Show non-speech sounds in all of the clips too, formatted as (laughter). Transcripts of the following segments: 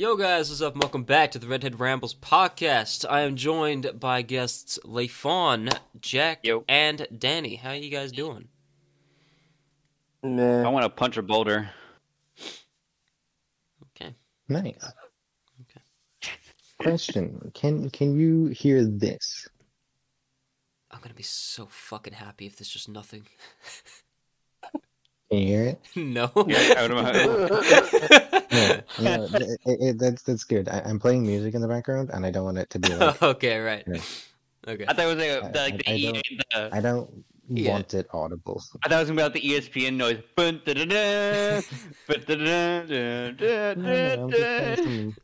Yo, guys, what's up? Welcome back to the Redhead Rambles podcast. I am joined by guests Leifon, Jack, Yo. and Danny. How are you guys doing? I want to punch a boulder. Okay. Nice. Okay. Question: Can can you hear this? I'm gonna be so fucking happy if there's just nothing. Can you hear it? (laughs) no. Yeah, I would (laughs) imagine. No, no, it, it, that's that's good. I, I'm playing music in the background, and I don't want it to be (laughs) like okay, right. Yeah. Okay. I thought it was like, I- like the, I E- don't- the I don't Yeah. want it audible. I thought it was gonna be like the ESPN noise.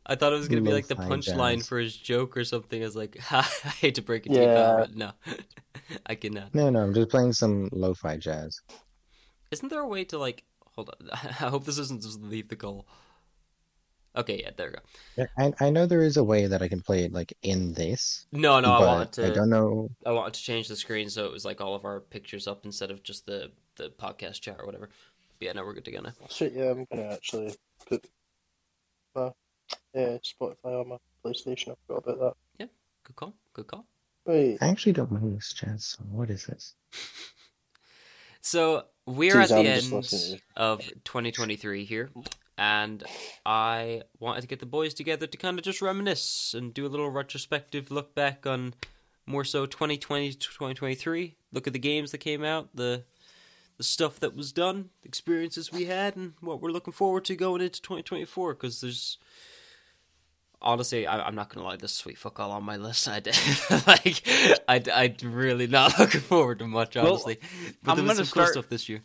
I thought it was gonna be like the punchline for his joke or something. I was like, (laughs) I hate to break it to you, Yeah. pal, but no, (laughs) I cannot. no, no, I'm just playing some lo-fi jazz. Isn't there a way to like? Hold on. (laughs) I hope this isn't just leave the goal. Okay, yeah, there we go. I I know there is a way that I can play it like in this, No, no, I but wanted to. I don't know. I wanted to change the screen so it was like all of our pictures up instead of just the the podcast chat or whatever. But yeah, no, we're good to go now. Shit, yeah, I'm gonna actually put my uh, Spotify on my PlayStation. I forgot about that. Yeah, good call. Good call. Wait, I actually don't mind this Chance. What is this? (laughs) So we're at the I'm end of 2023 here, and I wanted to get the boys together to kind of just reminisce and do a little retrospective look back on more so 2020 to 2023. Look at the games that came out, the the stuff that was done, the experiences we had, and what we're looking forward to going into 2024. Because there's honestly, I, I'm not gonna lie, this sweet fuck all on my list. I did (laughs) like, I I really not (laughs) looking forward to much, Well, honestly. but I'm there was some gonna cool start- stuff this year.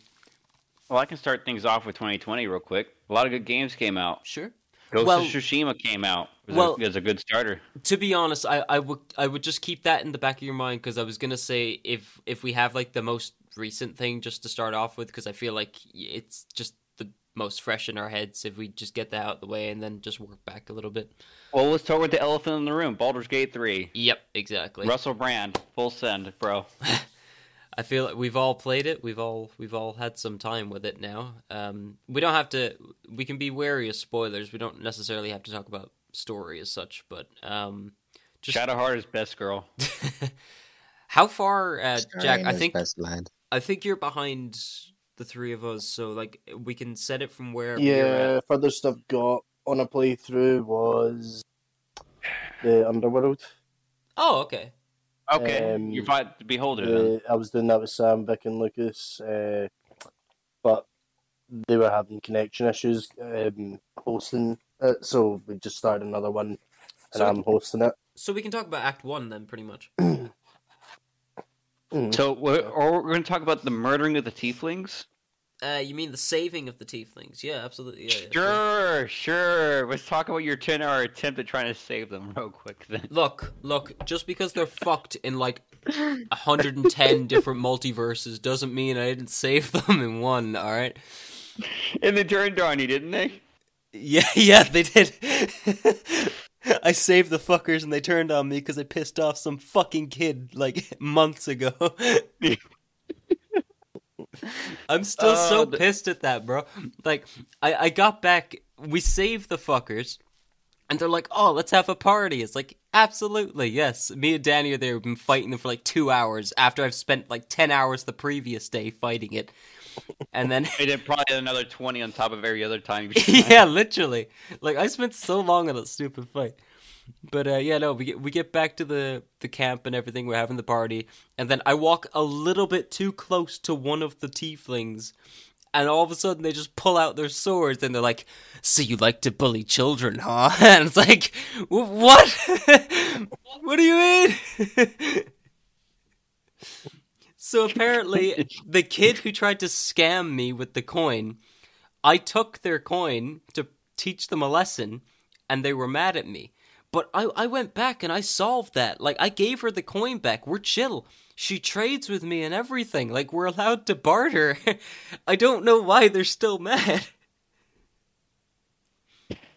Well, I can start things off with 2020 real quick. A lot of good games came out. Sure. Ghost Well- of Tsushima came out. Was, Well- a, it a good starter. To be honest, I, I would I would just keep that in the back of your mind because I was gonna say if if we have like the most recent thing just to start off with because I feel like it's just most fresh in our heads if we just get that out of the way and then just work back a little bit. Well, let's start with the elephant in the room. Baldur's Gate 3. Yep, exactly. Russell Brand, full send, bro. (laughs) I feel like we've all played it. We've all we've all had some time with it now. Um, we don't have to. We can be wary of spoilers. We don't necessarily have to talk about story as such, but um, just Shadowheart is best girl. (laughs) (laughs) how far, uh, Jack? I think best lad. I think you're behind the three of us, so like we can set it from where. we're yeah, at. furthest I've got on a playthrough was the Underworld. Oh, okay. Okay, Um, you're fine to beholder then. Uh, I was doing that with Sam, Vic, and Lucas, uh, but they were having connection issues um, hosting it, so we just started another one, and So- I'm hosting it. So we can talk about Act One then, pretty much. (clears throat) Mm. So, we're, or we're going to talk about the murdering of the tieflings. Uh, you mean the saving of the tieflings? Yeah, absolutely. Yeah, yeah. Sure, sure. Let's talk about your ten-hour attempt at trying to save them real quick. Then Look, look. Just because they're fucked in like 110 (laughs) different multiverses doesn't mean I didn't save them in one. All right. and they turned on you, didn't they? Yeah, (laughs) yeah, they did. (laughs) I saved the fuckers and they turned on me because I pissed off some fucking kid like months ago. I'm still so Uh, the- pissed at that, bro. Like, I, I got back, we saved the fuckers, and they're like, oh, let's have a party. It's like, absolutely, yes. Me and Danny are there, we've been fighting them for like two hours after I've spent like 10 hours the previous day fighting it. And then (laughs) They did probably another twenty on top of every other time. (laughs) yeah, literally. Like I spent so long on that stupid fight. But uh, yeah, no, we get we get back to the the camp and everything. We're having the party, and then I walk a little bit too close to one of the tieflings, and all of a sudden they just pull out their swords and they're like, "So you like to bully children, huh?" (laughs) And it's like, "Wh- "What? (laughs) what do you mean?" (laughs) so apparently, the kid who tried to scam me with the coin I took their coin to teach them a lesson, and they were mad at me. But I, I went back and I solved that. Like, I gave her the coin back. We're chill. She trades with me and everything. Like, we're allowed to barter. (laughs) I don't know why they're still mad.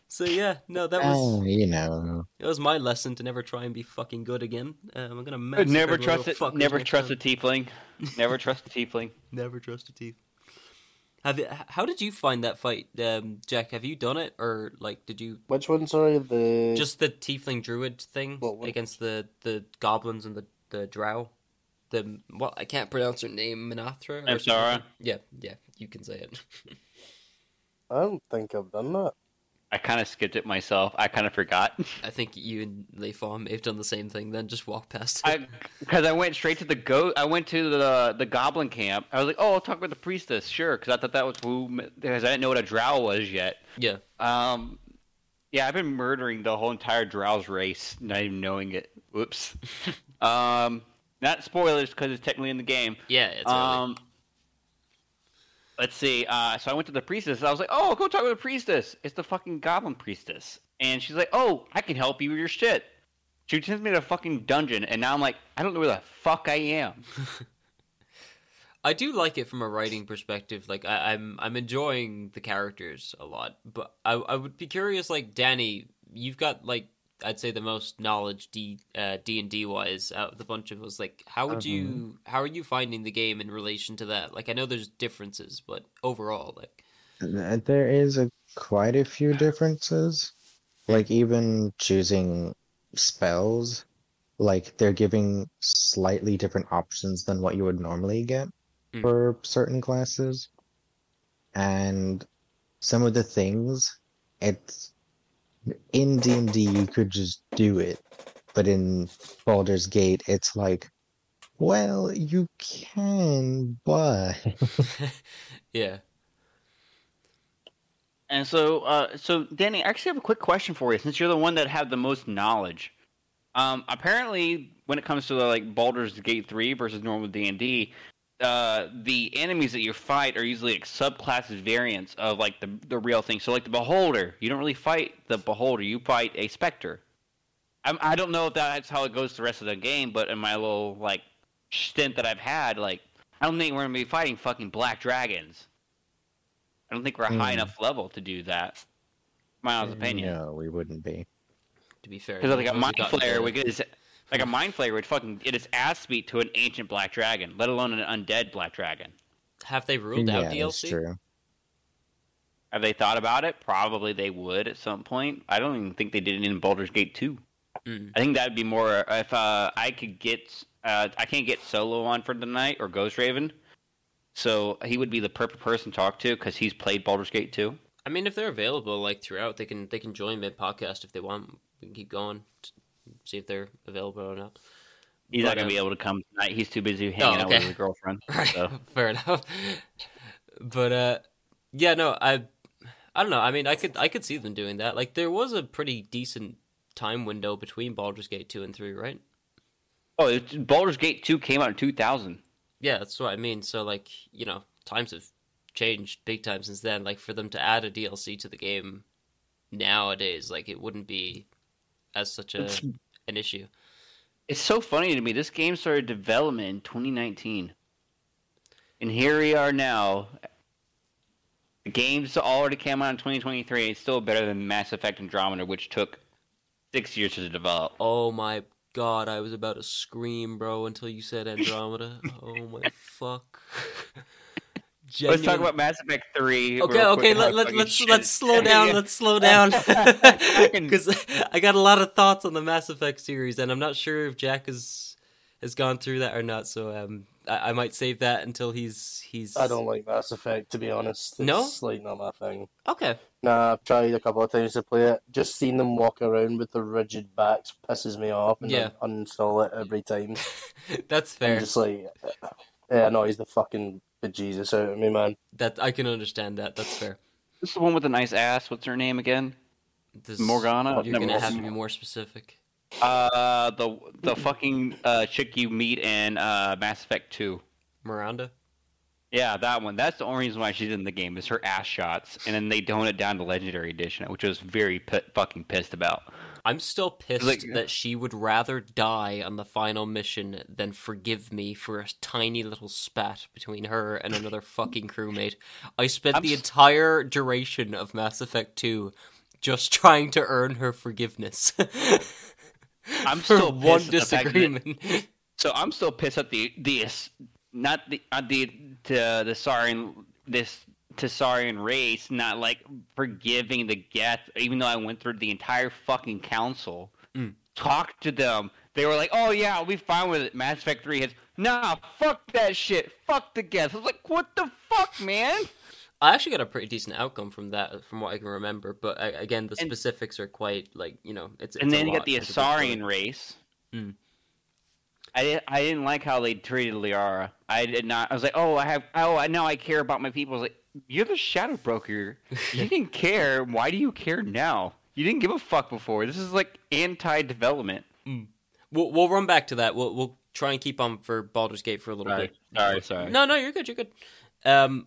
So, yeah, no, that was Oh, you know. It was my lesson to never try and be fucking good again. Um, I'm gonna massacre never trust little it. fuckers Never trust time. a tiefling. Never trust a tiefling. (laughs) Never trust a thief. Have you, how did you find that fight, um, Jack? Have you done it, or like did you Which one? Sorry, the just the tiefling druid thing What against the the goblins and the the drow? The well, I can't pronounce her name, Minathra. or I'm sorry. Yeah, yeah, you can say it. (laughs) I don't think I've done that. I kind of skipped it myself. I kind of forgot. (laughs) I think you and Leifon may have done the same thing. Then just walk past. It. (laughs) I because I went straight to the goat. I went to the the goblin camp. I was like, oh, I'll talk with the priestess, sure, because I thought that was who. Because I didn't know what a drow was yet. yeah, Um, yeah, I've been murdering the whole entire drow's race, not even knowing it. Whoops. (laughs) um, not spoilers because it's technically in the game. yeah, it's early. Let's see. Uh, so I went to the priestess. I was like, "Oh, go talk to the priestess. It's the fucking goblin priestess." And she's like, "Oh, I can help you with your shit." She sends me to a fucking dungeon, and now I'm like, I don't know where the fuck I am. (laughs) I do like it from a writing perspective. Like I, I'm, I'm enjoying the characters a lot. But I, I would be curious. Like Danny, you've got like I'd say the most knowledge D, uh, D and D wise out of the bunch of us. Like, how would you, how are you finding the game in relation to that? Like, I know there's differences, but overall, like, There is a quite a few differences. Like even choosing spells, like they're giving slightly different options than what you would normally get Mm. for certain classes. And some of the things, it's in D&D you could just do it, but in Baldur's Gate it's like, well, you can, but (laughs) yeah, And so, uh, so Danny, I actually have a quick question for you, since you're the one that have the most knowledge. Um, apparently, when it comes to like Baldur's Gate three versus normal D and D, uh, the enemies that you fight are usually like subclasses variants of like the the real thing. So, like the Beholder, you don't really fight the Beholder; you fight a Spectre. I'm, I don't know if that's how it goes the rest of the game, but in my little like stint that I've had, like I don't think we're gonna be fighting fucking black dragons. I don't think we're a high Hmm. enough level to do that. My honest opinion. no, we wouldn't be. to be fair, Because like a those mind have gotten flayer to- would get his, like a mind flayer would fucking get his ass beat to an ancient black dragon, let alone an undead black dragon. have they ruled out yeah, that's DLC? true. Have they thought about it? Probably they would at some point. I don't even think they did it in Baldur's Gate 2. Mm. I think that'd be more if uh, I could get uh, I can't get Solo on for the night or Ghost Raven, so he would be the perfect person to talk to because he's played Baldur's Gate 2. I mean, if they're available, like throughout, they can they can join mid podcast if they want. We can keep going, t- see if they're available or not. He's But, not gonna um, be able to come tonight. He's too busy hanging out okay. with his girlfriend. (laughs) Right, So. (laughs) fair enough. But uh, yeah, no, I, I don't know. I mean, I could I could see them doing that. Like, there was a pretty decent time window between Baldur's Gate two and three, right? Oh, it's, Baldur's Gate 2 came out in 2000. Yeah, that's what I mean. So, like, you know, times have changed big time since then. Like, for them to add a DLC to the game nowadays, like, it wouldn't be as such a It's- an issue. It's so funny to me. This game started development in 2019. And here we are now. The game's already came out in 2023. It's still better than Mass Effect Andromeda, which took six years to develop. Oh my god, I was about to scream, bro, until you said Andromeda. (laughs) oh my fuck. (laughs) Let's talk about Mass Effect 3. Okay, okay, let, how let, fucking let's shit- let's slow down. Let's slow down because I got a lot of thoughts on the Mass Effect series, and I'm not sure if Jack has has gone through that or not. So um, I, I might save that until he's he's. I don't like Mass Effect to be honest. It's No? like not my thing. Okay, Nah, I've tried a couple of times to play it. Just seeing them walk around with the rigid backs pisses me off, and Yeah. I uninstall it every time. (laughs) that's I'm fair. just like, it annoys the fucking bejesus out of me, man. That I can understand that. That's fair. This is the one with the nice ass. What's her name again? This, Morgana? You're No, gonna have to be more specific. Uh, the the fucking uh, chick you meet in uh, Mass Effect 2. Miranda. Yeah, that one. That's the only reason why she's in the game is her ass shots, and then they tone it down to Legendary Edition, which I was very p- fucking pissed about. I'm still pissed Like- that she would rather die on the final mission than forgive me for a tiny little spat between her and another (laughs) fucking crewmate. I spent I'm the entire duration of Mass Effect 2 just trying to earn her forgiveness. I'm (laughs) for still one pissed at the fact that- disagreement. (laughs) So I'm still pissed at the the not the at the the the sorry this Tessarian race not like forgiving the Geth, even though I went through the entire fucking council, Mm. talked to them. They were like, "Oh yeah, I'll be fine with it." Mass Effect Three has nah, fuck that shit, fuck the Geth. I was like, "What the fuck, man?" I actually got a pretty decent outcome from that, from what I can remember. But uh, again, the And- specifics are quite like you know, it's. and it's a then you lot. got the It's a big story. Asarian race. Mm. I didn't, I didn't like how they treated Liara. I did not. I was like, oh, I have. Oh, I know. I care about my people. I was like, you're the Shadow Broker. You (laughs) didn't care. Why do you care now? You didn't give a fuck before. This is like anti-development. We'll we'll run back to that. We'll we'll try and keep on for Baldur's Gate for a little Sorry. bit. Sorry, sorry. No, no, you're good. You're good. Um,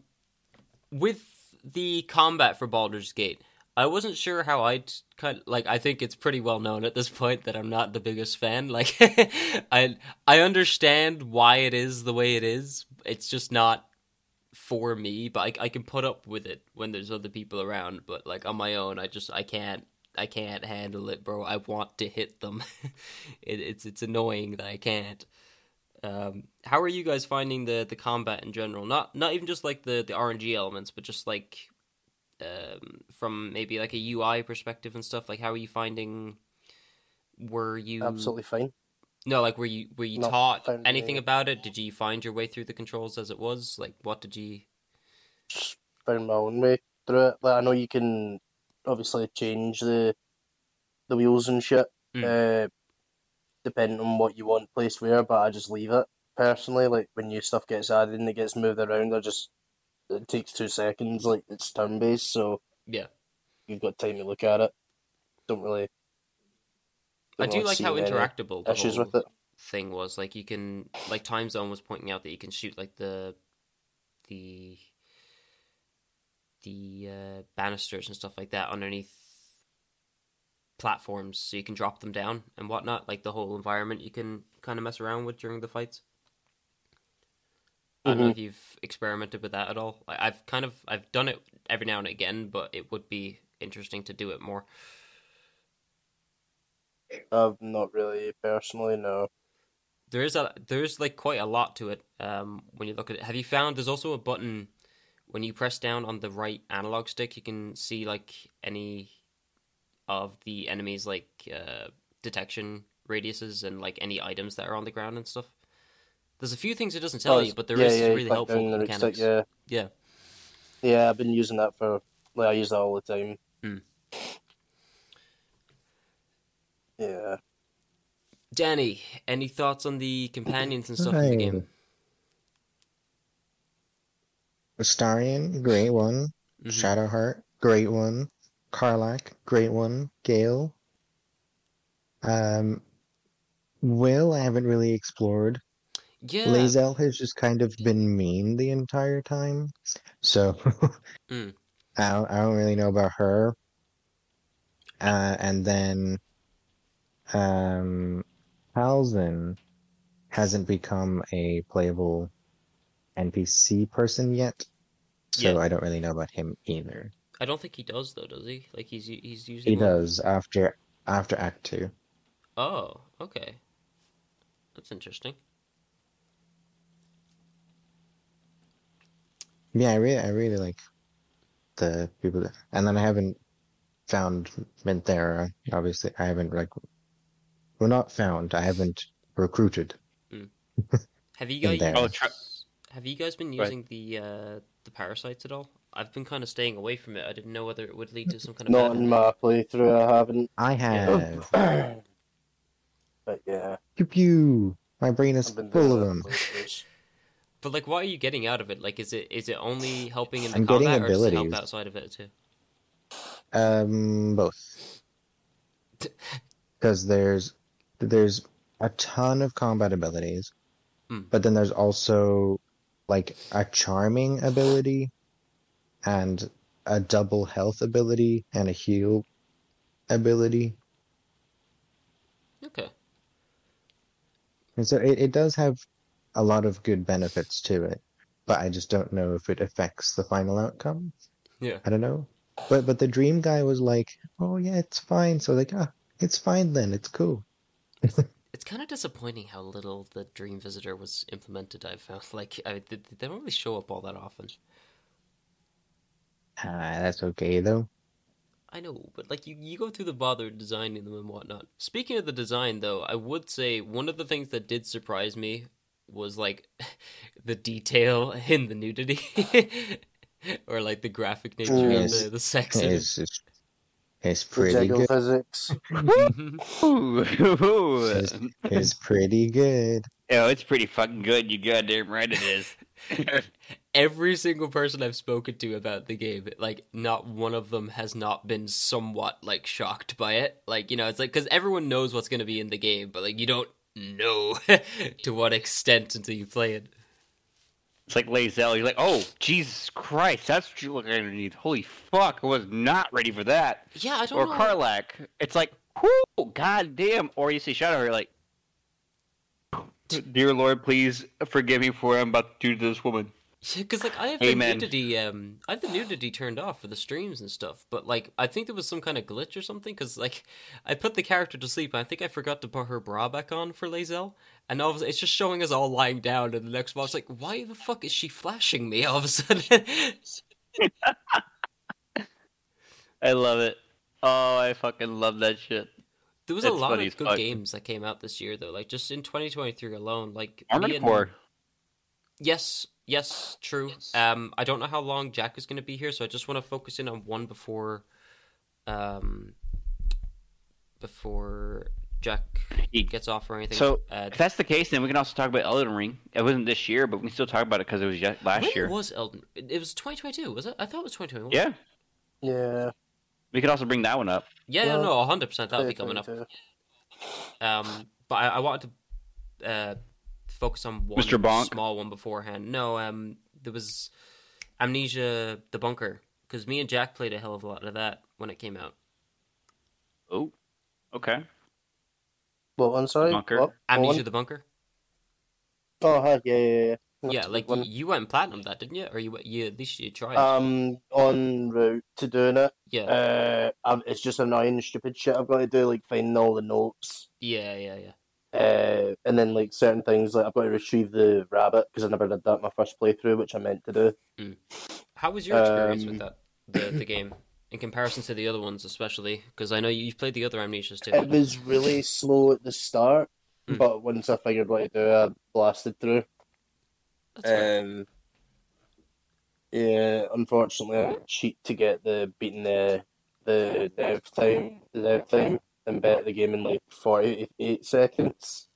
with the combat for Baldur's Gate, I wasn't sure how I'd kind of, like. I think it's pretty well known at this point that I'm not the biggest fan. Like, (laughs) I I understand why it is the way it is. It's just not for me. But I I can put up with it when there's other people around. But like on my own, I just I can't. I can't handle it, bro. I want to hit them. (laughs) it, it's it's annoying that I can't. Um, how are you guys finding the the combat in general? Not not even just like the the RNG elements, but just like um, from maybe like a UI perspective and stuff. Like, how are you finding? Were you Absolutely fine. No like were you were you Not taught anything any- about it? Did you find your way through the controls as it was? Like, what did you? Just found my own way through it. Like I know you can obviously change the the wheels and shit, Mm. uh, depending on what you want placed where. But I just leave it personally. Like when new stuff gets added and it gets moved around, I just it takes two seconds. Like it's turn based, so Yeah, you've got time to look at it. Don't really. I do like how interactable the issues whole with it. thing was. Like, you can like Time Zone was pointing out that you can shoot like the the the uh, banisters and stuff like that underneath platforms, so you can drop them down and whatnot. Like the whole environment, you can kind of mess around with during the fights. I don't know Mhm. if you've experimented with that at all. I've kind of I've done it every now and again, but it would be interesting to do it more. I've not really personally no. There is a there's like quite a lot to it. Um, when you look at it, have you found there's also a button when you press down on the right analog stick, you can see like any of the enemies like uh, detection radiuses and like any items that are on the ground and stuff. There's a few things it doesn't tell Oh, you, but there yeah, is yeah, really helpful right stick, mechanics. yeah, yeah. yeah. I've been using that for. Like, I use that all the time. Mm. Yeah. Danny, any thoughts on the companions and stuff in the game? Astarion, great one. Mhm. Shadowheart, great one. Karlach, great one. Gale. Um, Wyll, I haven't really explored. Yeah, Lae'zel has just kind of been mean the entire time, so Mm. (laughs) I don't, I don't really know about her. Uh, and then, um, Halsin hasn't become a playable NPC person yet, so Yeah. I don't really know about him either. I don't think he does though, does he? Like he's he's usually He does after after Act Two. Oh, okay. That's interesting. Yeah, I really, I really like the people, that, and then I haven't found Minthara. Obviously, I haven't like, well, not found. I haven't recruited. (laughs) Have you guys. Oh, tra- have you guys been Right. using the uh, the parasites at all? I've been kind of staying away from it. I didn't know whether it would lead to some kind of Not in my playthrough, I haven't. I have. (coughs) but yeah, Pew pew. My brain is full of them. (laughs) But like, what are you getting out of it? Like, is it is it only helping in the I'm getting combat, or does it help abilities. outside of it too? Um, both. (laughs) Because there's there's a ton of combat abilities, Hmm. but then there's also like a charming ability, and a double health ability and a heal ability. Okay. And so it, it does have a lot of good benefits to it, but I just don't know if it affects the final outcome. Yeah. I don't know. But but the dream guy was like, "Oh yeah, it's fine." So like, ah, it's fine then. It's cool. (laughs) It's kind of disappointing how little the Dream Visitor was implemented. I found (laughs) like I, they, they don't really show up all that often. Ah, that's okay though. I know, but like you, you go through the bother of designing them and whatnot. Speaking of the design, though, I would say one of the things that did surprise me was like (laughs) the detail in the nudity, or like the graphic nature Yes. of the, the sex. It's it's, it's pretty good. physics. Ooh, ooh. It's, it's pretty good. Yo, it's pretty fucking good. You goddamn right it is. (laughs) Every single person I've spoken to about the game, like not one of them has not been somewhat like shocked by it. Like you know, it's like because everyone knows what's going to be in the game, but like you don't know (laughs) to what extent until you play it. It's like Lae'zel. You're like, oh, Jesus Christ, that's what you look underneath. Holy fuck, I was not ready for that. Yeah, I don't Or know. Karlach. It's like, whoo, goddamn. Or you see Shadow, you're like, dear Lord, please forgive me for what I'm about to do to this woman. (laughs) Because like I have Amen. the nudity, um, I have the nudity turned off for the streams and stuff. But like I think there was some kind of glitch or something. Because like I put the character to sleep, and I think I forgot to put her bra back on for Lae'zel, and all of a sudden it's just showing us all lying down. And the next one, I was like, why the fuck is she flashing me all of a sudden? (laughs) I love it. Oh, I fucking love that shit. there was a lot of good fuck. games that came out this year, though. Like just in 2023 alone, like Armored Core. Yes, yes, true. Um, I don't know how long Jack is going to be here, so I just want to focus in on one before, um, before Jack He- gets off or anything. So, uh, if that's the case, then we can also talk about Elden Ring. It wasn't this year, but we can still talk about it because it was last when year. was Elden? It it was 2022, was it? I thought it was 2021. Yeah, Yeah. we could also bring that one up. yeah, yeah, Well, no, 100. percent That'll be coming up. Um, but I, I wanted to uh focus on one Mr. Bonk? small one beforehand. No, um, there was Amnesia: The Bunker because me and Jack played a hell of a lot of that when it came out. Oh, okay. What one? Sorry. Bunker. What? What Amnesia: one? The Bunker. Oh, hi. Yeah, yeah, yeah. That's Yeah, like one. you went platinum that, didn't you? Or you, you at least you tried. Um, on route to doing it. yeah, Uh, um, it's just annoying, stupid shit I've got to do, like finding all the notes. yeah, yeah, yeah. Uh, and then like certain things, like I've got to retrieve the rabbit because I never did that in my first playthrough, which I meant to do. How was your experience Um, with that the the game in comparison to the other ones, especially because I know you've played the other Amnesias too. It was really slow at the start, Mm. but once I figured what to do, I blasted through. That's fair. Um, yeah, unfortunately, I cheat to get the beating the the dev time, the dev time, and bet the game in like forty eight seconds.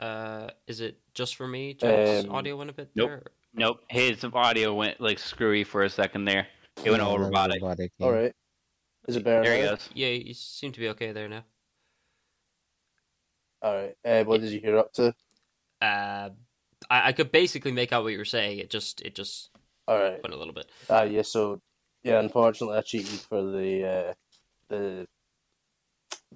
Uh, is it just for me? Jack's Um, audio went a bit nope. there. Nope, his audio went like screwy for a second there. It went Yeah, all robotic. robotic, yeah. All right, is it better? There he goes. Yeah, you seem to be okay there now. All right. Uh, what did you hear up to? Uh, I, I could basically make out what you were saying. It just it just All right. went a little bit. Ah, yeah. So, yeah. Unfortunately, I cheated for the uh, the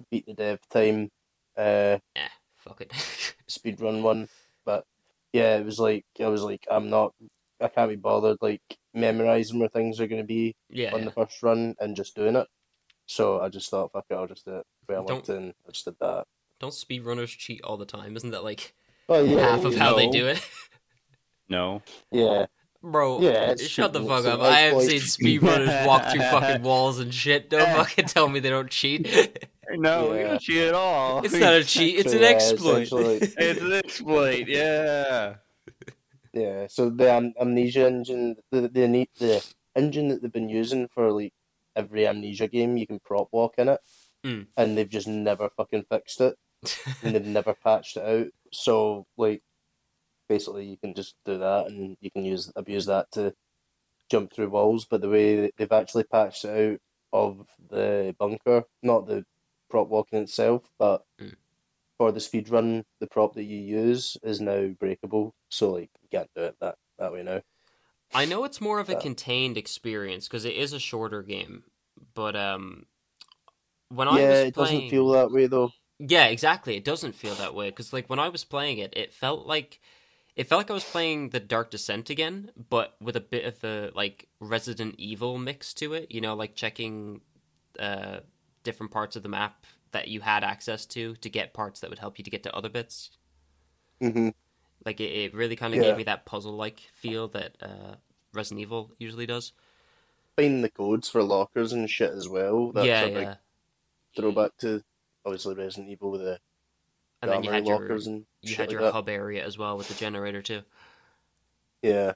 beat the dev time uh, Eh, fuck it. (laughs) speed run one, but yeah, it was like I was like I'm not. I can't be bothered like memorizing where things are going to be yeah, on yeah. the first run and just doing it. So I just thought, fuck it, I'll just do it. Where I Don't- looked in, I just did that. don't speedrunners cheat all the time? Isn't that like Oh yeah, half of how they do it? No. Yeah, Bro, Yeah, shut the fuck up. an I have exploit. seen speedrunners walk through fucking walls and shit. Don't (laughs) fucking tell me they don't cheat. No, we don't cheat at all. It's not a cheat, (laughs) it's So, an yeah, exploit. It's an exploit, yeah. Yeah, so the am- amnesia engine, the the the engine that they've been using for like every amnesia game, you can prop walk in it, Mm. and they've just never fucking fixed it, (laughs) and they've never patched it out. So like, basically, you can just do that, and you can use abuse that to jump through walls. But the way they've actually patched it out of the bunker, not the prop walking itself, but Mm. For the speed run, the prop that you use is now breakable. So like, you can't do it that that way now. I know it's more of a Yeah. contained experience because it is a shorter game, but um, when yeah, I was it playing, doesn't feel that way though. yeah, exactly, it doesn't feel that way because like when I was playing it, it felt like it felt like I was playing the Dark Descent again, but with a bit of the like Resident Evil mix to it. You know, like checking uh different parts of the map that you had access to to get parts that would help you to get to other bits. hmm Like it, it really kind of Yeah. gave me that puzzle like feel that uh, Resident Evil usually does. finding the codes for lockers and shit as well. That's yeah, a big yeah. throwback to obviously Resident Evil with the And then you had your and you had like your that. hub area as well with the generator too. Yeah,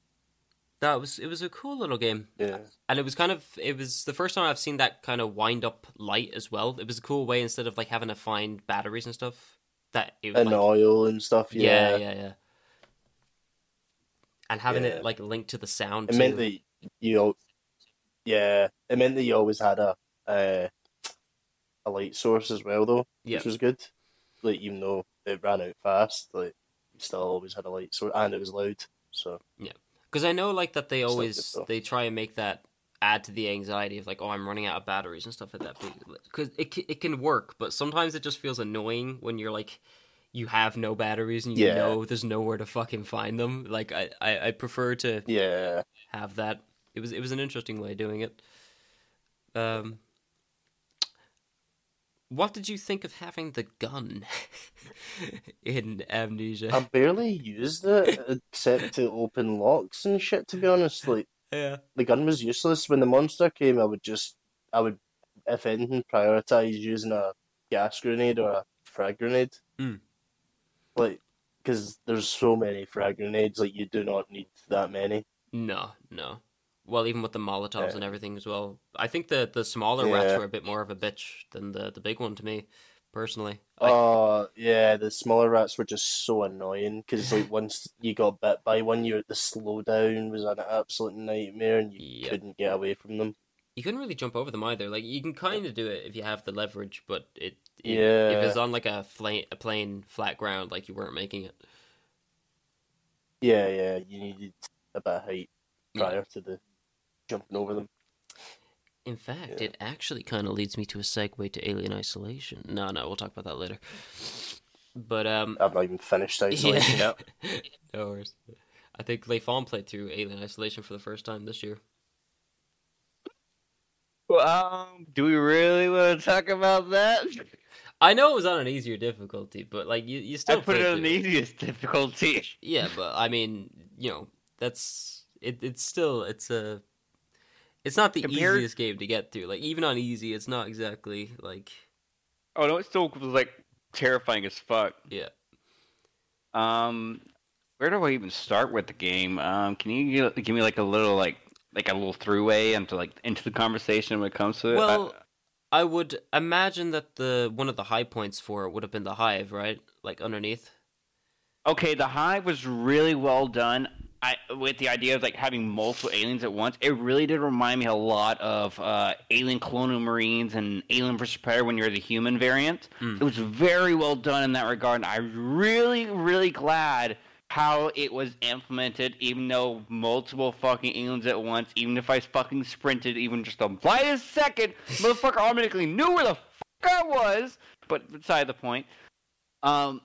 That was it was a cool little game. yeah. And it was kind of it was the first time I've seen that kind of wind up light as well. It was a cool way instead of like having to find batteries and stuff. That it was And like, oil and stuff. yeah, Yeah, yeah, yeah. And having Yeah. it like linked to the sound It too. meant that you, yeah, it meant that you always had a uh, a light source as well, though, Yeah. which was good. Like even though it ran out fast, like you still always had a light source, and it was loud. So Because I know like that they always though. they try and make that add to the anxiety of like oh I'm running out of batteries and stuff like that. Because it it can work, but sometimes it just feels annoying when you're like you have no batteries and you Yeah. know there's nowhere to fucking find them. Like I, I I prefer to yeah, have that. It was it was an interesting way of doing it. Um, what did you think of having the gun (laughs) in Amnesia? I barely used it except to open locks and shit. To be honest, like yeah, the gun was useless when the monster came. I would just, I would, if anything, prioritize using a gas grenade or a frag grenade. Hmm. Like, because there's so many frag grenades, like you do not need that many. no, no. Well, even with the Molotovs Yeah. and everything as well. I think the the smaller rats were a bit more of a bitch than the the big one to me, personally. I, Oh yeah, the smaller rats were just so annoying because like (laughs) once you got bit by one, you the slowdown was an absolute nightmare, and you couldn't get away from them. you couldn't really jump over them either. Like you can kind of do it if you have the leverage, but it, it Yeah. if it's on like a fla- a plain flat ground, like you weren't making it. Yeah, yeah, you needed a bit of height Yeah. prior to the jumping over them. In fact, Yeah. it actually kind of leads me to a segue to Alien Isolation. No, no, we'll talk about that later. But um, I've not even finished (laughs) isolation yeah. yet. no worries. I think Leifon played through Alien Isolation for the first time this year. Um, do we really want to talk about that? I know it was on an easier difficulty, but like you, you still I put it on through the easiest difficulty. Yeah, but I mean, you know, that's it. It's still it's a. It's not the Compared- easiest game to get through. Like even on easy, it's not exactly like Oh no, it still was like terrifying as fuck. yeah. Um, where do I even start with the game? Um, can you give me like a little like like a little throughway into like into the conversation when it comes to it? Well, I would imagine that the one of the high points for it would have been the hive, right? Like underneath. okay, the hive was really well done. I with the idea of like having multiple aliens at once. It really did remind me a lot of uh, Alien Colonial Marines and Alien vs Predator when you're the human variant. Hmm. It was very well done in that regard. And I'm really, really glad how it was implemented, even though multiple fucking aliens at once, even if I fucking sprinted even just the slightest second, (laughs) motherfucker automatically knew where the fuck I was. But beside the point. Um,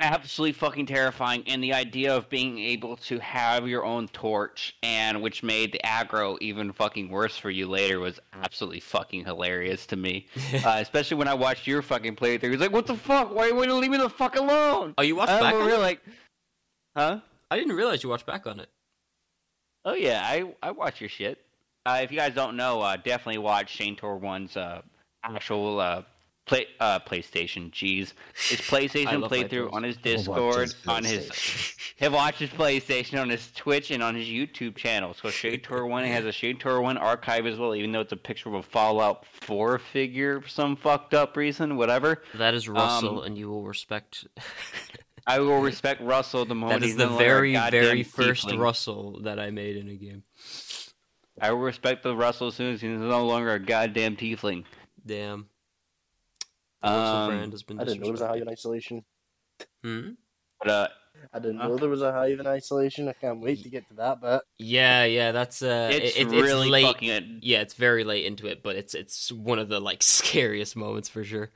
absolutely fucking terrifying and the idea of being able to have your own torch and which made the aggro even fucking worse for you later was absolutely fucking hilarious to me. (laughs) Uh, especially when i watched your fucking playthrough. He's like what the fuck? Why why you leave me the fuck alone? Oh, you watched I'm back on over here it? like huh? I didn't realize you watched back on it. oh yeah i i watch your shit. Uh, if you guys don't know uh, definitely watch shane tor one's uh, actual uh, play uh, playstation jeez his (laughs) playstation playthrough on his discord his on his PlayStation. (laughs) He'll watch his PlayStation on his Twitch and on his YouTube channel. So Shade (laughs) Tour One has a Shade Tour One archive as well, even though it's a picture of a Fallout Four figure for some fucked up reason. Whatever. That is Russell, Um, and you will respect. I will respect Russell the moment that is the no longer a very, very first tiefling. Russell that I made in a game. I will respect the Russell as soon as he's no longer a goddamn tiefling. Damn. The Um, brand has been I didn't know there was a hive in isolation. Hmm? but uh, I didn't know there was a hive in isolation. I can't wait to get to that bit. Yeah, yeah, that's uh, it's it, it- really late. fucking. Yeah, it's very late into it, but it's it's one of the like (laughs) scariest moments for sure.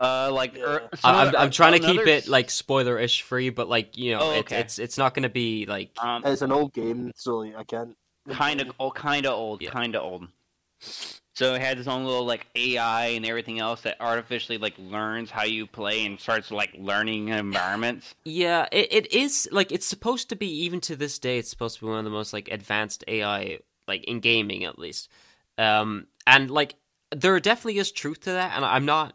Uh, like Yeah. er, I- some I'm, other- I'm trying to keep it like spoiler-ish free, but like you know, Oh, it's okay. it's it's not going to be like um, It's an old game, so like, I can't. kind of oh, kind of old, Yeah. kind of old. So it has its own little like AI and everything else that artificially like learns how you play and starts like learning environments. (laughs) yeah, it, it is like it's supposed to be even to this day. It's supposed to be one of the most like advanced AI like in gaming at least. Um, and like there definitely is truth to that, and I'm not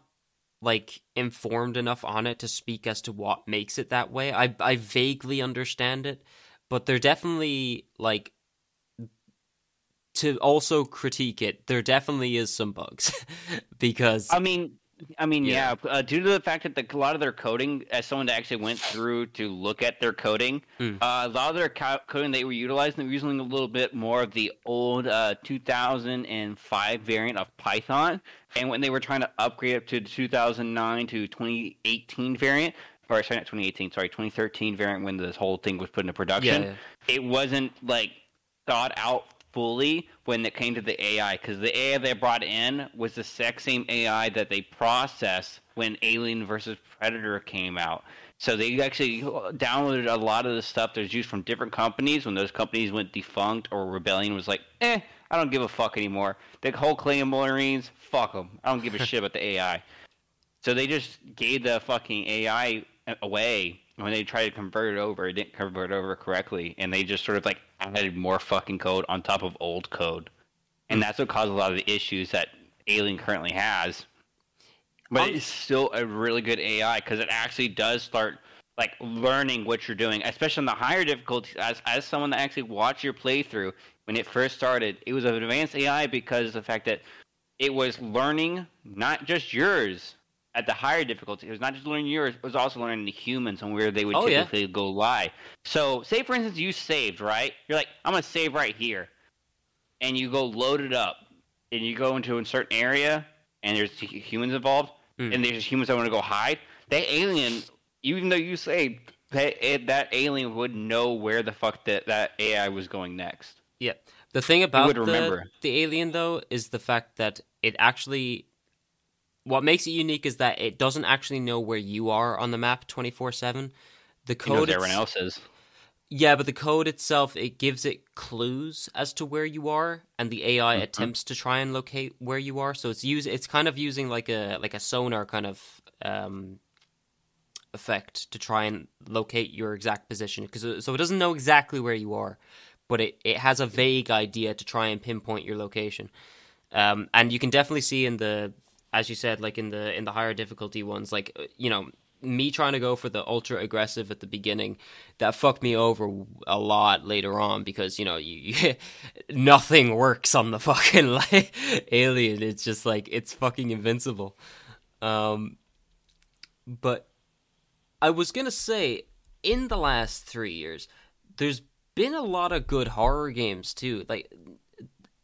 like informed enough on it to speak as to what makes it that way. I I vaguely understand it, but there definitely like to also critique it. There definitely is some bugs (laughs) because I mean, I mean, Yeah. yeah. Uh, due to the fact that the, a lot of their coding, as someone that actually went through to look at their coding, Mm. uh, a lot of their co- coding they were utilizing, they were using a little bit more of the old uh, 2005 variant of Python. And when they were trying to upgrade up to the 2009 to 2018 variant, or sorry, not 2018, sorry, 2013 variant when this whole thing was put into production, yeah, it wasn't like thought out fully when it came to the AI because the AI they brought in was the exact same AI that they processed when Alien versus Predator came out. So they actually downloaded a lot of the stuff that's used from different companies when those companies went defunct or Rebellion was like, eh, I don't give a fuck anymore. The whole Claymorines, fuck them. I don't give a (laughs) shit about the AI. So they just gave the fucking AI away when they tried to convert it over. It didn't convert it over correctly, and they just sort of like added more fucking code on top of old code, and that's what caused a lot of the issues that Alien currently has. But Um, it's still a really good AI because it actually does start like learning what you're doing, especially on the higher difficulties. As as someone that actually watched your playthrough when it first started, it was an advanced AI because of the fact that it was learning not just yours at the higher difficulty. It was not just learning yours; it was also learning the humans and where they would Oh, yeah. typically go lie. So, say for instance, you saved right. You're like, I'm gonna save right here, and you go load it up, and you go into a certain area, and there's humans involved, Hmm. and there's humans that want to go hide. That alien, even though you saved, that it, that alien would know where the fuck that that AI was going next. Yeah. The thing about the, remember. the alien though is the fact that it actually what makes it unique is that it doesn't actually know where you are on the map 24/7. The code everyone else is. Yeah, but the code itself it gives it clues as to where you are and the AI Mhm. attempts to try and locate where you are. So it's use it's kind of using like a like a sonar kind of um effect to try and locate your exact position because so it doesn't know exactly where you are, but it, it has a vague idea to try and pinpoint your location. Um, and you can definitely see in the as you said like in the in the higher difficulty ones like uh, you know me trying to go for the ultra aggressive at the beginning that fucked me over a lot later on because you know you, you (laughs) nothing works on the (laughs) fucking like alien. It's just like it's fucking invincible. Um but i was going to say in the last 3 years there's been a lot of good horror games too. Like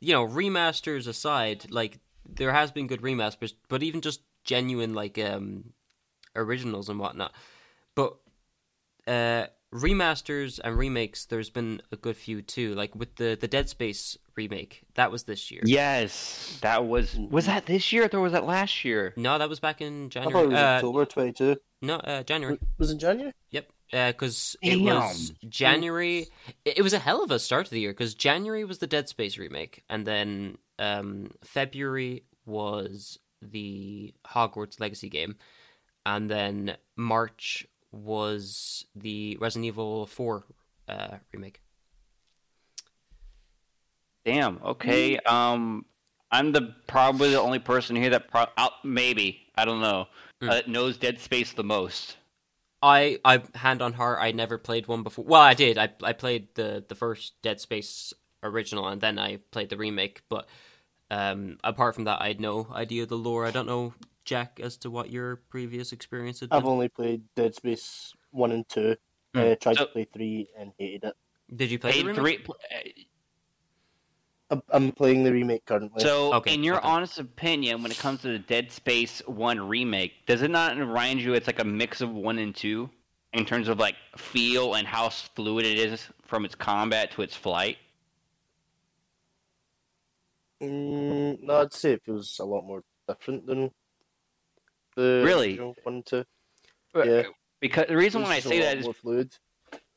you know remasters aside like there has been good remasters but even just genuine like um originals and whatnot but uh remasters and remakes there's been a good few too like with the the dead space remake that was this year Yes, that was was that this year or was that last year? no that was back in I january thought it was uh, October 22. no uh january Was it January? Yep, because it was January. It it was a hell of a start to the year because January was the Dead Space remake, and then um, February was the Hogwarts Legacy game, and then March was the Resident Evil Four uh, remake. Damn. Okay. Um, I'm the probably the only person here that pro- uh, maybe I don't know Hmm. uh, knows Dead Space the most. I, I hand on heart, I never played one before. Well, I did. I I played the the first Dead Space original, and then I played the remake. But um, apart from that, I had no idea the lore. I don't know, Jack, as to what your previous experience had been. I've only played Dead Space 1 and 2. Hmm. Uh, tried So- to play 3 and hated it. Did you play the remake? three, I'm- I'm playing the remake currently. so, Okay, in your okay. honest opinion, when it comes to the Dead Space One remake, does it not remind you it's like a mix of one and two in terms of like feel and how fluid it is from its combat to its flight? Mm, no, I'd say it feels a lot more different than the Really? original 1 and 2. Yeah. Because the reason why I say that is fluid.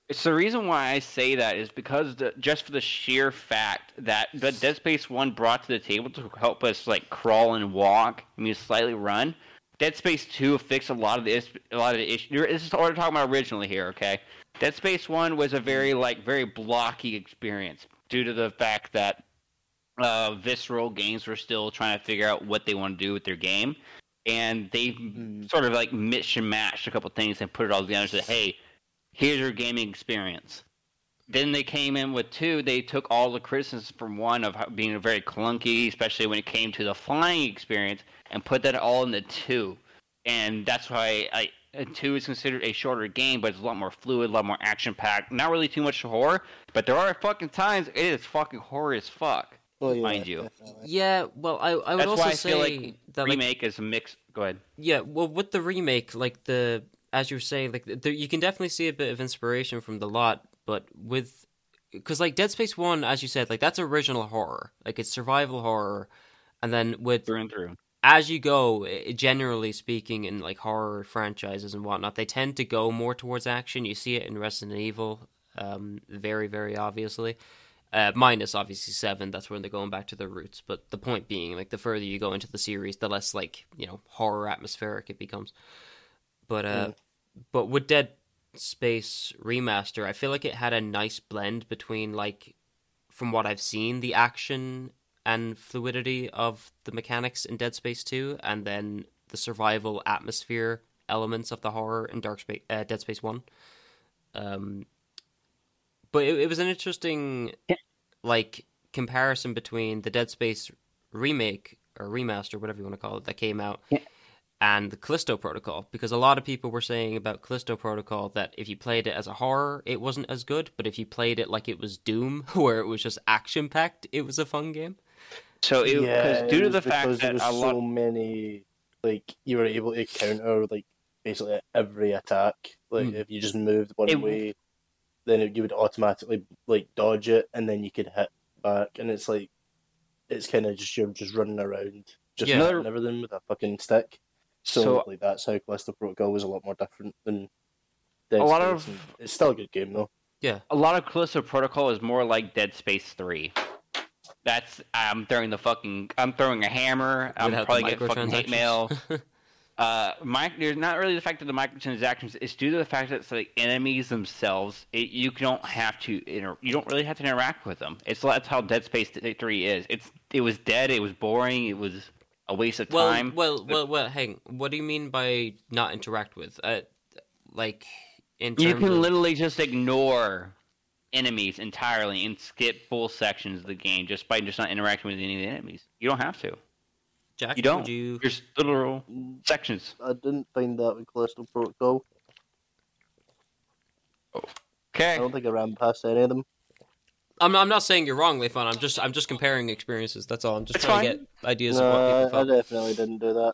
It's the reason why I say that is because the, just for the sheer fact that the Dead Space One brought to the table to help us like crawl and walk, I mean slightly run. Dead Space Two fixed a lot of the a lot of the issues. This is what we're talking about originally here, okay? Dead Space One was a very like very blocky experience due to the fact that uh, Visceral Games were still trying to figure out what they want to do with their game, and they Mm. sort of like mix and matched a couple things and put it all together and said, "Hey, here's your gaming experience." Then they came in with two. They took all the criticisms from one of being very clunky, especially when it came to the flying experience, and put that all into two. And that's why I and two is considered a shorter game, but it's a lot more fluid, a lot more action packed. Not really too much horror, but there are fucking times it is fucking horror as fuck. Well, yeah, mind you. definitely. Yeah, well, I, I would That's also why I say feel like that like, remake is a mix. Go ahead. Yeah, well, with the remake, like the as you were saying, like there, you can definitely see a bit of inspiration from the lot, but with because like Dead Space One, as you said, like that's original horror, like it's survival horror, and then with Through and through. as you go, i- generally speaking, in like horror franchises and whatnot, they tend to go more towards action. You see it in Resident Evil, um, very, very obviously. Uh, minus obviously seven, that's when they're going back to their roots. But the point being, like the further you go into the series, the less like you know horror atmospheric it becomes. But uh, Mm. but with Dead Space remaster, I feel like it had a nice blend between like, from what I've seen, the action and fluidity of the mechanics in Dead Space 2 and then the survival atmosphere elements of the horror in Dark Space uh, Dead Space 1. Um but it, it was an interesting Yeah. like comparison between the Dead Space remake or remaster whatever you want to call it that came out Yeah. and the Callisto Protocol because a lot of people were saying about Callisto Protocol that if you played it as a horror it wasn't as good but if you played it like it was Doom (laughs) where it was just action packed it was a fun game. So it yeah, because due to the fact because there that was a lot so many, like you were able to counter like basically every attack. Like Mm. if you just moved one It- way, then it, you would automatically like dodge it, and then you could hit back, and it's like it's kind of just you're just running around, just Yeah. hitting everything with a fucking stick. So, So- like that's how Callisto Protocol was a lot more different than. Dead A lot Space, of- and it's still a good game though. Yeah, a lot of Callisto Protocol is more like Dead Space Three. That's I'm throwing the fucking I'm throwing a hammer. I'm without the probably getting fucking hate mail. (laughs) Uh, my, there's not really the fact that the microtransactions. It's due to the fact that it's like enemies themselves. It, you don't have to inter, you don't really have to interact with them. It's that's how Dead Space Three is. It's it was dead. It was boring. It was a waste of well, time. well, well, well. Hang. What do you mean by not interact with? Uh, like in terms you can of, literally just ignore enemies entirely and skip full sections of the game just by just not interacting with any of the enemies. You don't have to. Jack, you don't. Would you? There's literal sections. I didn't find that with Callisto Protocol. Okay. I don't think I ran past any of them. I'm, I'm not saying you're wrong, Leifon. I'm just I'm just comparing experiences. That's all. I'm just It's trying fine. to get ideas of what No, people I, I definitely didn't do that.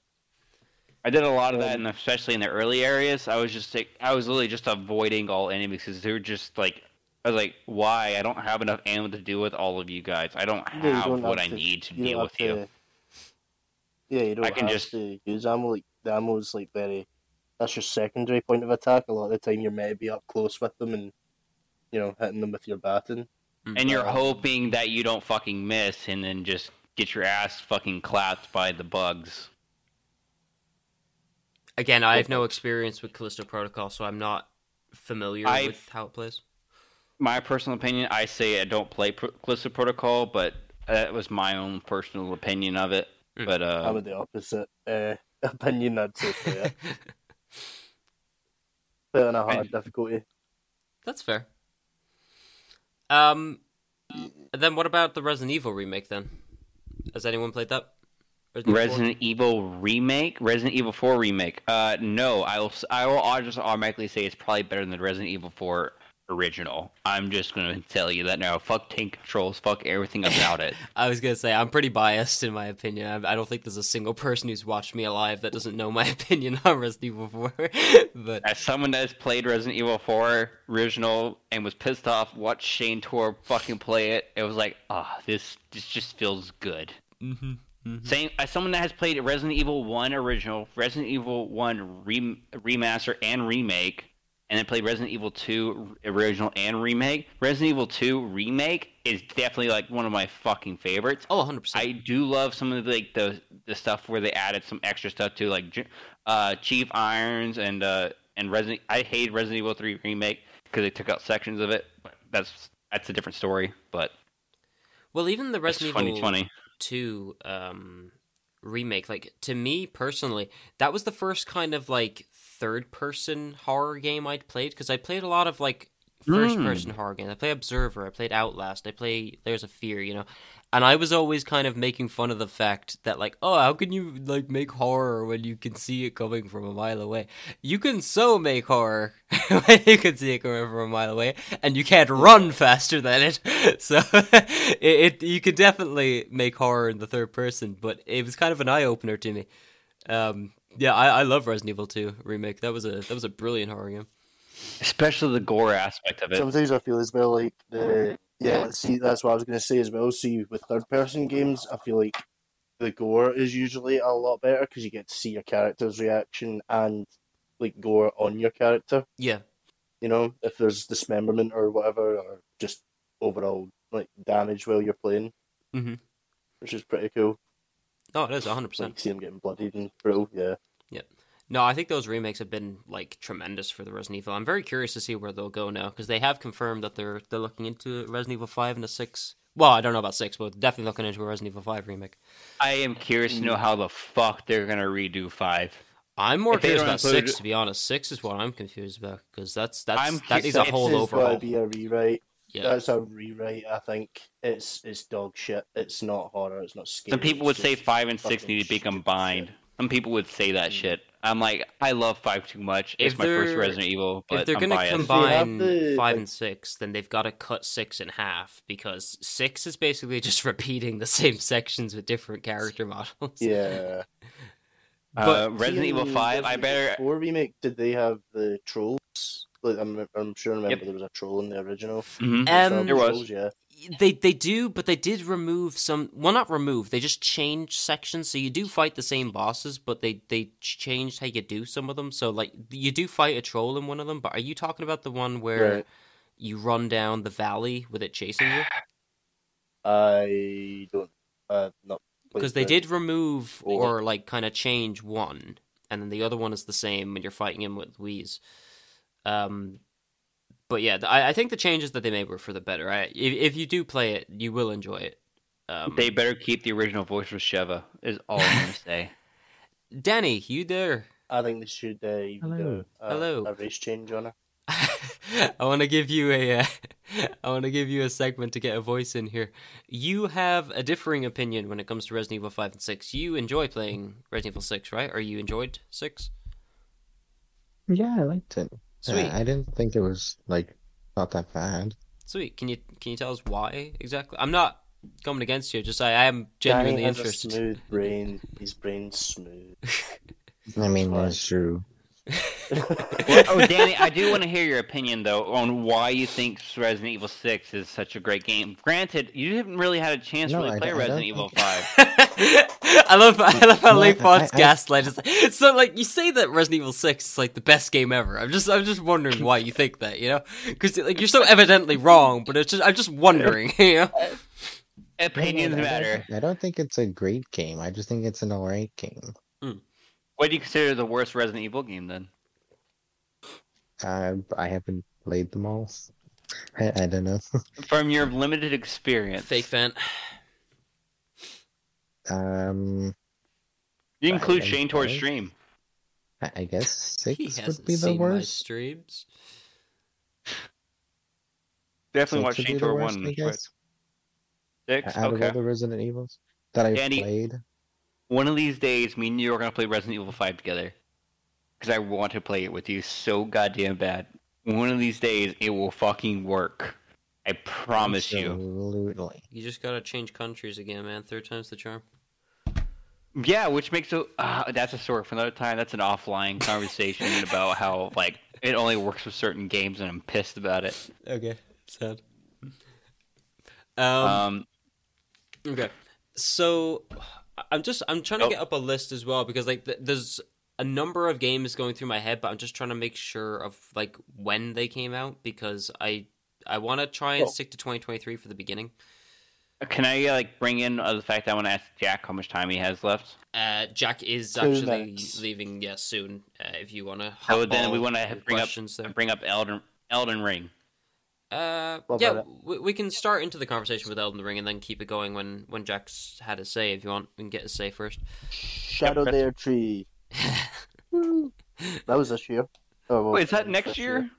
I did a lot of that, and especially in the early areas, I was just like, I was literally just avoiding all enemies because they were just like, I was like, why? I don't have enough ammo to deal with all of you guys. I don't have don't what have I to- need to deal with have you. To- Yeah, you don't I can have just- to use ammo. Like the ammo is like very. That's your secondary point of attack. A lot of the time, you're meant to be up close with them and, you know, hitting them with your baton. And you're hoping that you don't fucking miss, and then just get your ass fucking clapped by the bugs. Again, I have no experience with Callisto Protocol, so I'm not familiar I've- with how it plays. My personal opinion, I say I don't play Callisto Protocol, but that was my own personal opinion of it. Mm. But uh, I'm of the opposite uh, (laughs) opinion. I'd say play it. Play on a hard And- difficulty. That's fair. Um, then what about the Resident Evil remake? Then, has anyone played that? Evil 4? Resident Evil remake, Resident Evil Four remake. Uh, no, I will. I will I'll just automatically say it's probably better than the Resident Evil Four original. I'm just gonna tell you that now. Fuck tank controls. Fuck everything (laughs) about it. I was gonna say I'm pretty biased in my opinion. I, I don't think there's a single person who's watched me alive that doesn't know my (laughs) opinion on Resident Evil 4. (laughs) but As someone that has played Resident Evil Four original and was pissed off, watched Shane Tor fucking play it, it was like, ah, this this just feels good. Mhm, mhm. Same as someone that has played Resident Evil One original, Resident Evil One rem- remaster and remake, and then played Resident Evil Two original and remake. Resident Evil Two remake is definitely like one of my fucking favorites. oh, 100. percent I do love some of the, like the the stuff where they added some extra stuff to like uh, Chief Irons and uh, and Resident. I hate Resident Evil Three remake because they took out sections of it. But that's that's a different story. But Well, even the Resident Evil 2020. 2 um, remake, like to me personally, that was the first kind of like third person horror game I'd played because I played a lot of like first person horror games. I play Observer, I played Outlast, I play Layers of Fear, you know. And I was always kind of making fun of the fact that like, oh, how can you like make horror when you can see it coming from a mile away? You can so make horror (laughs) when you can see it coming from a mile away, and you can't run faster than it. (laughs) So it, it you could definitely make horror in the third person, but it was kind of an eye opener to me. Um, yeah, I, I love Resident Evil 2 remake. That was a that was a brilliant horror game. Especially the gore aspect of it. Sometimes I feel as well like the yeah. See, that's what I was going to say as well. See, with third person games, I feel like the gore is usually a lot better because you get to see your character's reaction and like gore on your character. Yeah, You know, if there's dismemberment or whatever, or just overall like damage while you're playing, Mhm. which is pretty cool. No, it is hundred percent. Like see them getting bloodied and brutal. Yeah. Yep. No, I think those remakes have been like tremendous for the Resident Evil. I'm very curious to see where they'll go now because they have confirmed that they're they're looking into Resident Evil Five and a Six. Well, I don't know about six, but definitely looking into a Resident Evil Five remake. I am curious to know how the fuck they're gonna redo five. I'm more If curious about include- six, to be honest. Six is what I'm confused about because that's that's I'm that needs a whole It's overhaul. be a rewrite. Yeah, That's a rewrite. I think it's it's dog shit. It's not horror. It's not scary. Some people would say five and six need to be combined. shit. Some people would say that shit. I'm like, I love five too much. If It's my first Resident Evil, but if they're I'm gonna biased. combine the- five like- and six, then they've got to cut six in half because six is basically (laughs) just repeating the same sections with different character models. Yeah. (laughs) uh, but- Resident Evil in Five. I better. Evil Four remake. Did they have the trolls? Like, I'm, I'm sure. I remember Yep. there was a troll in the original. Mhm. Um, There was. trolls, yeah. They they do, but they did remove some. Well, not remove. They just changed sections, so you do fight the same bosses, but they they changed how you do some of them. So like you do fight a troll in one of them, but are you talking about the one where Right. you run down the valley with it chasing you? I don't. Uh, not Because they did remove Or- or like kind of change one, and then the other one is the same when you're fighting him with Luis. Um, but yeah, I, I think the changes that they made were for the better. I, if, if you do play it, you will enjoy it. Um, They better keep the original voice with Sheva. Is all I'm gonna (laughs) say. Danny, you there? I think they should uh, Hello. do a, Hello. a race change on her. (laughs) I want to give you a, uh, (laughs) I want to give you a segment to get a voice in here. You have a differing opinion when it comes to Resident Evil Five and Six. You enjoy playing Resident Evil Six, right? Or you enjoyed Six? Yeah, I liked it. Sweet, Uh, I didn't think it was like not that bad. sweet. Can you can you tell us why exactly? I'm not coming against you. Just I, I am Danny genuinely has interested. a smooth brain. His brain's smooth. (laughs) I mean, that's true. Well, (laughs) oh, Danny, I do want to hear your opinion though on why you think Resident Evil Six is such a great game. Granted, you haven't really had a chance No, to really I play Resident Evil think- Five. (laughs) I love I love how No, Lake Font's I- I- gaslight is like, so like you say that Resident Evil Six is like the best game ever. I'm just I'm just wondering why you think that, you know? Because like you're so evidently wrong, but it's just I'm just wondering, (laughs) you know? Opinions No, no, I matter. don't- I don't think it's a great game. I just think it's an alright game. What do you consider the worst Resident Evil game then? Uh, I haven't played them all. I, I don't know. (laughs) From your limited experience, Fake fan. um, You include I- Shane towards I- stream. I, I guess He six hasn't would be the seen my worst. streams. Definitely Six watch Shane the Tor one. I guess. Six. Out of all the Resident Evils that I've Danny- played, One of these days, me and you are gonna play Resident Evil Five together. Because I want to play it with you so goddamn bad. One of these days, it will fucking work. I promise you. absolutely. You just gotta change countries again, man. Third time's the charm. Yeah, which makes it. Uh, that's a story for another time. That's an offline conversation (laughs) about how like it only works with certain games, and I'm pissed about it. Okay. Sad. Um, Um, Okay. So I'm just I'm trying to Oh. get up a list as well because like th- there's a number of games going through my head, but I'm just trying to make sure of like when they came out because I I want to try and Oh. stick to 2023 for the beginning. can I like bring in uh, the fact that I want to ask Jack how much time he has left? Uh, Jack is Two actually minutes. leaving yeah soon. Uh, if you want to, So then we want to bring up questions there. bring up Elden Elden Ring. Uh, What yeah, we, we can start into the conversation with Elden Ring and then keep it going when when Jack's had his say. If you want, we can get his say first. Shadow Yep, Dare Tree. (laughs) That was this year. Oh, well, Wait, is that it's next this year?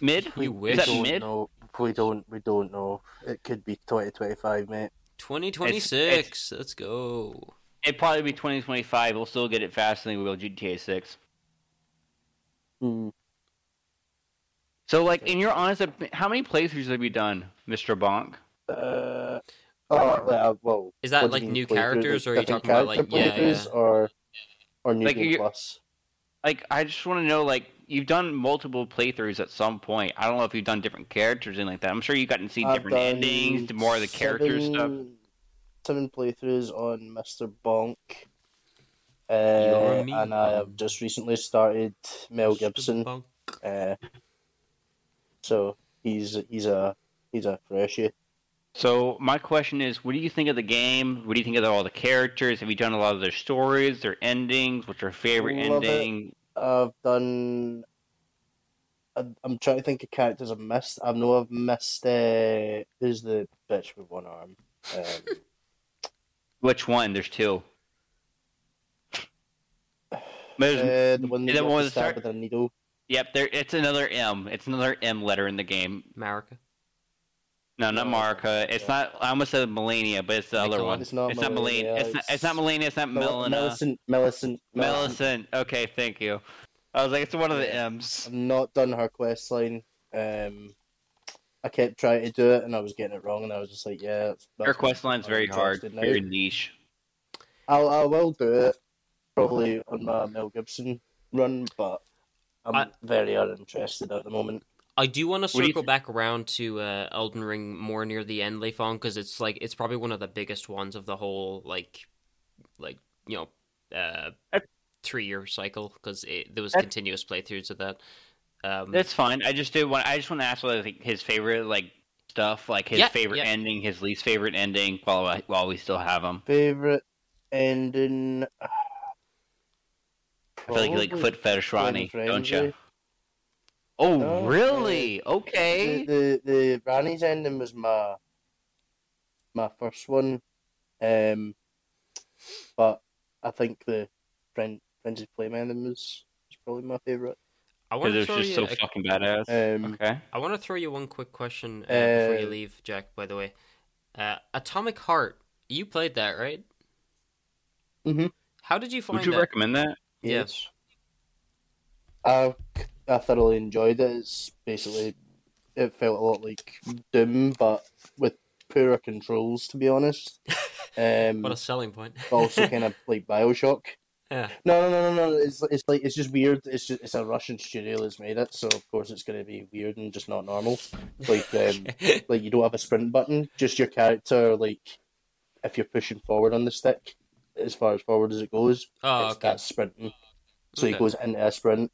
Mid? You Is wish. that mid? know. We don't. We don't know. It could be twenty twenty five, mate. Twenty twenty six. Let's go. It'd probably be 2025. We'll still get it faster than we will GTA 6. Hmm. So, like, in your honest, op- how many playthroughs have you done, Mr. Bonk? Uh, oh, uh, well. Is that like new characters, or are you talking about like character yeah, yeah? or or new Like, game plus? Like, I just want to know, like, you've done multiple playthroughs at some point. I don't know if you've done different characters and like that. I'm sure you've gotten to see I've different endings, more of the character seven- stuff. Seven playthroughs on Mr. Bonk. Uh, and I have just recently started Mel Gibson. Uh, so he's he's a he's a freshie. So, my question is, what do you think of the game? What do you think of all the characters? Have you done a lot of their stories, their endings? What's your favorite Love it. ending? I've done. I'm trying to think of characters I've missed. I know I've missed. Uh, who's the bitch with one arm? Um, (laughs) Which one? There's two. (sighs) There's, uh, the one that the you one with stab start- with a needle. Yep, there. It's another M. It's another M letter in the game. Marika. No, not No, Marika. It's yeah. not. I almost said Malenia, but it's the other one. It's not It's not Malenia. Malenia, It's not. It's it's- not Malenia. It's not Mel- Melina. Millicent, Millicent, Millicent. Okay, thank you. I was like, it's one of the M's. I've not done her quest line. Um, I kept trying to do it and I was getting it wrong, and I was just like, yeah. That's, Her that's quest line's very hard. now. Very niche. I'll I will do it probably on my Mel Gibson run, but I'm I- very uninterested at the moment. I do want to What do you circle thi- back around to uh, Elden Ring more near the end, Leifong, because it's like it's probably one of the biggest ones of the whole like, like you know, uh, three year cycle because there was That- continuous playthroughs of that. Um, That's fine. I just did want. I just want to ask what like, his favorite like stuff, like his Yeah, favorite yeah. ending, his least favorite ending, while while we still have him. Favorite ending. I feel like you like foot fetish Ranni, don't you? Oh, No, really? Okay. The, the the Ranni's ending was my my first one, um, but I think the Fren- Frenzy Flame ending was, was probably my favorite. I want Because to it throw was just you. so a- fucking badass. Um, Okay. I want to throw you one quick question uh, before you Uh, leave, Jack. By the way, uh, Atomic Heart. You played that, right? Mm Mhm. How did you find it? Would you that? recommend that? Yes. I I thoroughly enjoyed it. It's basically it felt a lot like Doom, but with poorer controls. To be honest, (laughs) um, What a selling point. but also (laughs) kind of like Bioshock. yeah. No, no, no, no, no. It's it's like it's just weird. It's just it's a Russian studio that's made it, so of course it's going to be weird and just not normal. Like (laughs) um, like you don't have a sprint button. Just your character, like if you're pushing forward on the stick, as far as forward as it goes, oh, it's okay. that sprinting. So he goes into a sprint.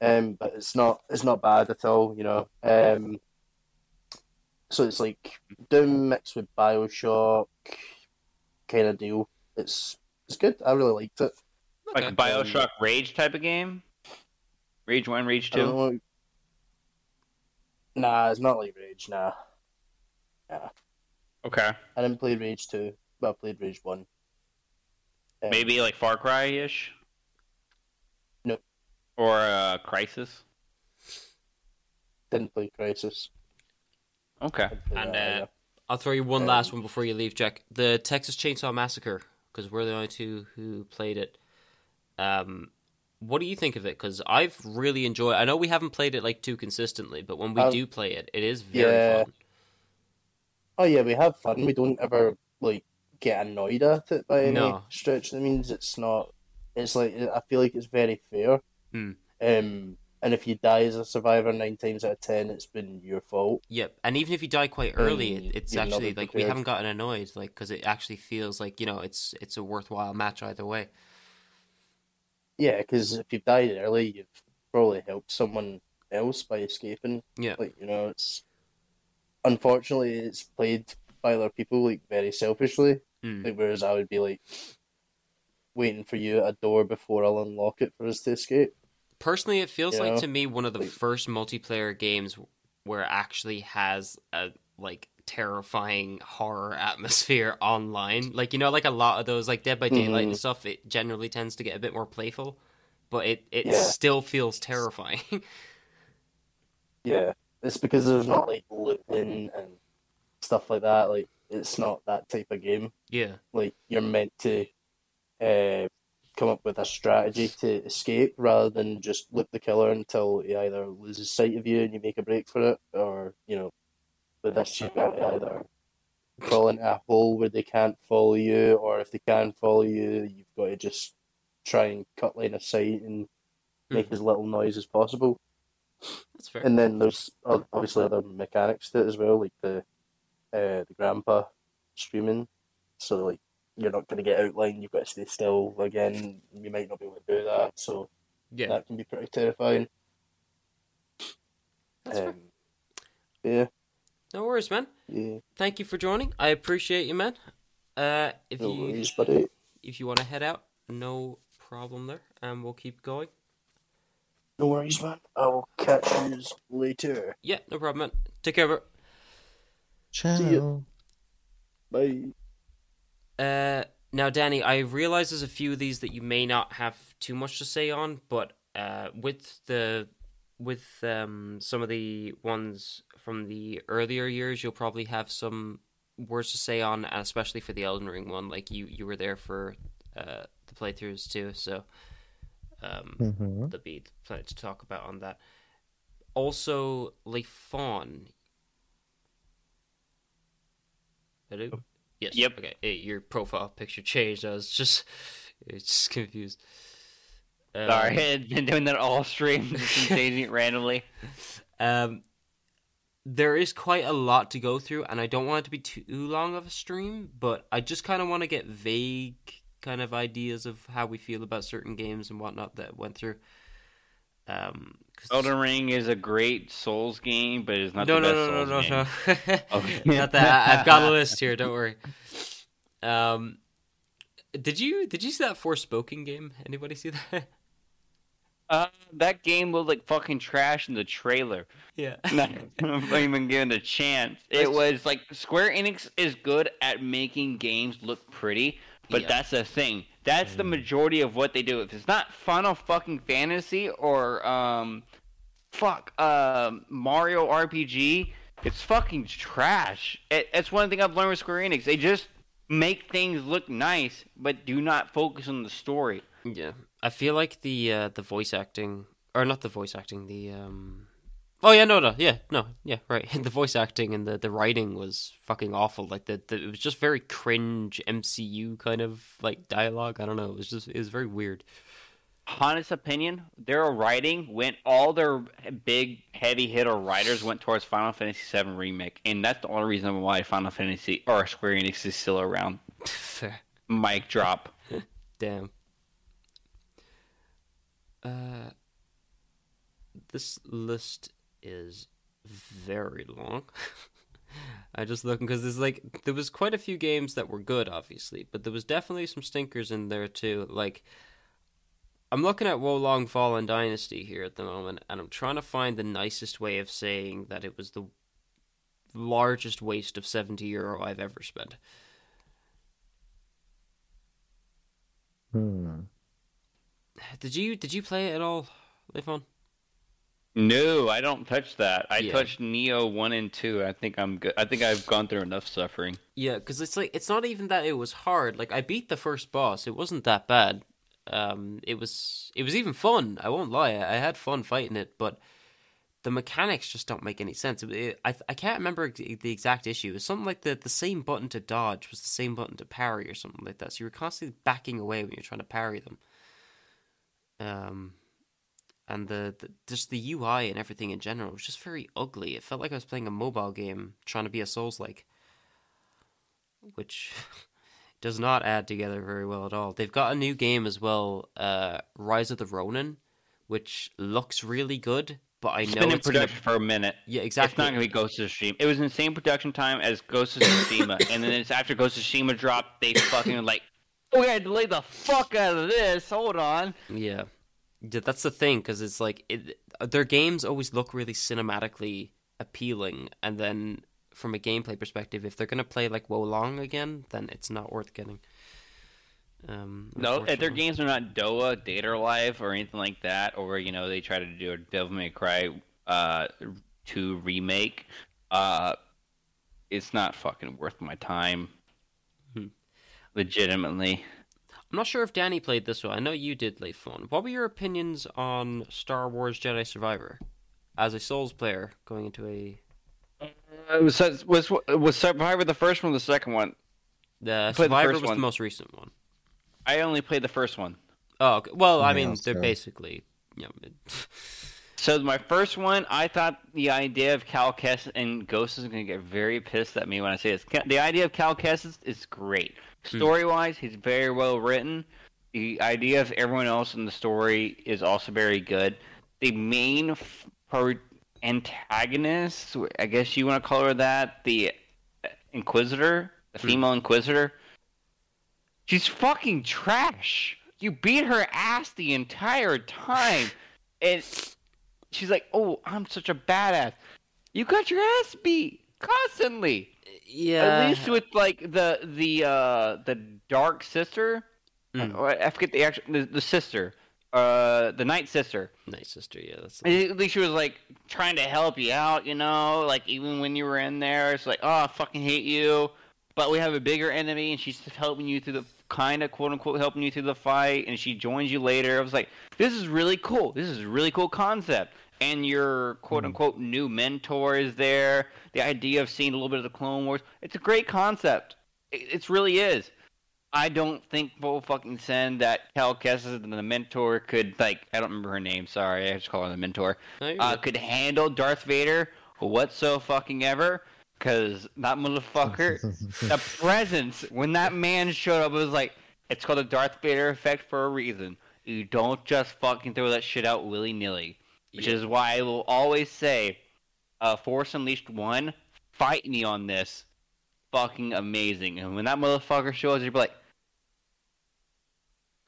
Um, but it's not it's not bad at all, you know. Um, so it's like Doom mixed with Bioshock kind of deal. It's it's good. I really liked it. Like a Bioshock Rage type of game? Rage 1, Rage 2? know. Nah, it's not like Rage. Nah, Okay. I didn't play Rage two, but I played Rage one. Maybe like Far Cry ish? No. Or uh, Crysis? didn't play Crysis. Okay. And, that, uh, yeah. I'll throw you one Um, last one before you leave, Jack. The Texas Chainsaw Massacre, because we're the only two who played it. Um, what do you think of it? Because I've really enjoyed. I know we haven't played it like too consistently, but when we Um, do play it, it is very yeah. fun. Oh yeah, we have fun. We don't ever like get annoyed at it by any No. stretch. That means it's not. It's like I feel like it's very fair. Hmm. Um, and if you die as a survivor nine times out of ten, it's been your fault. Yep, and even if you die quite early, it, it's actually like we haven't gotten annoyed, like because it actually feels like you know it's it's a worthwhile match either way. Yeah, because if you've died early, you've probably helped someone else by escaping. Yeah. Like you know, it's unfortunately it's played by other people like very selfishly. Mm. Like whereas I would be like waiting for you at a door before I'll unlock it for us to escape. Personally, it feels You like know? to me one of the Like- first multiplayer games where it actually has a like terrifying horror atmosphere (laughs) online. Like you know, like a lot of those like Dead by Daylight and Mhm. stuff, it generally tends to get a bit more playful, but it it Yeah. still feels terrifying. (laughs) Yeah, it's because there's not like looting and stuff like that. Like it's not that type of game. yeah, Like you're meant to uh, come up with a strategy to escape rather than just loot the killer until he either loses sight of you and you make a break for it, or you know, with this you got either crawl into a hole where they can't follow you, or if they can follow you, you've got to just try and cut line of sight and make Mhm. as little noise as possible. that's fair. And then there's obviously other mechanics to it as well, like the uh, the grandpa streaming. So like you're not going to get outlined. You've got to stay still again. You might not be able to do that, so yeah, that can be pretty terrifying. Um, yeah, No worries, man. yeah. Thank you for joining. I appreciate you, man. Uh, if No you worries, buddy. if you want to head out, no problem there, and we'll keep going. No worries, man. I will catch you later. Yeah, no problem, man. Take care, bro. Ciao. Bye. Uh, now, Danny, I realize there's a few of these that you may not have too much to say on, but uh, with the with um some of the ones from the earlier years, you'll probably have some words to say on, especially for the Elden Ring one. Like you, you were there for uh the playthroughs too, so um, hmm there'll be plenty to talk about on that. Also, Leifon. Hello. Yes. Yep. Okay. Hey, your profile picture changed. I was just, (laughs) it's just confused. Um, Sorry, (laughs) I've been doing that all stream, just (laughs) changing it randomly. Um, there is quite a lot to go through, and I don't want it to be too long of a stream, but I just kind of want to get vague kind of ideas of how we feel about certain games and whatnot that went through. Um, 'cause- Elden Ring is a great Souls game, but it's not no, the no, best no, no, Souls no, game. no, Okay. (laughs) (laughs) Not that. I- I've got a list here. Don't worry. Um, did you did you see that Forspoken game? Anybody see that? (laughs) Uh, that game looked like fucking trash in the trailer. yeah. Not not even given a chance. It was like Square Enix is good at making games look pretty, but Yeah. that's the thing. That's the majority of what they do. If it's not Final fucking Fantasy or um, fuck, um, Mario RPG, it's fucking trash. It, it's one thing I've learned with Square Enix. They just make things look nice, but do not focus on the story. Yeah, I feel like the uh, the voice acting, or not the voice acting, the um. Oh yeah, no, no, yeah, no, yeah, right. (laughs) The voice acting and the, the writing was fucking awful. Like the, the it was just very cringe MCU kind of like dialogue. I don't know. It was just it was very weird. honest opinion, their writing went all their big heavy hitter writers went towards Final Fantasy VII remake, and that's the only reason why Final Fantasy or Square Enix is still around. (laughs) Fair. Mic drop. (laughs) Damn. Uh, this list is very long. (laughs) I just looking because there's like there was quite a few games that were good, obviously, but there was definitely some stinkers in there too. Like I'm looking at Wo Long Fallen Dynasty here at the moment, and I'm trying to find the nicest way of saying that it was the largest waste of 70 euro I've ever spent. Hmm. Did you did you play it at all, Leifon? No, I don't touch that. I Yeah. touched Nioh one and two. I think I'm good. I think I've gone through enough suffering. Yeah, because it's like it's not even that it was hard. Like I beat the first boss; it wasn't that bad. Um, it was it was even fun. I won't lie; I had fun fighting it, but the mechanics just don't make any sense. It, I I can't remember the exact issue. It was something like the the same button to dodge was the same button to parry, or something like that. So you were constantly backing away when you're trying to parry them. Um, and the, the just the UI and everything in general was just very ugly. It felt like I was playing a mobile game trying to be a Souls like which (laughs) does not add together very well at all. They've got a new game as well, uh, Rise of the Ronin, which looks really good, but I It's know been in it's gonna- production for a minute. Yeah, exactly. It's not going to be Ghost of Tsushima. It was in the same production time as Ghost of Tsushima, (laughs) and then it's after Ghost of Tsushima dropped, they fucking like, (laughs) oh, we gotta delay the fuck out of this. Hold on. Yeah, yeah, that's the thing because it's like it, their games always look really cinematically appealing, and then from a gameplay perspective, if they're gonna play like Wo Long again, then it's not worth getting. Um, No, if their games are not Doa, Dead or Alive, or anything like that, or you know they try to do a Devil May Cry uh, two remake, uh, it's not fucking worth my time. Hmm. Legitimately, I'm not sure if Danny played this one. I know you did, Leifon. What were your opinions on Star Wars Jedi Survivor as a Souls player going into a uh, was was was Survivor the first one, or the second one? the played the Survivor first was one. the most recent one. I only played the first one. Oh, okay. well, I Yeah, mean, they're so- basically, you know, it- (laughs) So my first one, I thought the idea of Cal Kestis and Ghost is going to get very pissed at me when I say this. The idea of Cal Kestis is great. Hmm. Story wise, he's very well written. The idea of everyone else in the story is also very good. The main f- antagonist, I guess you want to call her that, the uh, Inquisitor, the Hmm. female Inquisitor, she's fucking trash. You beat her ass the entire time. (sighs) And she's like, "Oh, I'm such a badass." You got your ass beat constantly. yeah. At least with like the the uh the dark sister. Mm. Uh, I forget the actual the, the sister. Uh, the night sister. Night sister. Yeah, that's At least she was like trying to help you out, you know. Like even when you were in there, it's like, "Oh, I fucking hate you," but we have a bigger enemy, and she's helping you through the kind of quote unquote helping you through the fight, and she joins you later. I was like, "This is really cool. This is a really cool concept." And your quote unquote new mentor is there. The idea of seeing a little bit of the Clone Wars. It's a great concept. It, it really is. I don't think full fucking send that Cal Kestis and the mentor could like I don't remember her name. Sorry, I just call her the mentor No, uh, could handle Darth Vader whatso fucking ever. Cause that motherfucker, (laughs) the presence when that man showed up, it was like it's called the Darth Vader effect for a reason. You don't just fucking throw that shit out willy nilly. Which Yeah. is why I will always say, uh, Force Unleashed one, fight me on this. Fucking amazing. And when that motherfucker shows, you're like,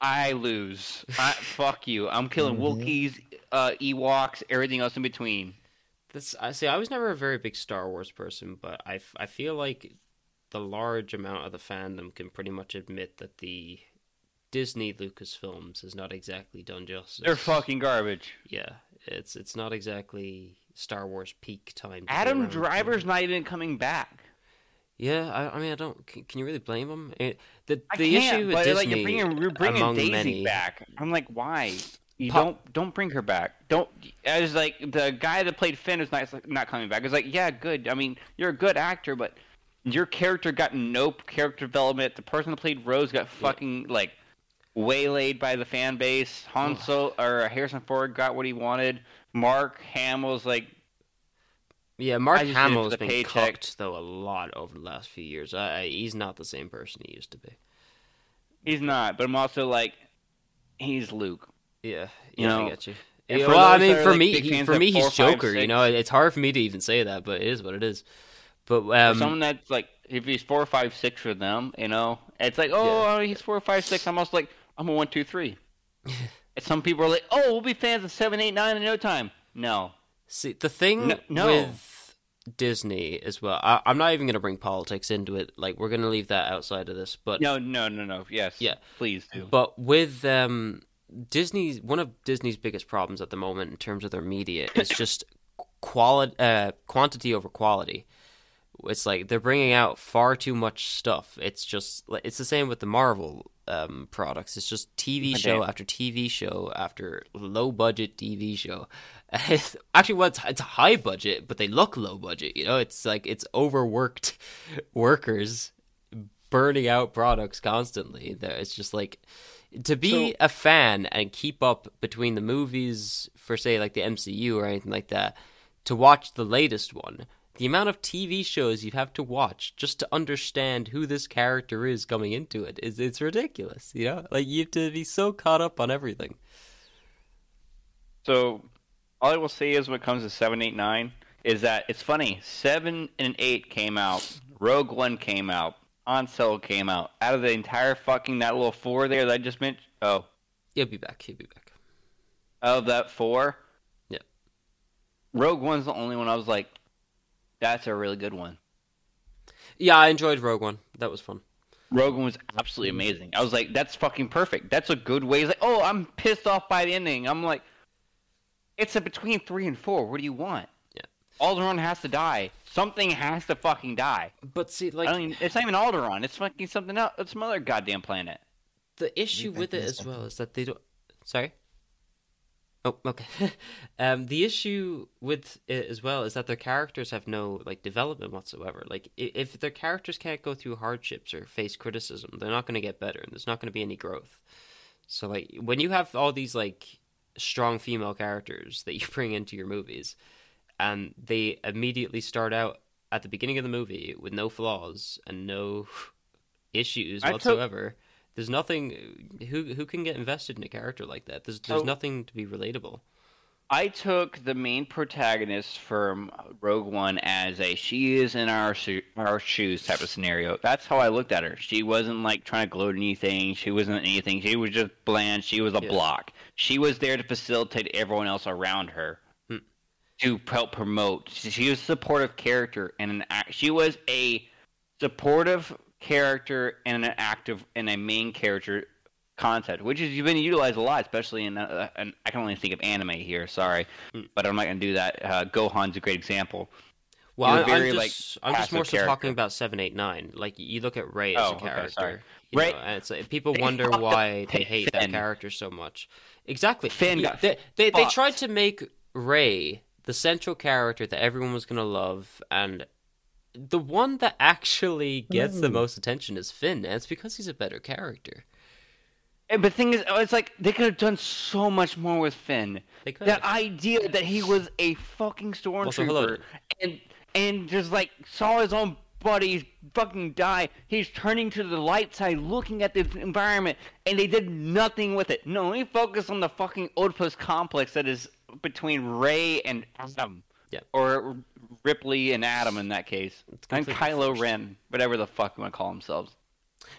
I lose. I, (laughs) fuck you. I'm killing Mhm. Wookiees, uh, Ewoks, everything else in between. This I see. I was never a very big Star Wars person, but I, I feel like the large amount of the fandom can pretty much admit that the Disney Lucasfilms has not exactly done justice. They're fucking garbage. yeah. It's it's not exactly Star Wars peak time. Adam. Driver's not even coming back. Yeah, I, I mean, I don't. Can, can you really blame him? It, the I the issue with but Disney, like you're bringing, you're bringing Daisy many, back. I'm like, why? You Pa- don't don't bring her back. Don't. I was like, the guy that played Finn is not not coming back. I was like, yeah, good. I mean, you're a good actor, but your character got no character development. The person that played Rose got fucking like waylaid by the fan base. Han Solo or Harrison Ford got what he wanted. Mark Hamill's like Yeah, Mark I just did it for Hamill's been paycheck. cooked though a lot over the last few years. I, I, he's not the same person he used to be. he's not, but I'm also like he's Luke. Yeah, You yeah, I know, get you. Yeah, well, I mean, for like, me, he, for me, he's five, Joker. you know, it's hard for me to even say that, but it is what it is. But um, someone that's like, if he's four, five, six for them, you know, it's like, oh, he's four, five, six. I'm almost like, I'm a one, two, three. (laughs) and some people are like, oh, we'll be fans of seven, eight, nine in no time. No, see, the thing No- no. with Disney as well. I, I'm not even going to bring politics into it. Like, we're going to leave that outside of this. But no, no, no, no. Yes, Yeah. please do. But with um, Disney's one of Disney's biggest problems at the moment in terms of their media (coughs) is just quality, uh, quantity over quality. It's like they're bringing out far too much stuff. It's just it's the same with the Marvel um, products. It's just TV show after TV show after low budget TV show. It's, actually, well, it's, it's high budget, but they look low budget. You know, it's like it's overworked (laughs) workers burning out products constantly. It's just like to be So- a fan and keep up between the movies for say like the MCU or anything like that. To watch the latest one, the amount of TV shows you have to watch just to understand who this character is coming into it is it's ridiculous. You know, like you have to be so caught up on everything. So, all I will say is, when it comes to seven, eight, nine, is that it's funny. Seven and eight came out. Rogue One came out. Han Solo came out. Out of the entire fucking that little four there that I just mentioned. Oh, He'll be back. He'll be back. Out of that four. Rogue One's the only one I was like, That's a really good one. Yeah, I enjoyed Rogue One. That was fun. Rogue One was absolutely amazing. I was like, that's fucking perfect. That's a good way. He's like, oh, I'm pissed off by the ending. I'm like, it's a between three and four. What do you want? Yeah. Alderaan has to die. Something has to fucking die. But see, like don't even, it's not even Alderaan. It's fucking something else. It's some other goddamn planet. the issue with it as well is that they don't. Sorry. Oh, okay. (laughs) um, the issue with it as well is that their characters have no like development whatsoever. Like, if their characters can't go through hardships or face criticism, they're not going to get better, and there's not going to be any growth. So, like, when you have all these like strong female characters that you (laughs) bring into your movies, and they immediately start out at the beginning of the movie with no flaws and no (laughs) issues I whatsoever. There's nothing who who can get invested in a character like that. There's there's nothing to be relatable. I took the main protagonist from Rogue One as a she is in our sho- our shoes type of scenario. That's how I looked at her. She wasn't like trying to gloat anything. She wasn't anything. She was just bland. She was a Yeah. block. She was there to facilitate everyone else around her Hmm. to help promote. She, she was a supportive character and an act. She was a supportive character and an active and a main character concept, which has been utilized a lot, especially in. Uh, and I can only think of anime here. Sorry, Hmm. but I'm not gonna do that. Uh, Gohan's a great example. Well, He's a I, I'm very, like, just I'm just more so character. talking about seven, eight, nine. Like you look at Rey as Oh, a character. sorry. you Rey- know, and it's like, people they wonder why they hate that character so much. Exactly. Finn Yeah, they they, they tried to make Rey the central character that everyone was gonna love, and the one that actually gets the Mm. most attention is Finn, and it's because he's a better character. And- But the thing is, oh, it's like they could have done so much more with Finn. They could. That idea that he was a fucking stormtrooper and and just like saw his own buddies fucking die. He's turning to the light side, looking at the environment, and they did nothing with it. No, they focused on the fucking Oedipus complex that is between Rey and Adam. Yeah. Or Ridley and Adam in that case. And Kylo forced. Ren, whatever the fuck you want to call themselves.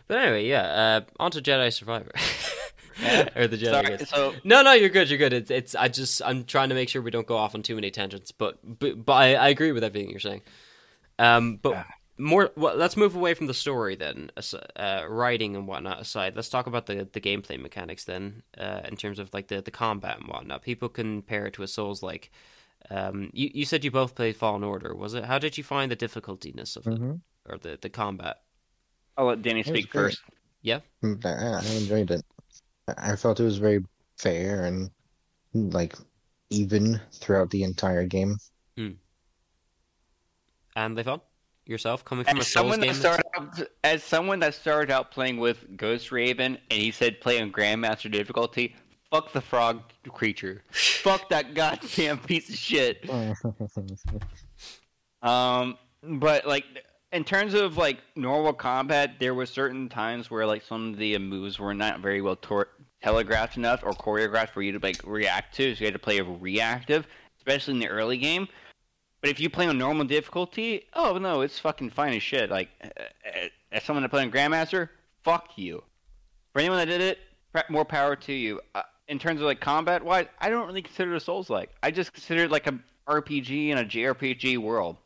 But anyway, yeah. Uh, on to Jedi Survivor. (laughs) or the Jedi. Sorry, so No, no, you're good. You're good. It's, it's. I just, I'm trying to make sure we don't go off on too many tangents. But, but, but I, I agree with everything you're saying. Um, but more. Well, let's move away from the story then. Uh, writing and whatnot aside, let's talk about the the gameplay mechanics then. Uh, in terms of like the the combat and whatnot, people compare it to a Souls like. Um, you you said you both played Fallen Order. Was it? How did you find the difficultiness of it Mhm. or the the combat? I'll let Danny speak first. Mm, I, I enjoyed it. I I felt it was very fair and like even throughout the entire game. And they fun yourself coming from a As Souls someone, that game. that's- started out, as someone that started out playing with Ghost Raven and he said play on Grandmaster difficulty, fuck the frog creature. fuck that goddamn piece of shit. (laughs) Um, but like in terms of like normal combat, there were certain times where like some of the moves were not very well tor- telegraphed enough or choreographed for you to like react to. So you had to play a reactive, especially in the early game. But if you play on normal difficulty, oh no, it's fucking fine as shit. Like uh, uh, as someone that played on Grandmaster, fuck you. For anyone that did it, more power to you. In terms of like combat wise, I don't really consider it a Souls like. I just consider it like a RPG in a JRPG world.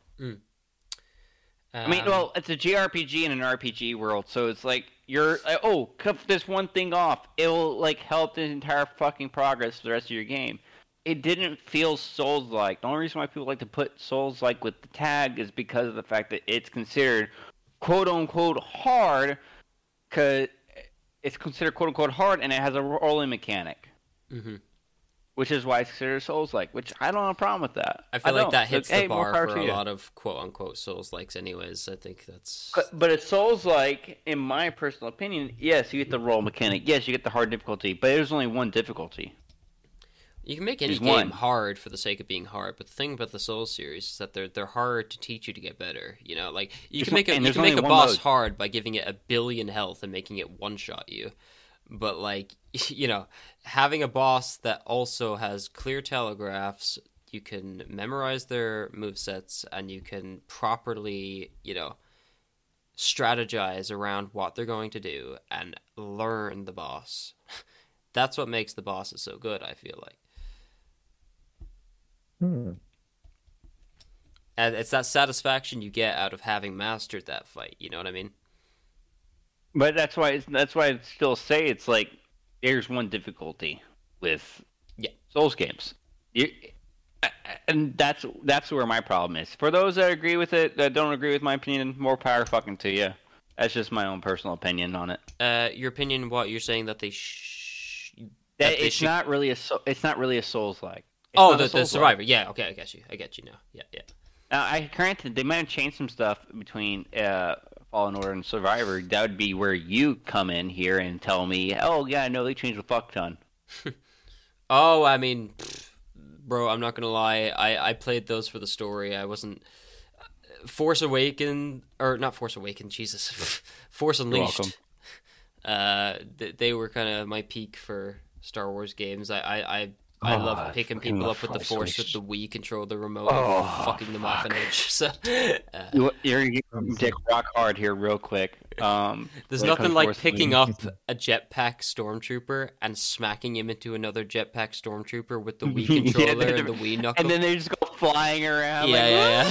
I mean, Um, well, it's a JRPG in an RPG world, so it's like you're uh, oh, cut this one thing off. It will like help the entire fucking progress for the rest of your game. It didn't feel Souls like. The only reason why people like to put Souls like with the tag is because of the fact that it's considered quote unquote hard, because it's considered quote unquote hard, and it has a rolling mechanic, mhm. which is why it's considered Souls like. Which I don't have a problem with that. I feel like don't. that hits hey, the more bar for a you. lot of quote unquote Souls likes, anyways. I think that's. But, but a Souls like, in my personal opinion, yes, you get the roll mechanic. Yes, you get the hard difficulty, but there's only one difficulty. You can make any game hard for the sake of being hard, but the thing about the Souls series is that they're they're hard to teach you to get better. You know, like you There's can make a you can make a boss mode. hard by giving it a billion health and making it one shot you. But like (laughs) you know, having a boss that also has clear telegraphs, you can memorize their movesets and you can properly, you know, strategize around what they're going to do and learn the boss. (laughs) That's what makes the bosses so good, I feel like. Hmm. and it's that satisfaction you get out of having mastered that fight. You know what I mean? But that's why it's, that's why I still say it's like there's one difficulty with Yeah. Souls games. You, and that's that's where my problem is. For those that agree with it, that don't agree with my opinion, more power fucking to you. That's just my own personal opinion on it. Uh, your opinion? What you're saying that they? Sh- That that they it's should- not really a it's not really a Souls like. Oh, the, the survivor. Yeah. Okay, I get you. I get you now. Yeah, yeah. Now, I granted they might have changed some stuff between uh, Fallen Order and Survivor. That would be where you come in here and tell me, "Oh yeah, no, they changed a fuck ton." (laughs) Oh, I mean, bro, I'm not gonna lie. I I played those for the story. I wasn't. Force Awakened or not Force Awakened? Jesus, (laughs) Force Unleashed. Uh, th- they were kind of my peak for Star Wars games. I I I, I Oh, love picking fucking people up with the Force Force with the Wii controller remote, Oh, and fucking them off an edge. So (laughs) uh, You- You're gonna get- take rock hard here, real quick. Um, (laughs) there's nothing like picking Unleashed. up a jetpack stormtrooper and smacking him into another jetpack stormtrooper with the Wii (laughs) controller they're- and the Wii knuckle. and then they just go flying around. yeah, like, yeah,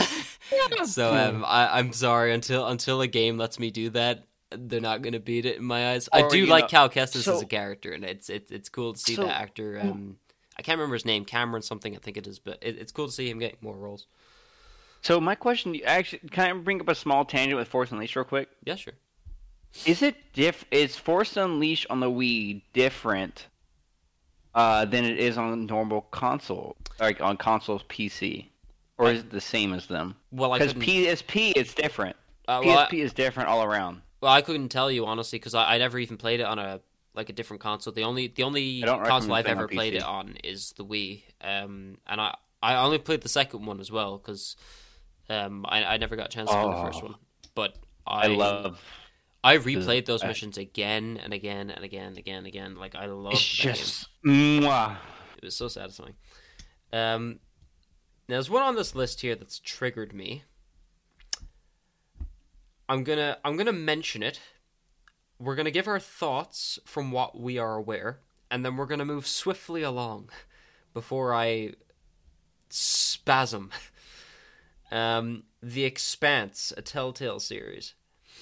"Woo!" yeah. so um, I, I'm sorry until until a game lets me do that, they're not gonna beat it in my eyes. I do like know- Cal Kestis as a character, and it's it's it's cool to see So- the actor. Um, I can't remember his name, Cameron something, I think it is, but it, it's cool to see him getting more roles. So my question, actually, can I bring up a small tangent with Force Unleashed real quick? Yeah, sure. Is it diff? Is Force Unleashed on the Wii different uh, than it is on normal console, like on console's PC, or is it the same as them? Well, I Because. PSP is different. uh, well, I, PSP is different all around. well, I couldn't tell you honestly because I, I never even played it on a like a different console. The only the only console I've ever played it on is the Wii. Um, and I I only played the second one as well because um I, I never got a chance to play the first Oh. one. But I, I, love. I replayed those missions again and again and again and again and again. Like I love It's game. just mwah. It was so satisfying. Um, now there's one on this list here that's triggered me. I'm gonna I'm gonna mention it. We're gonna give our thoughts from what we are aware, and then we're gonna move swiftly along before I spasm. (laughs) Um, the Expanse, a Telltale series.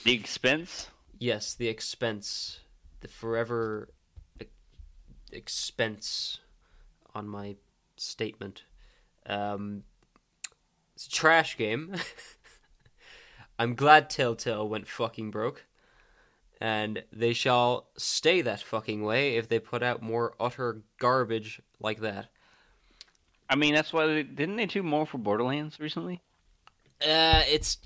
The expense. Yes, the expense, the forever e- expense on my statement. Um, it's a trash game. (laughs) I'm glad Telltale went fucking broke, and they shall stay that fucking way if they put out more utter garbage like that. I mean, that's why they, didn't they do more for Borderlands recently? Uh, it's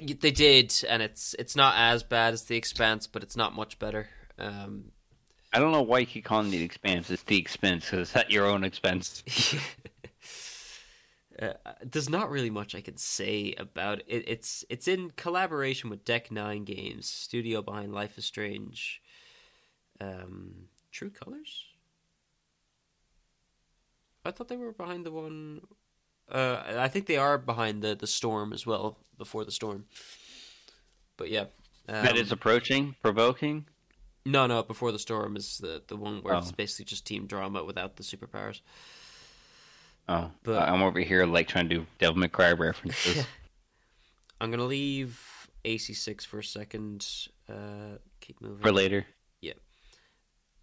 they did, and it's it's not as bad as the Expanse, but it's not much better. Um, I don't know why you keep calling the expense. It's the expense because it's at your own expense. (laughs) uh, there's not really much I can say about it. It's it's in collaboration with Deck Nine Games, studio behind Life is Strange. Um, True Colors. I thought they were behind the one. Uh, I think they are behind the the Storm as well. Before the Storm. But yeah, um, that is approaching, provoking. no, no. Before the Storm is the the one where it's Oh. basically just team drama without the superpowers. Oh, But- I'm over here like trying to do Devil May Cry references. (laughs) I'm gonna leave AC6 for a second. Uh, keep moving. for later. Yeah,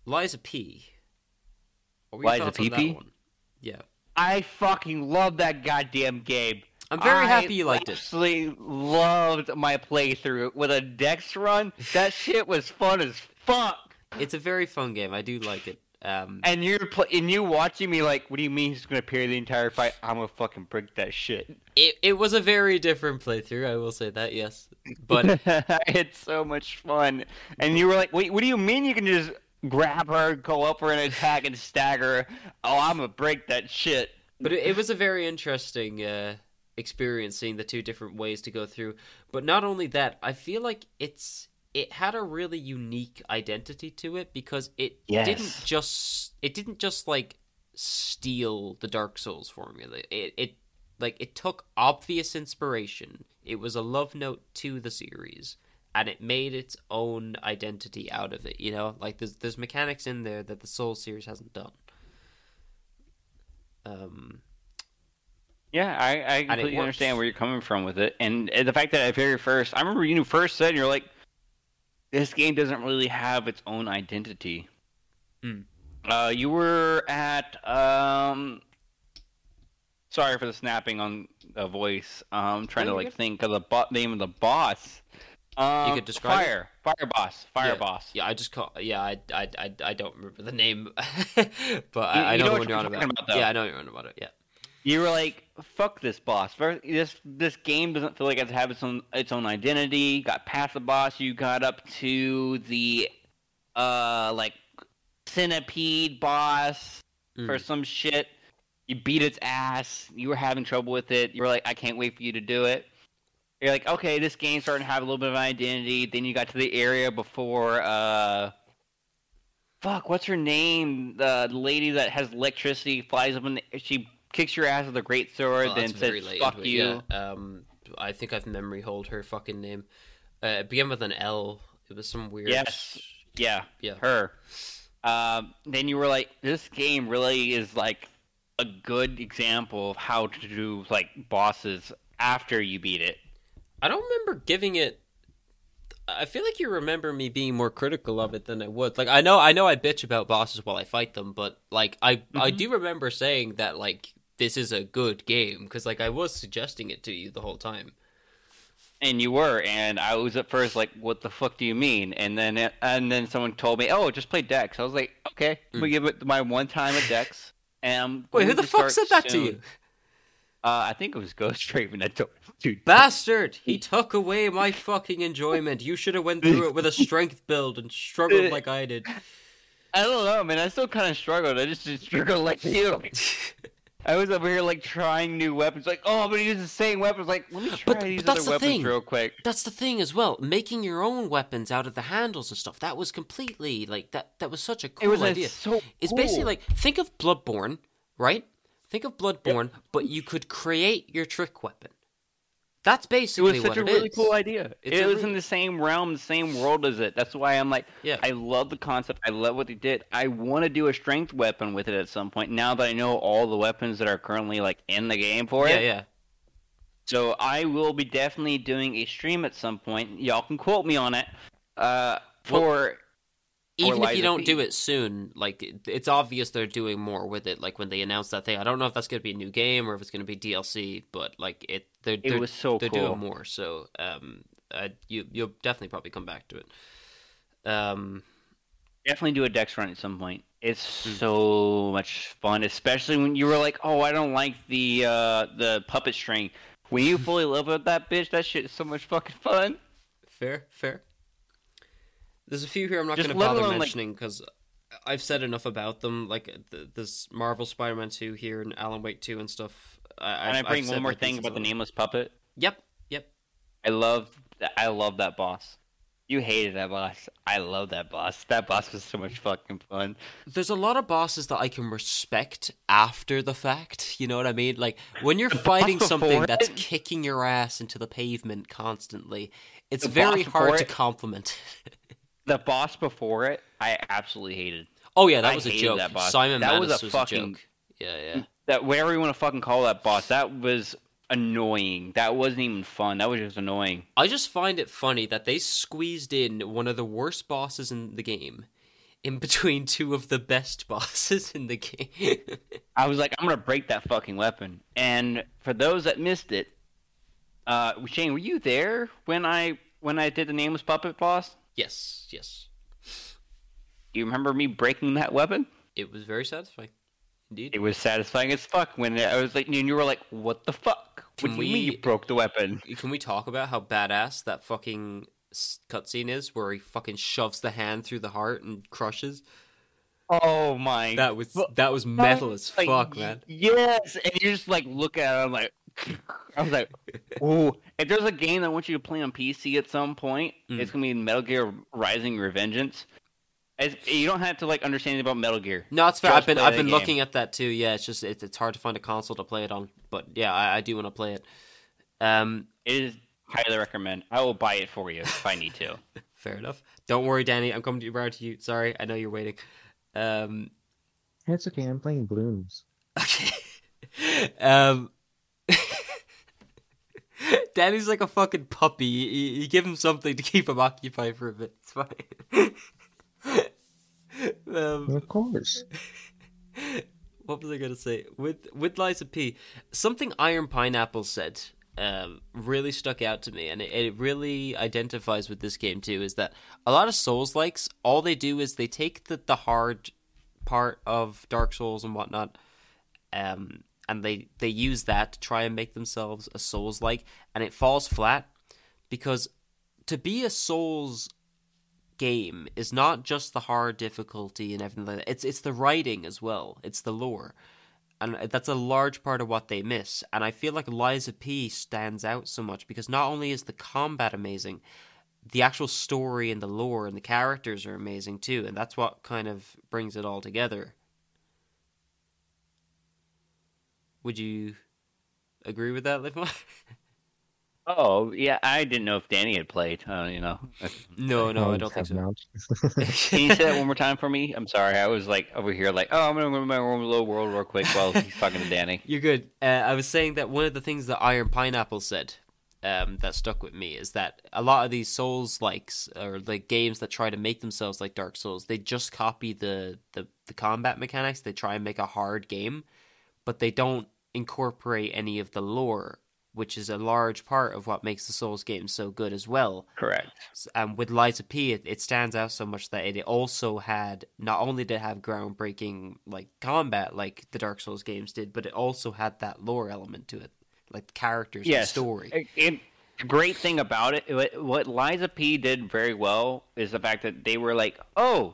Lies of P. What were Liza your thoughts on that PP? one? Yeah, I fucking love that goddamn game. I'm very I happy you liked it. Absolutely loved my playthrough with a Dex run. That shit was fun as fuck. It's a very fun game. I do like it. Um, And you're pl- and you watching me like, what do you mean he's gonna parry the entire fight? I'm gonna fucking break that shit. it it was a very different playthrough. I will say that. Yes, but (laughs) it's so much fun. And you were like, wait, what do you mean you can just grab her, go up her, and attack and stagger? Oh, I'm gonna break that shit. but it, it was a very interesting uh, experience seeing the two different ways to go through. But not only that, I feel like it's it had a really unique identity to it because it Yes. didn't just it didn't just like steal the Dark Souls formula. It it like it took obvious inspiration. It was a love note to the series. And it made its own identity out of it, you know. Like there's there's mechanics in there that the Soul series hasn't done. Um, Yeah, I, I completely understand where you're coming from with it, and the fact that at very first, I remember you first said you're like, this game doesn't really have its own identity. Hmm. Uh, you were at um. Sorry for the snapping on the voice. Um, trying to like think of the bo- name of the boss. Um, could describe it? fire, fire boss, fire yeah. boss. Yeah, I just call. Yeah, I, I, I, I don't remember the name, (laughs) but I, You- I you know, know what you're on about. about, yeah, I know what you're on about it. Yeah. you were like, "Fuck this boss." This this game doesn't feel like it has its own its own identity. Got past the boss, you got up to the uh like centipede boss for Mm. some shit. You beat its ass. You were having trouble with it. You were like, "I can't wait for you to do it." You're like, "Okay, this game's starting to have a little bit of an identity." Then you got to the area before uh. Fuck, what's her name? The lady that has electricity flies up and she kicks your ass with a great sword, Oh, then says "fuck you." Yeah. Um, I think I've memory hold her fucking name. Uh, it began with an L. It was some weird. Yes. Yeah, Yeah. her. Um, then you were like, "This game really is like a good example of how to do like bosses after you beat it." I don't remember giving it. I feel like you remember me being more critical of it than I would. Like I know, I know, I bitch about bosses while I fight them, but like I, I Mhm. do remember saying that like this is a good game because like I was suggesting it to you the whole time. And you were, and I was at first like, "What the fuck do you mean?" And then, and then someone told me, "Oh, just play Dex." I was like, "Okay, I'm gonna give it my one time at Dex." And Mm. Wait, who the fuck said that to you? Uh, I think it was Ghost Raven that told. Dude, Bastard! He took away my fucking enjoyment. You should have went through it with a strength build and struggled like I did. I don't know, man. I still kind of struggled. I just didn't struggle like you. (laughs) I was over here like trying new weapons. Like, oh, I'm gonna use the same weapons. Like, let me try But- these but that's other the weapons thing. real quick. That's the thing as well. Making your own weapons out of the handles and stuff. That was completely like that. That was such a cool It was idea. so It's cool. basically like think of Bloodborne, right? Think of Bloodborne, but you could create your trick weapon. That's basically It was such a really is. cool idea. It's it was really- in the same realm, the same world as it. That's why I'm like, Yeah. I love the concept. I love what they did. I want to do a strength weapon with it at some point. Now that I know all the weapons that are currently like in the game for Yeah, it. yeah. yeah. So I will be definitely doing a stream at some point. Y'all can quote me on it. Uh, for Even if you don't do it soon, like it's obvious they're doing more with it. Like when they announced that thing, I don't know if that's going to be a new game or if it's going to be DLC, but like it, they're it they're, was so they're cool. doing more. So um, uh, you you'll definitely probably come back to it. Um, Definitely do a Dex run at some point. It's Hmm. so much fun, especially when you were like, "Oh, I don't like the uh, the puppet string." When you (laughs) fully love with that bitch, that shit is so much fucking fun. Fair, fair. There's a few here I'm not going to bother alone, mentioning because I've said enough about them. Like th- this Marvel Spider-Man 2 here and Alan Wake 2 and stuff. I, and I bring I've one more thing about the on nameless puppet. Yep, yep. I love, I love that boss. You hated that boss. I love that boss. That boss was so much fucking fun. There's a lot of bosses that I can respect after the fact. You know what I mean? Like when you're The fighting something that's it- kicking your ass into the pavement constantly, it's The very hard to compliment. (laughs) The boss before it, I absolutely hated. oh yeah, that I was a joke. that boss. Simon That Manus was was a a, fucking- joke. Yeah, yeah. That whatever you want to fucking call that boss, that was annoying. That wasn't even fun. That was just annoying. I just find it funny that they squeezed in one of the worst bosses in the game in between two of the best (laughs) bosses in the game. I was like, I'm gonna break that fucking weapon. And for those that missed it, uh, Shane, were you there when I when I did the nameless puppet boss? Yes, yes. Do you remember me breaking that weapon? It was very satisfying. Indeed. It was satisfying as fuck when I was like, and you were like, "What the fuck? What Can do you we- you broke the weapon?" Can we talk about how badass that fucking cutscene is where he fucking shoves the hand through the heart and crushes? Oh my! That was that was metal as Like, fuck, man. Yes, and you just like look at it. I'm like, (laughs) I was like, (laughs) ooh. If there's a game that I want you to play on PC at some point, Mm. it's gonna be Metal Gear Rising: Revengeance. It's, you don't have to like understand about Metal Gear. No, it's fair. Just I've been I've been game. looking at that too. Yeah, it's just it's, it's hard to find a console to play it on. But yeah, I, I do want to play it. Um, It is highly recommend. I will buy it for you if I need to. (laughs) fair enough. Don't worry, Danny. I'm coming to you to you. Sorry, I know you're waiting. Um, It's okay. I'm playing Blooms. okay. (laughs) um, (laughs) Danny's like a fucking puppy. You, you give him something to keep him occupied for a bit. It's fine. (laughs) um, Of course. what was I gonna say with with Lies of P? Something Iron Pineapple said um, really stuck out to me, and it, it really identifies with this game too. Is that a lot of Souls likes all they do is they take the the hard part of Dark Souls and whatnot, um, and they they use that to try and make themselves a Souls like, and it falls flat because to be a Souls game is not just the hard difficulty and everything like that. It's it's the writing as well. It's the lore. And that's a large part of what they miss. And I feel like Lies of P stands out so much because not only is the combat amazing, the actual story and the lore and the characters are amazing too. And that's what kind of brings it all together. Would you agree with that, Liv? (laughs) Oh yeah, I didn't know if Danny had played. Uh, you know, no, no, I don't think have so. not. can you say that one more time for me? I'm sorry, I was like over here, like, oh, I'm gonna go my own little world real quick while he's talking to Danny. (laughs) You're good. Uh, I was saying that one of the things that Iron Pineapple said um, that stuck with me is that a lot of these Souls likes or like games that try to make themselves like Dark Souls, they just copy the, the the combat mechanics. They try and make a hard game, but they don't incorporate any of the lore, which is a large part of what makes the Souls games so good as well. Correct. And with Lies of P, it, it stands out so much that it also had not only did it have groundbreaking like combat like the Dark Souls games did, but it also had that lore element to it, like characters, Yes. the story. It, the great thing about it, what, what Lies of P did very well is the fact that they were like, oh,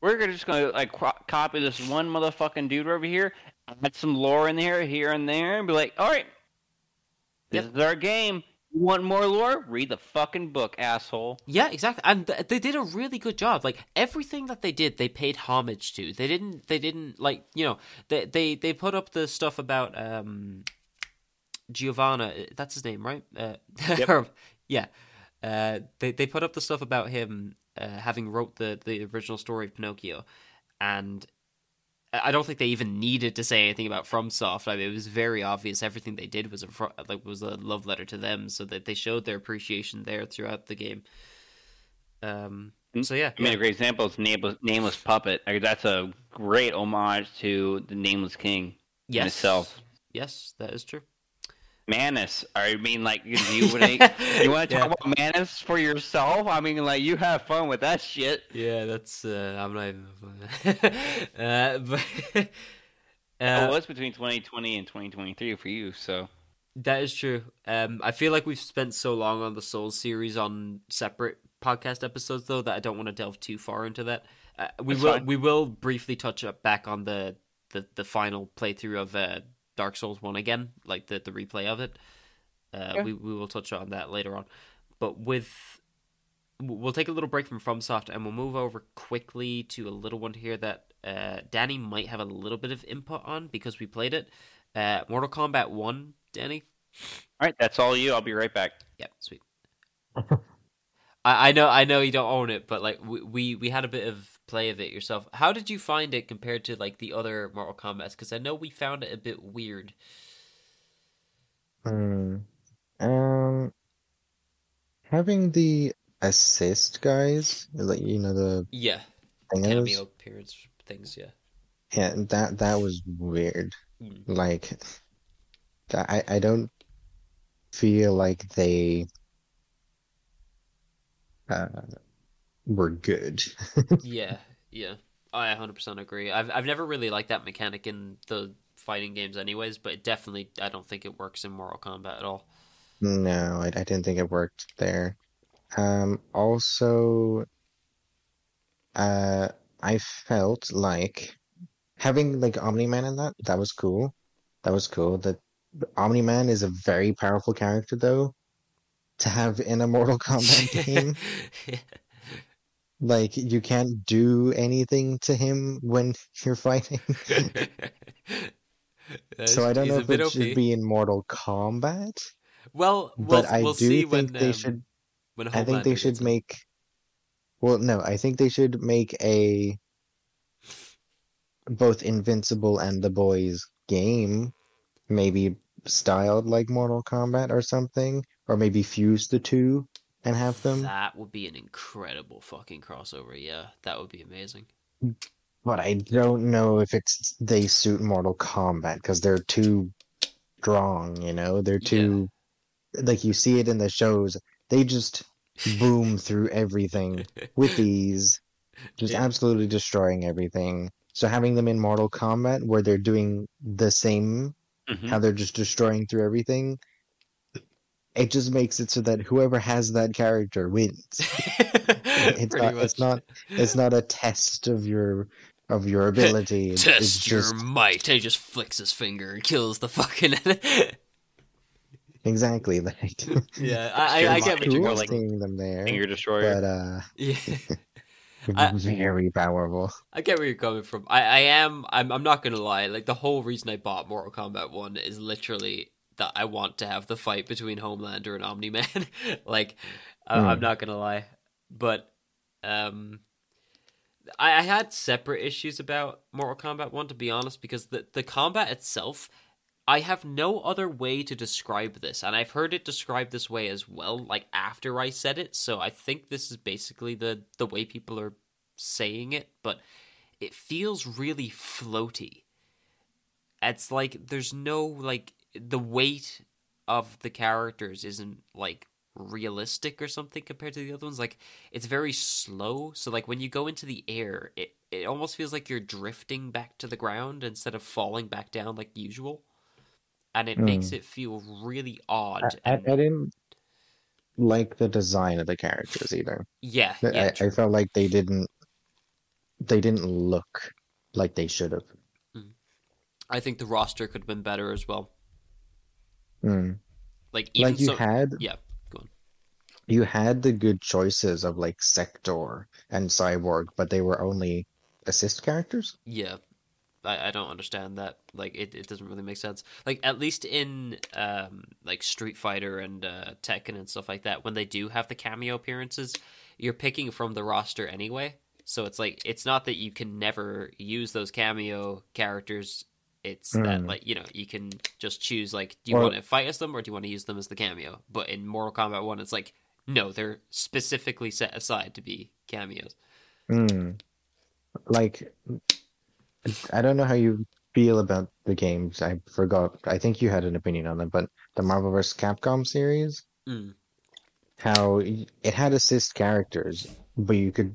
we're just gonna like cro- copy this one motherfucking dude over here, add some lore in there, here and there, and be like, all right, this Yep. is our game. You want more lore? Read the fucking book, asshole. Yeah, exactly. And th- they did a really good job. Like everything that they did, they paid homage to. They didn't. They didn't like you know. They they they put up the stuff about um, Giovanna. That's his name, right? Uh, (laughs) Yep. yeah. Uh, they they put up the stuff about him uh, having wrote the the original story of Pinocchio, and I I don't think they even needed to say anything about FromSoft. I mean, it was very obvious. Everything they did was a fro- like was a love letter to them, so that they showed their appreciation there throughout the game. Um. So yeah, I mean, yeah. a great example is Nameless, Nameless Puppet. Like, that's a great homage to the Nameless King yes, itself. Yes, that is true. Manus. I mean, like, do (laughs) you wanna- you want to Yeah. talk about Manus for yourself? I mean, like, you have fun with that shit. Yeah, that's. Uh, I'm not even. (laughs) uh, but (laughs) it uh, was between 2020 and 2023 for you, so that is true. Um, I feel like we've spent so long on the Souls series on separate podcast episodes, though, that I don't want to delve too far into that. Uh, we That's will. fine. We will briefly touch up back on the the, the final playthrough of uh, Dark Souls One again, like the the replay of it. Uh, Okay. We we will touch on that later on, but with we'll take a little break from FromSoft and we'll move over quickly to a little one here that uh, Danny might have a little bit of input on because we played it. Uh, Mortal Kombat One, Danny. all right, that's all you. I'll be right back. Yep, sweet. (laughs) I, I know, I know you don't own it, but like we, we we had a bit of play of it yourself. How did you find it compared to like the other Mortal Kombat's? Because I know we found it a bit weird. Hmm. Um, having the assist guys, like you know the Yeah, cameo appearance things. Yeah. yeah, that that was weird. Mm. Like, I I don't feel like they uh were good. (laughs) Yeah, yeah. I 100% agree. I've I've never really liked that mechanic in the fighting games, anyways. But it definitely, I don't think it works in Mortal Kombat at all. No, I, I didn't think it worked there. Um, also, uh, I felt like having like Omni-Man in that, that was cool. That was cool. That Omni-Man is a very powerful character though to have in a Mortal Kombat (laughs) game. Like you can't do anything to him when (laughs) you're fighting. (laughs) So I don't know if it OP. should be in Mortal Kombat, Well, we'll, but I we'll do see think when they um, should I think they should make. Well, no, I think they should make a both Invincible and The Boys game, maybe styled like Mortal Kombat or something, or maybe fuse the two and have them. That would be an incredible fucking crossover. Yeah, that would be amazing. But I don't know if it's they suit Mortal Kombat because they're too strong. You know, they're too like you see it in the shows. They just boom through everything with (laughs) these, just Yeah. absolutely destroying everything. So having them in Mortal Kombat where they're doing the same, Mhm. how they're just destroying through everything, it just makes it so that whoever has that character wins. (laughs) It's Pretty not. much. It's not. It's not a test of your of your (laughs) ability. It's, Test it's your just might. And he just flicks his finger and kills the fucking. (laughs) exactly like. yeah, I, I, I get what Cool. you're cool going. like- seeing them there, Finger destroyer. but uh, Yeah. I- very powerful. I get where you're coming from. I, I am. I'm. I'm not gonna lie. Like the whole reason I bought Mortal Kombat One is literally that I want to have the fight between Homelander and Omni Man. (laughs) like, I, I'm Hmm. not gonna lie, but um, I, I had separate issues about Mortal Kombat One to be honest, because the the combat itself. I have no other way to describe this, and I've heard it described this way as well, like after I said it. So I think this is basically the the way people are saying it, but it feels really floaty. It's like there's no like the weight of the characters isn't like realistic or something compared to the other ones. Like it's very slow, so like when you go into the air, it it almost feels like you're drifting back to the ground instead of falling back down like usual. And it Hmm. makes it feel really odd. I, I, and- I didn't like the design of the characters either. yeah, yeah, I, I felt like they didn't. They didn't look like they should have. I think the roster could have been better as well. Mm. Like even Like you so, had, yeah, go on. you had the good choices of like Sektor and Cyborg, but they were only assist characters. Yeah, I, I don't understand that. Like, it, it doesn't really make sense. Like, at least in um like Street Fighter and uh, Tekken and stuff like that, when they do have the cameo appearances, you're picking from the roster anyway. So it's like it's not that you can never use those cameo characters. It's that Mm. like you know you can just choose like do you Or- want to fight as them or do you want to use them as the cameo? But in Mortal Kombat One, it's like no, they're specifically set aside to be cameos. Mm. Like, I don't know how you feel about the games. I forgot. I think you had an opinion on them, but the Marvel vs. Capcom series, Mm. how it had assist characters, but you could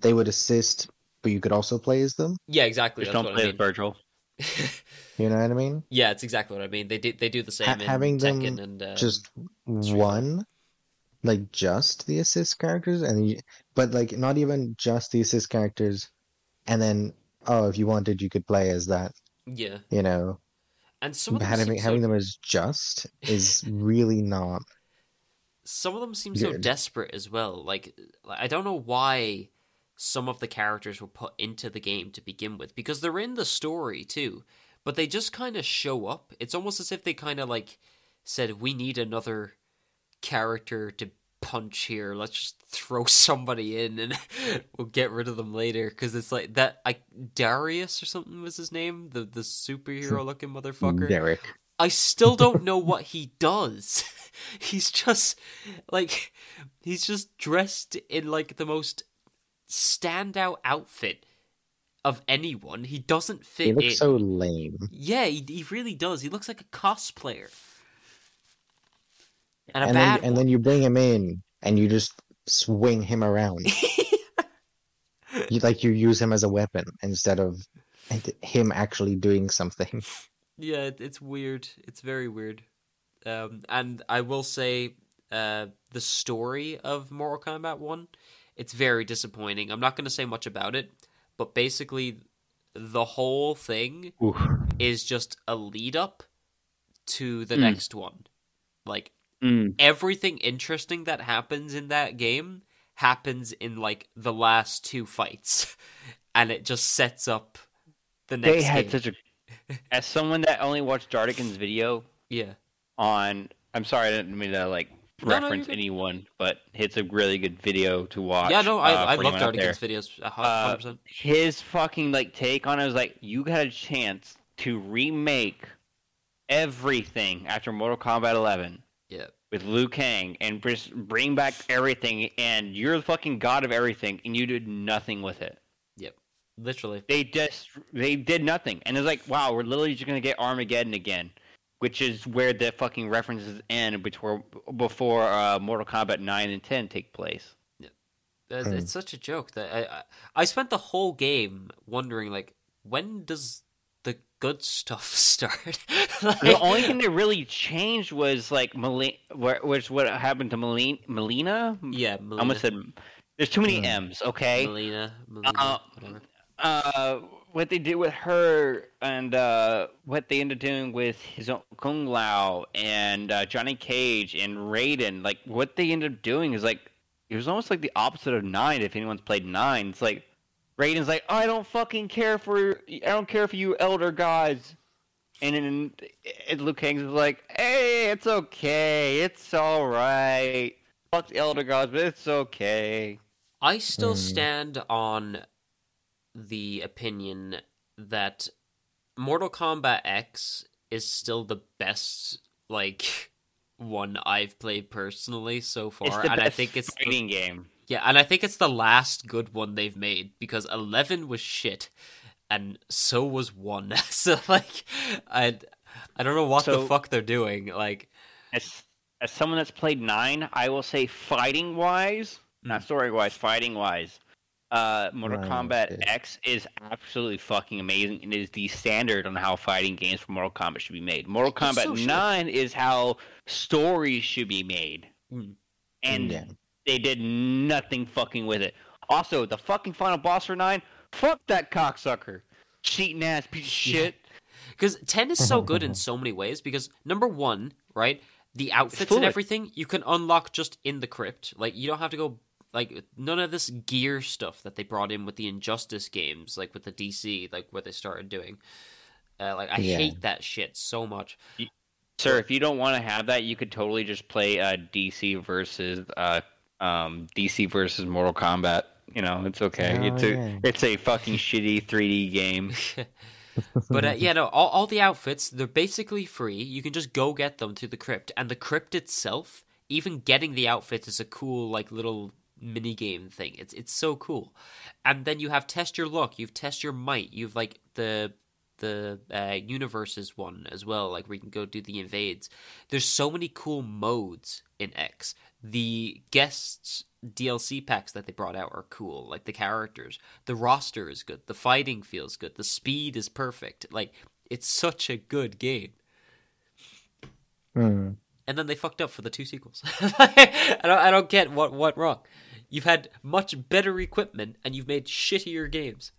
they would assist, but you could also play as them. Yeah, exactly. Just That's don't what I play mean. as Vergil. (laughs) You know what I mean? Yeah, it's exactly what I mean. They do they do the same Ha- in having them and uh, just one, like just the assist characters, and you, but like not even just the assist characters, and then oh, if you wanted, you could play as that. yeah, You know, and some of them having seem so, having them as just is really not. some of them seem so desperate as well. Like I don't know why some of the characters were put into the game to begin with because they're in the story too, but they just kind of show up. It's almost as if they kind of like said, "We need another character to." punch here let's just throw (laughs) somebody in and (laughs) we'll get rid of them later because it's like that I Darius or something was his name the the superhero hmm. looking motherfucker Derek. I still don't (laughs) know what he does. He's just like he's just dressed in like the most standout outfit of anyone. He doesn't fit He looks in. so lame. Yeah, he, he really does. He looks like a cosplayer. And a And then and then you bring him in and you just swing him around. (laughs) you like you use him as a weapon instead of him actually doing something. (laughs) Yeah, it's weird. It's very weird. Um, and I will say, uh, the story of Mortal Kombat One, it's very disappointing. I'm not going to say much about it, but basically, the whole thing Oof. is just a lead up to the Mm. next one. Like Mm. everything interesting that happens in that game happens in like the last two fights, (laughs) and it just sets up the next. They had game. such a. As someone that only watched Dardigan's video (laughs) yeah. on, I'm sorry, I didn't mean to like No, no, reference anyone, but it's a really good video to watch. Yeah, no, I, uh, I for love anyone. Dardigan's videos. a hu- Uh, His fucking like take on it was like, you got a chance to remake everything after Mortal Kombat 11 Yeah. with Liu Kang and just bring back everything, and you're the fucking god of everything, and you did nothing with it. Yep, literally. They just they did nothing, and it's like, wow, we're literally just gonna get Armageddon again, which is where the fucking references end before before uh, Mortal Kombat 9 and 10 take place. It's, Hmm. it's such a joke that I, I I spent the whole game wondering like when does the good stuff (laughs) start? Like- The only thing that really changed was like Melina, was what happened to Melina. Melina? yeah, I Melina, almost said. There's too many Hmm. M's. Okay. Melina, Melina, Uh, whatever. uh, what they did with her and uh, what they ended up doing with his own Kung Lao and uh, Johnny Cage and Raiden, like what they ended up doing is like it was almost like the opposite of nine. If anyone's played nine, it's like Raiden's like, I don't fucking care for I don't care for you elder gods, and then and Liu Kang's like, hey, it's okay, it's all right. Fuck the elder gods, but it's okay. I still Hmm. stand on the opinion that Mortal Kombat X is still the best like (laughs) one I've played personally so far, the and I think it's the, fighting game. yeah, and I think it's the last good one they've made because eleven was shit, and so was one. (laughs) so like, I I don't know what the fuck they're doing. Like, as as someone that's played nine, I will say fighting wise, not hmm. story wise, fighting wise, uh, Mortal Right, Kombat okay. X is absolutely fucking amazing. And is the standard on how fighting games for Mortal Kombat should be made. Mortal Kombat so shit. nine is how stories should be made, Mm. and Yeah. they did nothing fucking with it. Also, the fucking final boss for nine, fuck that cocksucker, cheating ass piece of shit. Because 10 is so good in (laughs) so many ways. Because, number one, right? The outfits and everything you can unlock just in the crypt. Like, you don't have to go. Like, none of this gear stuff that they brought in with the Injustice games, like with the DC, like what they started doing. Uh, like, I Yeah. hate that shit so much. Sir, if you don't want to have that, you could totally just play uh, DC versus uh, um, DC versus Mortal Kombat. You know, it's okay. Oh, it's a yeah. it's a fucking shitty 3D game. (laughs) (laughs) But uh, yeah, no, all, all the outfits, they're basically free. You can just go get them to the crypt. And the crypt itself, even getting the outfits is a cool, like, little mini game thing. It's it's so cool. And then you have test your luck, you've test your might, you've like the the uh, universes one as well, like where you can go do the invades. There's so many cool modes in X. The guests DLC packs that they brought out are cool. Like the characters, the roster is good, the fighting feels good, the speed is perfect. Like it's such a good game. Hmm. And then they fucked up for the two sequels. (laughs) I don't, I don't get what went wrong. You've had much better equipment and you've made shittier games.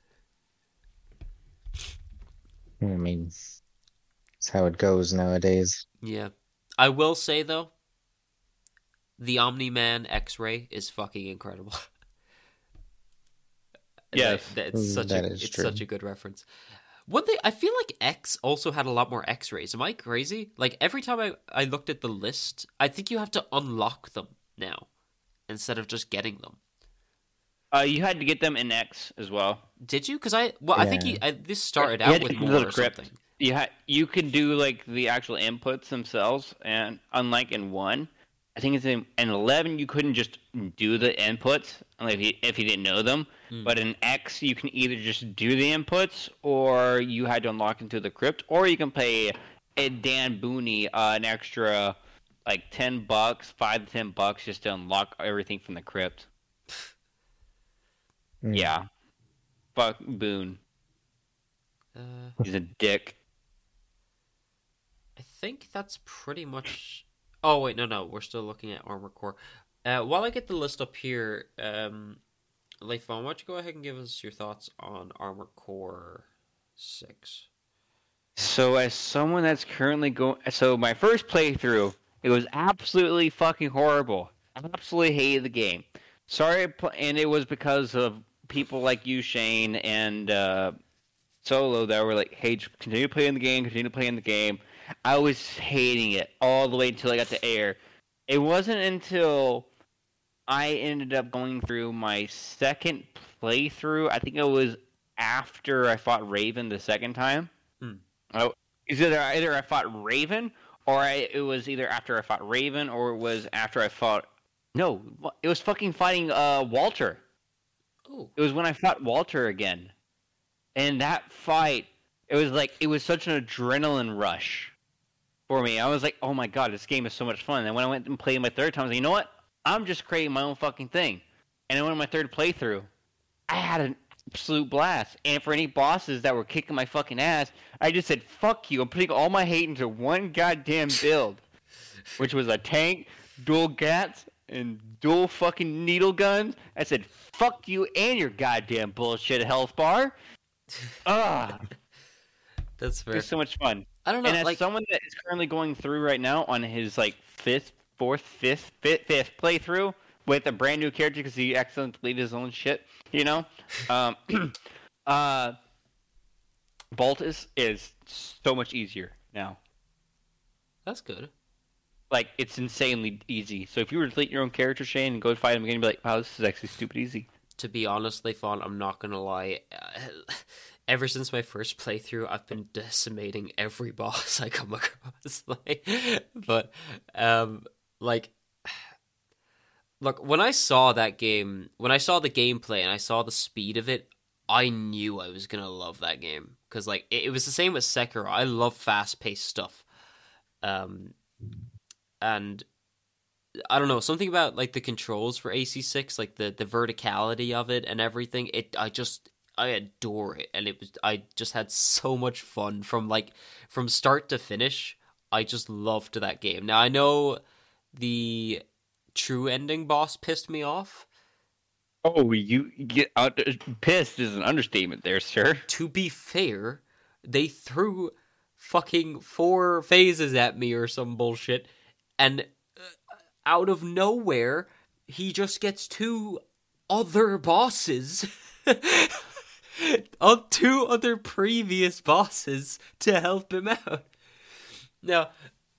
I mean, it's how it goes nowadays. Yeah. I will say though, the Omni Man X Ray is fucking incredible. (laughs) Yes. That- that- it's such that a is it's true. such a good reference. One thing I feel like X also had a lot more X rays. Am I crazy? Like every time I, I looked at the list, I think you have to unlock them now instead of just getting them. Uh, you had to get them in X as well. Did you? Because I well, I think you, I, this started out with more or crypt. something. You had you could do like the actual inputs themselves, and unlike in one, I think it's in, in eleven you couldn't just do the inputs like if you, if you didn't know them. Hmm. But in X, you can either just do the inputs, or you had to unlock into the crypt, or you can pay a Dan Booney uh, an extra like ten bucks, five to ten bucks, just to unlock everything from the crypt. Hmm. Yeah, fuck Boone, Uh, he's a dick. I think that's pretty much. Oh wait, no, no, we're still looking at Armored Core. Uh, while I get the list up here, um, Leifon, why don't you go ahead and give us your thoughts on Armored Core Six? So, as someone that's currently going, so my first playthrough, it was absolutely fucking horrible. I absolutely hated the game. Sorry, and it was because of people like you, Shane, and uh, Solo that were like, "Hey, continue playing the game, continue playing the game." I was hating it all the way until I got to air. It wasn't until I ended up going through my second playthrough. I think it was after I fought Raven the second time. Hmm. I, It's either either I fought Raven or I, it was either after I fought Raven or it was after I fought. No, it was fucking fighting uh, Walter. Oh, It was when I fought Walter again, and that fight, it was like it was such an adrenaline rush for me. I was like, "Oh my god, this game is so much fun!" And when I went and played my third time, I was like, "You know what? I'm just creating my own fucking thing." And then when my third playthrough, I had an absolute blast. And for any bosses that were kicking my fucking ass, I just said, "Fuck you!" I'm putting all my hate into one goddamn (laughs) build, which was a tank, dual gats, and dual fucking needle guns. I said, "Fuck you and your goddamn bullshit health bar." (laughs) Ah, that's fair. was so much fun. I don't know. And as like, someone that is currently going through right now on his like fifth, fourth, fifth, fifth, fifth playthrough with a brand new character because he accidentally deleted his own shit, you know, um, (clears throat) uh, Balteus is is so much easier now. that's good. Like it's insanely easy. So if you were to delete your own character, Shane, and go fight him again, you'd be like, "Wow, this is actually stupid easy." To be honest, Leifon, I'm not gonna lie. Uh, (laughs) ever since my first playthrough, I've been decimating every (laughs) boss I come across. (laughs) like, but um, like, look, when I saw that game, when I saw the gameplay and I saw the speed of it, I knew I was gonna love that game because like it, it was the same with Sekiro. I love fast paced stuff, um, and I don't know something about like the controls for AC6, like the the verticality of it and everything. It I just I adore it, and it was I just had so much fun from like from start to finish. I just loved that game. Now I know the true ending boss pissed me off. Oh, you get out, pissed is an understatement, there, sir. To be fair, they threw fucking four phases at me or some bullshit, and uh, out of nowhere, he just gets two other bosses. of (laughs) two other previous bosses to help him out. Now,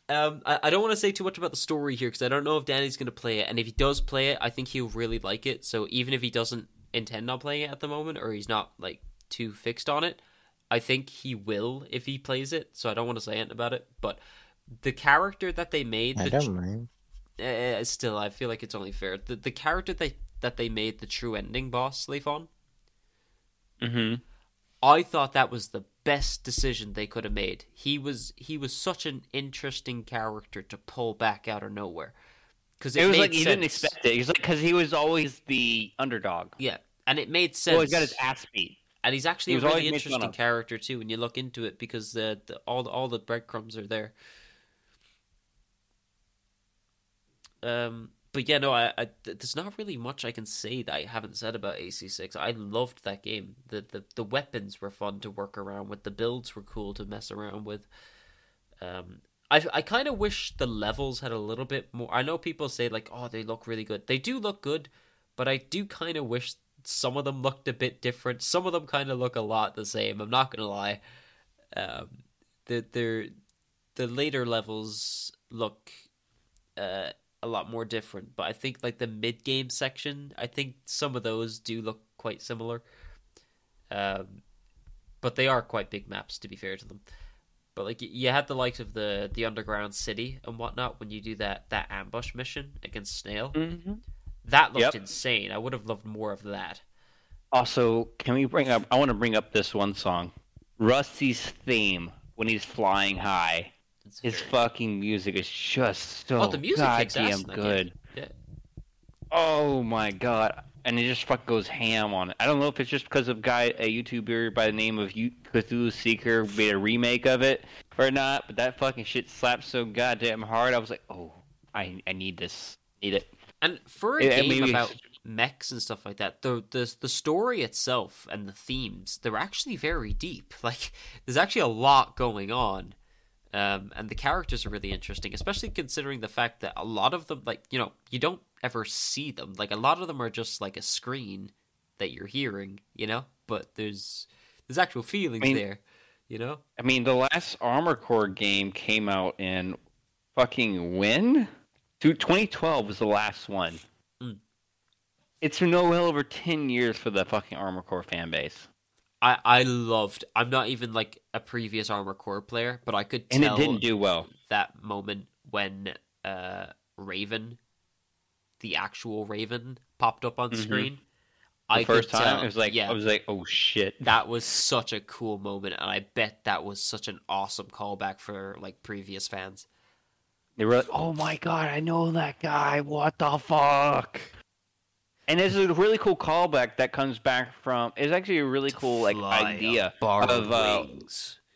um, I, I don't want to say too much about the story here because I don't know if Danny's going to play it, and if he does play it, I think he'll really like it. So even if he doesn't intend on playing it at the moment, or he's not like too fixed on it, I think he will if he plays it. So I don't want to say anything about it, but the character that they made, I the don't mind. uh, still, I feel like it's only fair. The the character they that they made the true ending boss, Leifon, Mm-hmm. I thought that was the best decision they could have made. He was he was such an interesting character to pull back out of nowhere because It, was made like you didn't expect it. It was like because he was always the underdog. Yeah, and it made sense. Well, he got his ass beat. and he's actually he a was really interesting character too when you look into it because the, the all all the breadcrumbs are there. Um, but yeah, no, I, I there's not really much I can say that I haven't said about AC6. I loved that game. The, the the weapons were fun to work around with. The builds were cool to mess around with. Um, I I kind of wish the levels had a little bit more. I know people say like, oh, they look really good. They do look good, but I do kind of wish some of them looked a bit different. Some of them kind of look a lot the same. I'm not gonna lie. Um, the the the later levels look uh, a lot more different, but I think like the mid game section, I think some of those do look quite similar. Um, but they are quite big maps, to be fair to them. But like you had the likes of the the underground city and whatnot when you do that that ambush mission against Snail. Mm-hmm. That looked Yep. insane. I would have loved more of that. Also, can we bring up? I want to bring up this one song, Rusty's theme when he's flying high. It's His very- fucking music is just so oh, the music goddamn in that game. good. Yeah. Oh my god! And it just fuck goes ham on it. I don't know if it's just because of guy a YouTuber by the name of U- Cthulhu Seeker made a remake of it or not, but that fucking shit slaps so goddamn hard. I was like, oh, I I need this, need it. And for a Yeah, game maybe- about mechs and stuff like that, the the the story itself and the themes, they're actually very deep. (laughs) Like there's actually a lot going on. Um, and the characters are really interesting, especially considering the fact that a lot of them, like you know, you don't ever see them. Like a lot of them are just like a screen that you're hearing, you know. But there's there's actual feelings I mean- there, you know. I mean, the last Armored Core game came out in fucking when? Dude, 2012 was the last one. Mm. It's been no well over 10 years for the fucking Armored Core fan base. I I loved. I'm not even like a previous Armored Core player, but I could and it didn't do well. that moment when uh Raven, the actual Raven, popped up on Mhm. screen. The I first could time, tell, it was like yeah, I was like, oh shit. that was such a cool moment, and I bet that was such an awesome callback for like previous fans. They were like, "Oh my god, I know that guy. What the fuck?" And it's a really cool callback that comes back from. It's actually a really cool like Fly idea of uh,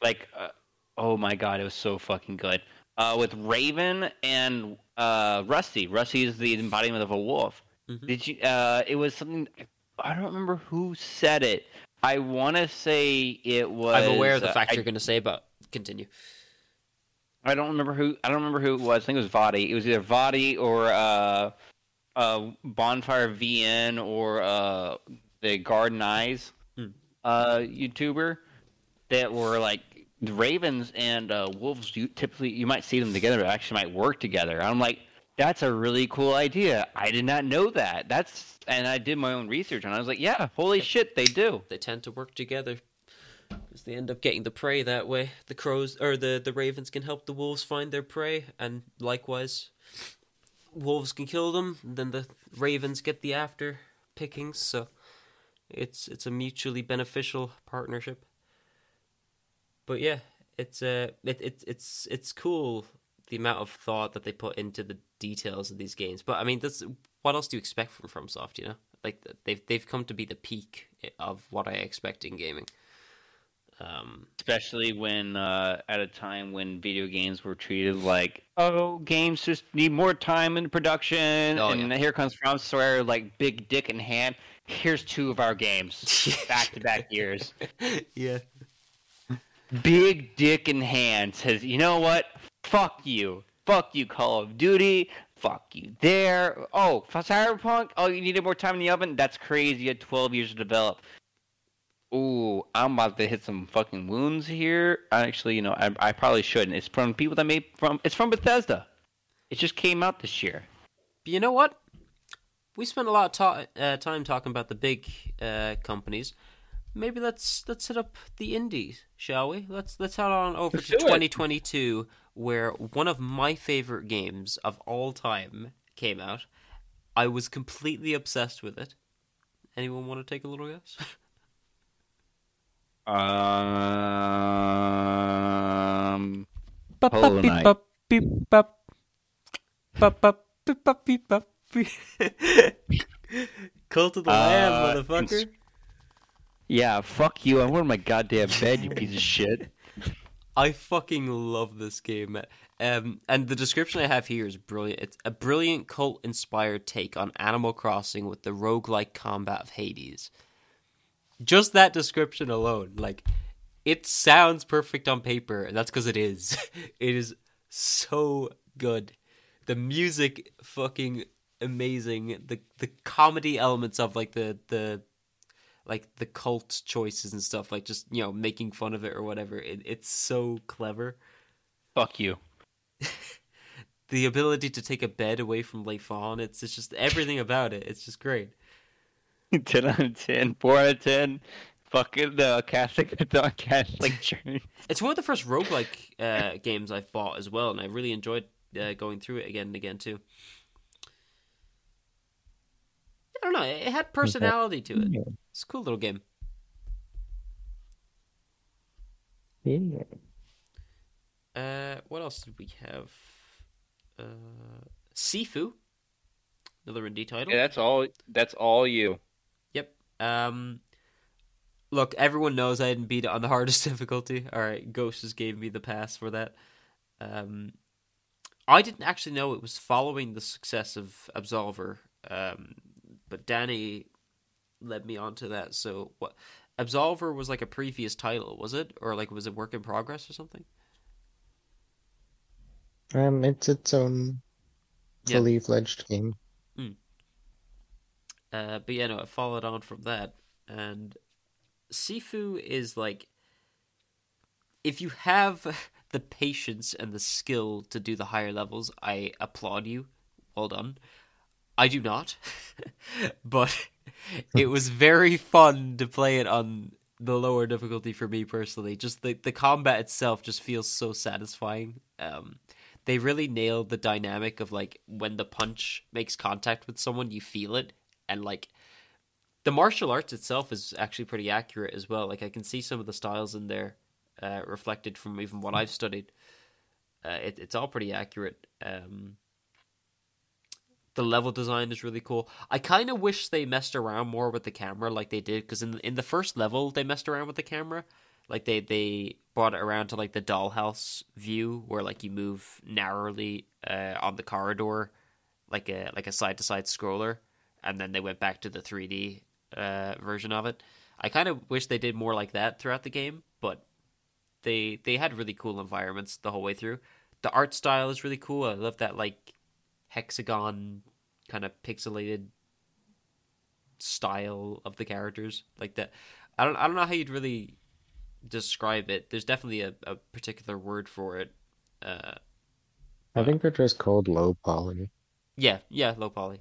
like, uh, oh my god, it was so fucking good. Uh, with Raven and uh, Rusty. Rusty is the embodiment of a wolf. Mhm. Did you? Uh, it was something. I don't remember who said it. I want to say it was. I'm aware of the uh, fact I you're going to say, but continue. I don't remember who. I don't remember who it was. I think it was Vaati. It was either Vaati or uh, Bonfire VN or uh, the Garden Eyes Hmm. uh, YouTuber that were like the Ravens and uh, Wolves. You typically you might see them together. But actually, might work together. I'm like, that's a really cool idea. I did not know that. That's and I did my own research and I was like, yeah, holy shit, they do. They tend to work together because they end up getting the prey that way. The crows or the the ravens can help the wolves find their prey, and likewise, wolves can kill them. Then the ravens get the after pickings. So it's it's a mutually beneficial partnership. But yeah, it's uh, it, it it's it's cool the amount of thought that they put into the details of these games. But I mean, that's what else do you expect from FromSoft? You know, like they've they've come to be the peak of what I expect in gaming. Um, especially when uh, at a time when video games were treated like oh games just need more time in production Oh, and yeah. here comes FromSoftware like big dick in hand. Here's two of our games back to back years. Yeah, big dick in hand says you know what? Fuck you. Fuck you Call of Duty. Fuck you there. Oh Cyberpunk? Oh you needed more time in the oven? That's crazy. You had 12 years to develop Ooh, I'm about to hit some fucking wounds here. Actually, you know, I, I probably shouldn't. It's from people that made from. It's from Bethesda. It just came out this year. but you know what? We spent a lot of ta- uh, time talking about the big uh, companies. Maybe let's let's hit up the indies, shall we? Let's let's head on over Let's to do it. 2022, where one of my favorite games of all time came out. I was completely obsessed with it. Anyone want to take a little guess? (laughs) Um, Hollow Knight. (laughs) Cult of the Uh, Lamb, motherfucker. yeah, fuck you. I'm want my goddamn bed, you piece of shit. (laughs) I fucking love this game. Um, and the description I have here is brilliant. It's a brilliant cult inspired take on Animal Crossing with the roguelike combat of Hades. Just that description alone, like, it sounds perfect on paper, and that's because it is. (laughs) It is so good. The music, fucking amazing. The the comedy elements of like the the like the cult choices and stuff, like just you know making fun of it or whatever. It, it's so clever. Fuck you. (laughs) The ability to take a bed away from Leifon, it's it's just everything about it. It's just great. (laughs) 10 out of 10, 4 out of 10. Fucking the Catholic, (laughs) the Catholic (laughs) Church. It's one of the first roguelike uh, games I've bought as well, and I really enjoyed uh, going through it again and again too. I don't know. It had personality to it. It's a cool little game. Yeah. Uh, what else did we have? Uh, Sifu, another indie title. Yeah, that's all. That's all you. Um, look, everyone knows I didn't beat it on the (laughs) hardest difficulty. All right, Ghost just gave me the pass for that. Um, I didn't actually know it was following the success of Absolver, um, but Danny led me onto that. So what? Absolver was like a previous title, was it, or like was it work in progress or something? Um, it's its own Yeah. fully fledged game. Uh, but yeah, no, it followed on from that. And Sifu is like, if you have (laughs) the patience and the skill to do the higher levels, I applaud you. Well done. I do not, (laughs) but it was (laughs) very fun to play it on the lower difficulty for me personally. Just the the combat itself just feels so satisfying. Um, they really nailed the dynamic of like when the punch makes contact with someone, you feel it, and like the martial arts itself is actually pretty accurate as well. Like I can see some of the styles in there uh, reflected from even what I've studied. Uh, it, it's all pretty accurate. Um, the level design is really cool. I kind of wish they messed around more with the camera like they did because in in the first level they messed around with the camera. Like they they brought it around to like the dollhouse view where like you move narrowly uh, on the corridor, like a like a side to side scroller, and then they went back to the 3D uh, version of it. I kind of wish they did more like that throughout the game, but they they had really cool environments the whole way through. The art style is really cool. I love that like hexagon kind of pixelated style of the characters like that. I don't I don't know how you'd really describe it. There's definitely a, a particular word for it. Uh, I think they're just called low poly. yeah, yeah, low poly.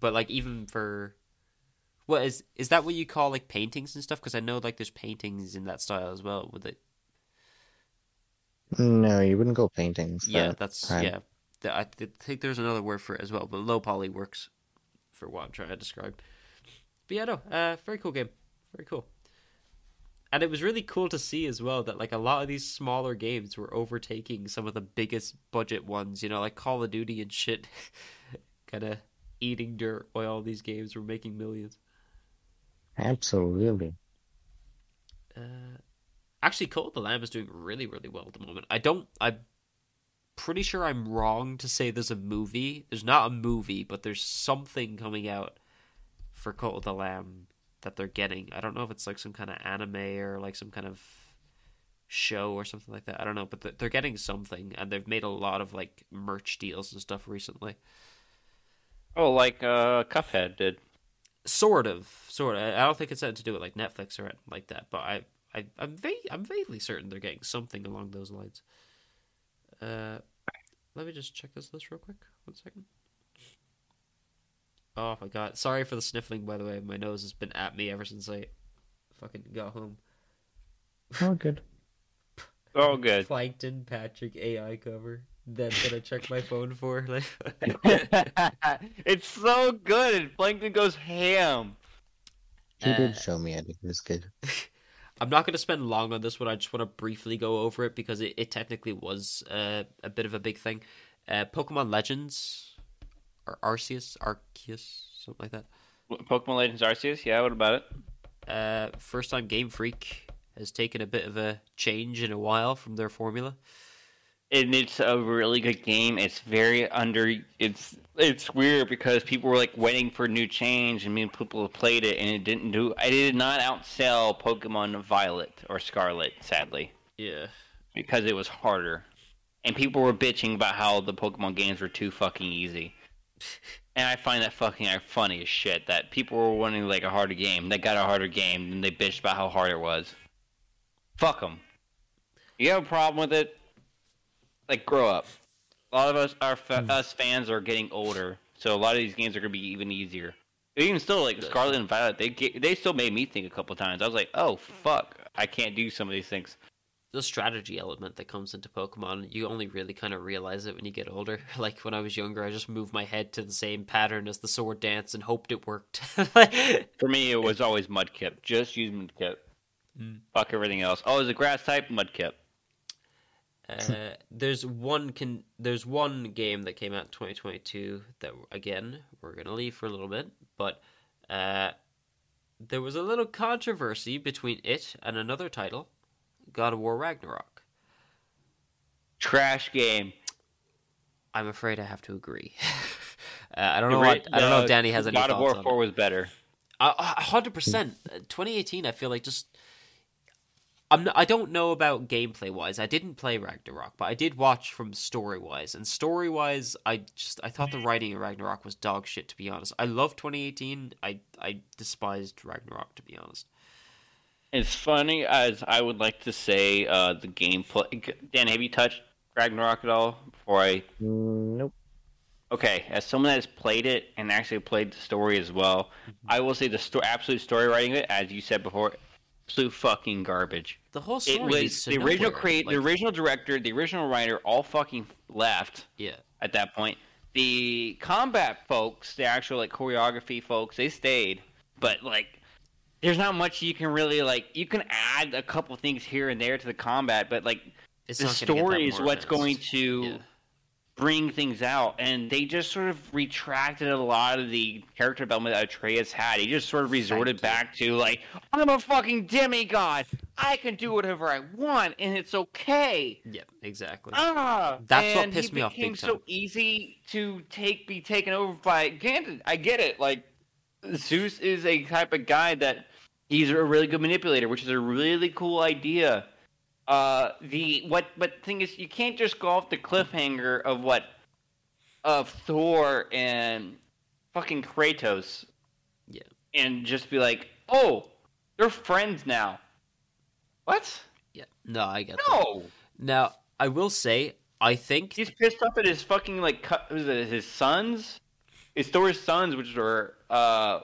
But like even for what is is that what you call like paintings and stuff? Because I know like there's paintings in that style as well. With it, No, you wouldn't go paintings. yeah, that that's time. yeah. I think there's another word for it as well, but low poly works for what I'm trying to describe. But yeah, no, uh, very cool game, very cool. And it was really cool to see as well that like a lot of these smaller games were overtaking some of the biggest budget ones. You know, like Call of Duty and shit, (laughs) kind of eating dirt while all these games were making millions. Absolutely. Uh, actually, Cult of the Lamb is doing really, really well at the moment. I don't. I'm pretty sure I'm wrong to say there's a movie. There's not a movie, but there's something coming out for Cult of the Lamb that they're getting. I don't know if it's like some kind of anime or like some kind of show or something like that. I don't know, but they're getting something, and they've made a lot of like merch deals and stuff recently. Oh, like uh, Cuphead did. Sort of, sort of. I don't think it's something to do with like Netflix or anything like that, but I, I, I'm va- I'm vaguely certain they're getting something along those lines. Uh, let me just check this list real quick. One second. Oh my god! Sorry for the sniffling. By the way, my nose has been at me ever since I fucking got home. Oh, good. (laughs) Oh, good. Plankton Patrick AI cover. Then that I check my phone for (laughs) like. (laughs) it's so good. Plankton goes ham. He Uh, did show me it. It was good. (laughs) I'm not going to spend long on this one. I just want to briefly go over it because it, it technically was uh, a bit of a big thing. Uh, Pokemon Legends, or Arceus, Arceus, something like that. Pokemon Legends Arceus. Yeah, what about it? Uh, first time Game Freak has taken a bit of a change in a while from their formula. And it's a really good game. It's very under. It's it's weird because people were like waiting for new change, and many people have played it, and it didn't do. I did not outsell Pokemon Violet or Scarlet, sadly, Yeah. because it was harder, and people were bitching about how the Pokemon games were too fucking easy. (laughs) And I find that fucking funny as shit. That people were wanting like a harder game. They got a harder game, and they bitched about how hard it was. Fuck them. You have a problem with it? Like, grow up. A lot of us, our fa- us fans, are getting older, so a lot of these games are gonna be even easier. Even still, like Scarlet and Violet, they get, they still made me think a couple times. I was like, oh fuck, I can't do some of these things. The strategy element that comes into Pokemon, you only really kind of realize it when you get older. (laughs) Like when I was younger, I just moved my head to the same pattern as the sword dance and hoped it worked. (laughs) For me, it was always Mudkip. Just use Mudkip. Mm. Fuck everything else. Oh, is a grass type Mudkip. Uh, (laughs) there's one can there's one game that came out in 2022 that again we're gonna leave for a little bit, but uh, there was a little controversy between it and another title, God of War Ragnarok. Trash game. I'm afraid I have to agree. (laughs) uh, I don't know what I don't know if Danny has any God of War Four was better. Hundred percent. 2018. I feel like just. I'm not, I don't know about gameplay wise. I didn't play Ragnarok, but I did watch from story wise. And story wise, I just I thought the writing in Ragnarok was dog shit. To be honest, I love 2018. I I despised Ragnarok. To be honest, It's funny as I would like to say uh, the gameplay. Dan, have you touched Ragnarok at all? Before I Nope. Okay, as someone that has played it and actually played the story as well, Mm-hmm. I will say the sto- absolute story writing of it, as you said before, absolute fucking garbage. The whole It story leads was the original create, the original director, the original writer, all fucking left Yeah, at that point. The combat folks, the actual like choreography folks, they stayed, but like, there's not much you can really like. You can add a couple things here and there to the combat, but like it's the not gonna get that story is what's going to Yeah. Bring things out, and they just sort of retracted a lot of the character development that Atreus had. He just sort of resorted back to like, I'm a fucking demigod. I can do whatever I want, and it's okay. Yeah, exactly. Ah, That's what pissed me off big became so easy to take, be taken over by. Granted, I get it. Like Zeus is a type of guy that he's a really good manipulator, which is a really cool idea. Uh, the what? But thing is, you can't just go off the cliffhanger of what of Thor and fucking Kratos. Yeah. and just be like, oh, they're friends now. What? Yeah, no, I get that. No. Now, I will say, I think He's pissed off at his fucking like it his sons, his Thor's sons, which were uh,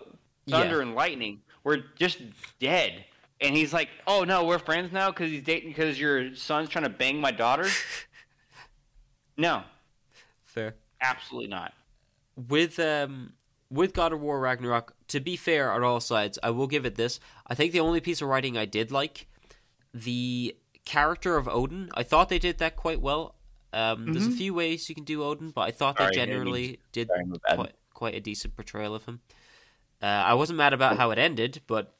Thunder Yeah. and Lightning, were just dead. And he's like, "Oh no, we're friends now because he's dating because your son's trying to bang my daughter." (laughs) no, fair. absolutely not. with um with God of War Ragnarok, to be fair on all sides, I will give it this. I think the only piece of writing I did like the character of Odin. I thought they did that quite well. Um, There's a Mhm. few ways you can do Odin, but I thought Sorry, they I didn't generally did Sorry, quite quite a decent portrayal of him. Uh, I wasn't mad about how it ended, but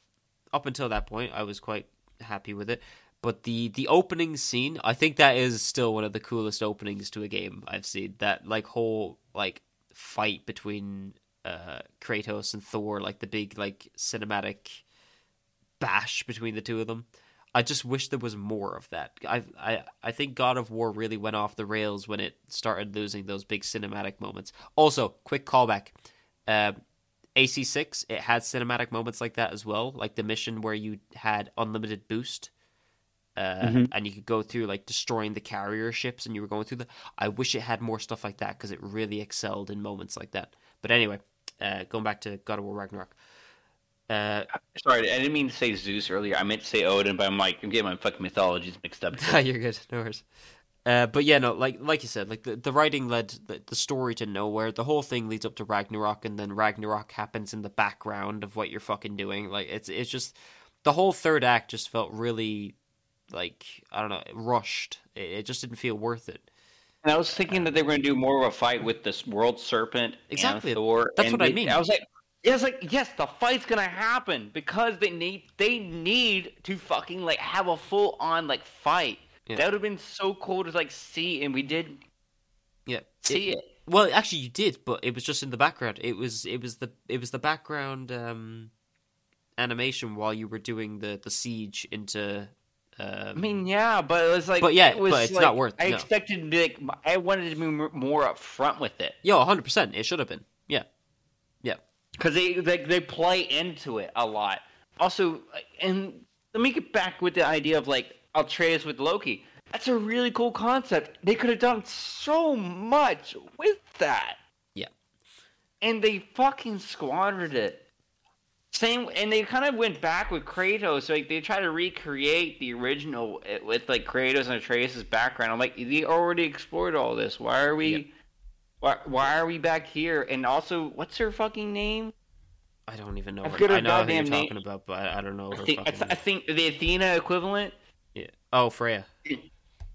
up until that point, I was quite happy with it. But the the opening scene, I think that is still one of the coolest openings to a game I've seen. That like whole like fight between uh, Kratos and Thor, like the big like cinematic bash between the two of them. I just wish there was more of that. I I I think God of War really went off the rails when it started losing those big cinematic moments. Also, quick callback. Uh, AC6 it had cinematic moments like that as well, like the mission where you had unlimited boost. Uh, Mhm. and you could go through like destroying the carrier ships and you were going through the I wish it had more stuff like that because it really excelled in moments like that. But anyway, uh, going back to God of War Ragnarok. Uh, Sorry, I didn't mean to say Zeus earlier. I meant to say Odin, but I'm like, I'm getting my fucking mythologies mixed up. (laughs) You're good. No worries. Uh, but yeah, no, like like you said, like the, the writing led the, the story to nowhere. The whole thing leads up to Ragnarok, and then Ragnarok happens in the background of what you're fucking doing. Like it's it's just the whole third act just felt really like I don't know rushed. It, it just didn't feel worth it. And I was thinking that they were going to do more of a fight with this world serpent Exactly. Thor. That's what I mean. I was like, yeah, I was like, yes, the fight's gonna happen because they need they need to fucking like have a full on like fight. Yeah. That would have been so cool to like see, and we did Yeah, see it. Well, actually, you did, but it was just in the background. It was it was the it was the background um, animation while you were doing the the siege into. Um, I mean, yeah, but it was like, But yeah, it was but it's like- not worth- I no. expected to be like, I wanted to be more- more upfront with it. yo, hundred percent. It should have been. Yeah, yeah. because they, they they play into it a lot. Also, and let me get back with the idea of like Atreus with Loki. That's a really cool concept. They could have done so much with that. Yeah. and they fucking squandered it. Same, and they kind of went back with Kratos. Like they try to recreate the original eh, with like Kratos and Atreus' background. I'm like, they already explored all this. Why are we? Yep. Why, why are we back here? And also, what's her fucking name? I don't even know. I Her, I know who you're name. talking about, but I, don't know I her think, I, fucking. th- I think the Athena equivalent, yeah. Oh, Freya.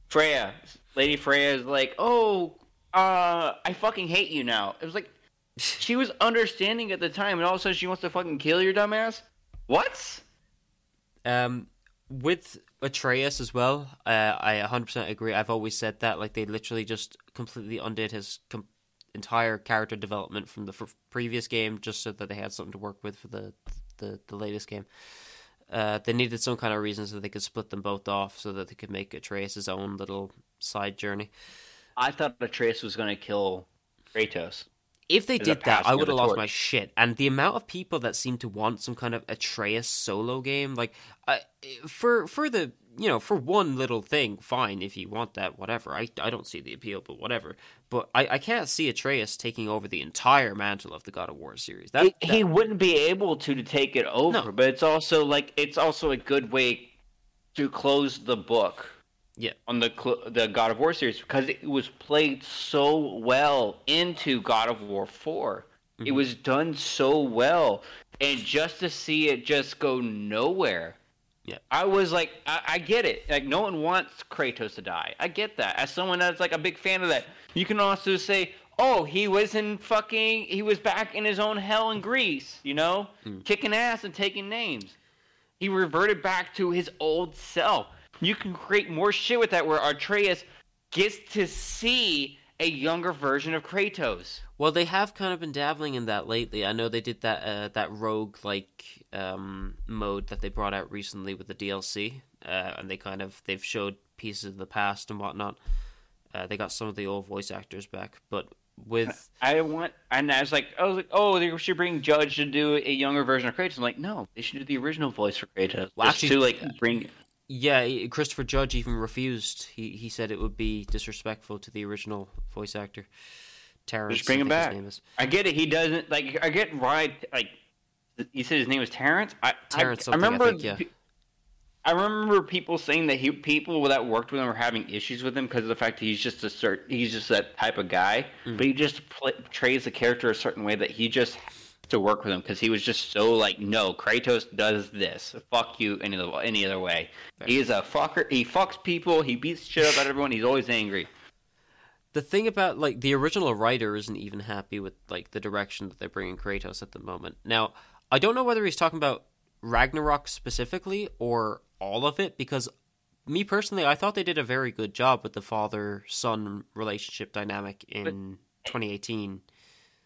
Freya. Lady Freya is like, oh, uh, I fucking hate you now. It was like, (laughs) she was understanding at the time, and all of a sudden she wants to fucking kill your dumbass. What? Um, with Atreus as well, uh, I 100% agree. I've always said that. Like, they literally just completely undid his com- entire character development from the f- previous game just so that they had something to work with for the the, the latest game. Uh, they needed some kind of reason so they could split them both off so that they could make Atreus his own little side journey. I thought Atreus was going to kill Kratos. If they did that, I would have lost torch. my shit. And the amount of people that seem to want some kind of Atreus solo game, like, I for for the you know for one little thing, fine. If you want that, whatever. I I don't see the appeal, but whatever. But I, I can't see Atreus taking over the entire mantle of the God of War series. That, he, that- he wouldn't be able to to take it over, No. but it's also like it's also a good way to close the book. Yeah. On the cl- the God of War series because it was played so well into God of War 4 It Mhm. was done so well, and just to see it just go nowhere. Yeah. I was like, I, I get it. Like, no one wants Kratos to die. I get that. As someone that's like a big fan of that, you can also say, oh, he was in fucking, he was back in his own hell in Greece, you know, Mm. kicking ass and taking names. He reverted back to his old self. You can create more shit with that where Atreus gets to see a younger version of Kratos. Well, they have kind of been dabbling in that lately. I know they did that uh, that rogue like um, mode that they brought out recently with the DLC, uh, and they kind of they've showed pieces of the past and whatnot. Uh, they got some of the old voice actors back, but with I want, and I was like, I was like, oh, they should bring Judge to do a younger version of Kratos. I'm like, no, they should do the original voice for Kratos. Well, actually- to like bring. Yeah, Christopher Judge even refused. He he said it would be disrespectful to the original voice actor. Terrence, Just bring him back. name is. I get it. He doesn't like. I get right. Like, you said his name was Terrence. I, Terrence I, I something, I remember. think, yeah. I remember people saying that he people that worked with him were having issues with him because of the fact that he's just a certain, he's just that type of guy. Mm. But he just play, portrays the character a certain way that he just to work with him because he was just so like, no, Kratos does this. Fuck you any other any other way. Fair. He is a fucker. He fucks people. He beats shit up out of everyone. He's always angry. the thing about like the original writer isn't even happy with like the direction that they're bringing Kratos at the moment. Now, I don't know whether he's talking about Ragnarok specifically or all of it because me personally, I thought they did a very good job with the father-son relationship dynamic in 2018.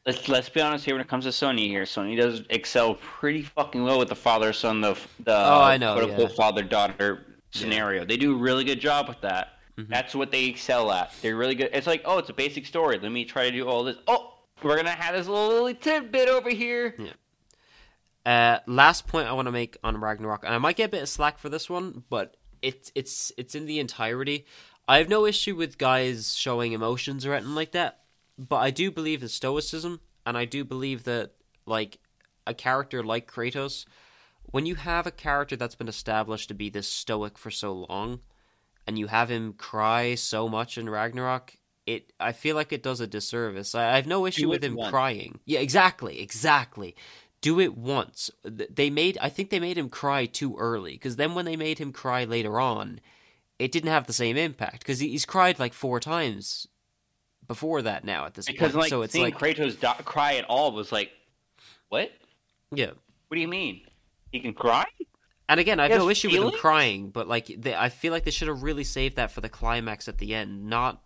Let's let's be honest here when it comes to Sony here. Sony does excel pretty fucking well with the father son the the Oh, I know, quote unquote yeah. father daughter scenario. They do a really good job with that. Mhm. That's what they excel at. They're really good. It's like, oh, it's a basic story. Let me try to do all this. Oh, we're gonna have this little, little tidbit over here. Uh, last point I want to make on Ragnarok, and I might get a bit of slack for this one, but it's it's it's in the entirety. I have no issue with guys showing emotions or anything like that, but I do believe in stoicism, and I do believe that like a character like Kratos, when you have a character that's been established to be this stoic for so long, and you have him cry so much in Ragnarok, it I feel like it does a disservice. I, I have no issue Do with him once. crying. Yeah, exactly, exactly do it once. They made I think they made him cry too early because then when they made him cry later on, it didn't have the same impact because he's cried like four times before that now at this Because point. like so it's seeing like Kratos do- cry at all was like, what? yeah. What do you mean? He can cry? And again, I have no issue with him crying, but like they, I feel like they should have really saved that for the climax at the end, not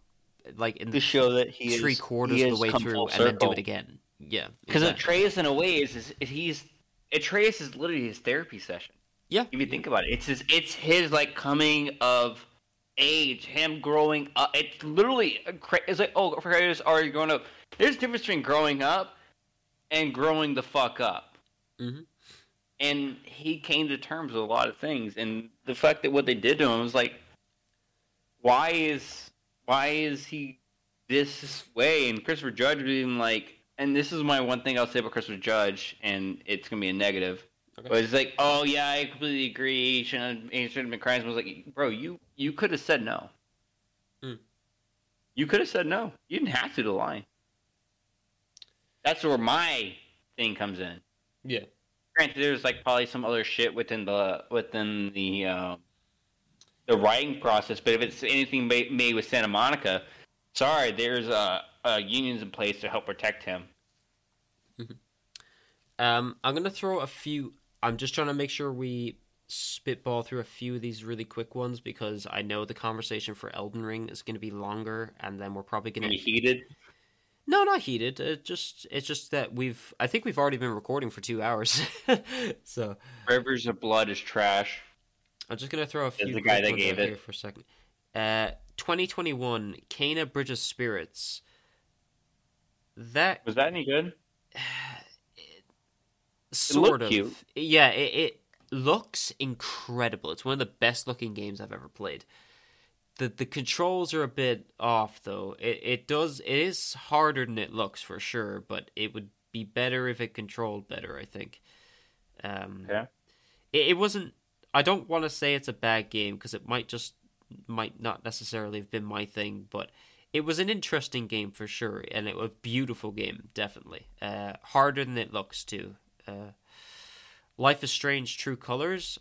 like in To show that he is three quarters he of the way through and then do it again. Yeah, Because exactly. Atreus, in a way, is, is he's Atreus is literally his therapy session. Yeah. If you think about it, it's his it's his like coming of age, him growing up. It's literally it's like oh, are you growing up? There's a difference between growing up and growing the fuck up. Mhm. And he came to terms with a lot of things, and the fact that what they did to him was like, why is why is he this way? And Christopher Judge being like, and this is my one thing I'll say about Christopher Judge, and it's gonna be a negative. Okay. It's like, oh yeah, I completely agree. Shouldn't, have been. I was like, bro, you you could have said no. Mm. You could have said no. You didn't have to the line. That's where my thing comes in. yeah. Granted, there's like probably some other shit within the within the um, the writing process, but if it's anything made, with Santa Monica, sorry, there's uh, uh, unions in place to help protect him. Um, I'm gonna throw a few. I'm just trying to make sure we spitball through a few of these really quick ones because I know the conversation for Elden Ring is gonna be longer, and then we're probably gonna. Gonna be heated. No, not heated. It just it's just that we've. I think we've already been recording for two hours, (laughs) so Rivers of Blood is trash. I'm just gonna throw a few the guy that gave it. here for a second. Uh, 2021, Kena Bridge of Spirits. that Was that any good? (sighs) (sighs) sort of cute. yeah it, it looks incredible. It's one of the best looking games i've ever played. The the controls are a bit off though. It, it does it is harder than it looks for sure but it would be better if it controlled better i think. Um Yeah. it, it wasn't i don't want to say it's a bad game because it might just might not necessarily have been my thing but it was an interesting game for sure and it was a beautiful game definitely. Uh harder than it looks too uh life is strange true colors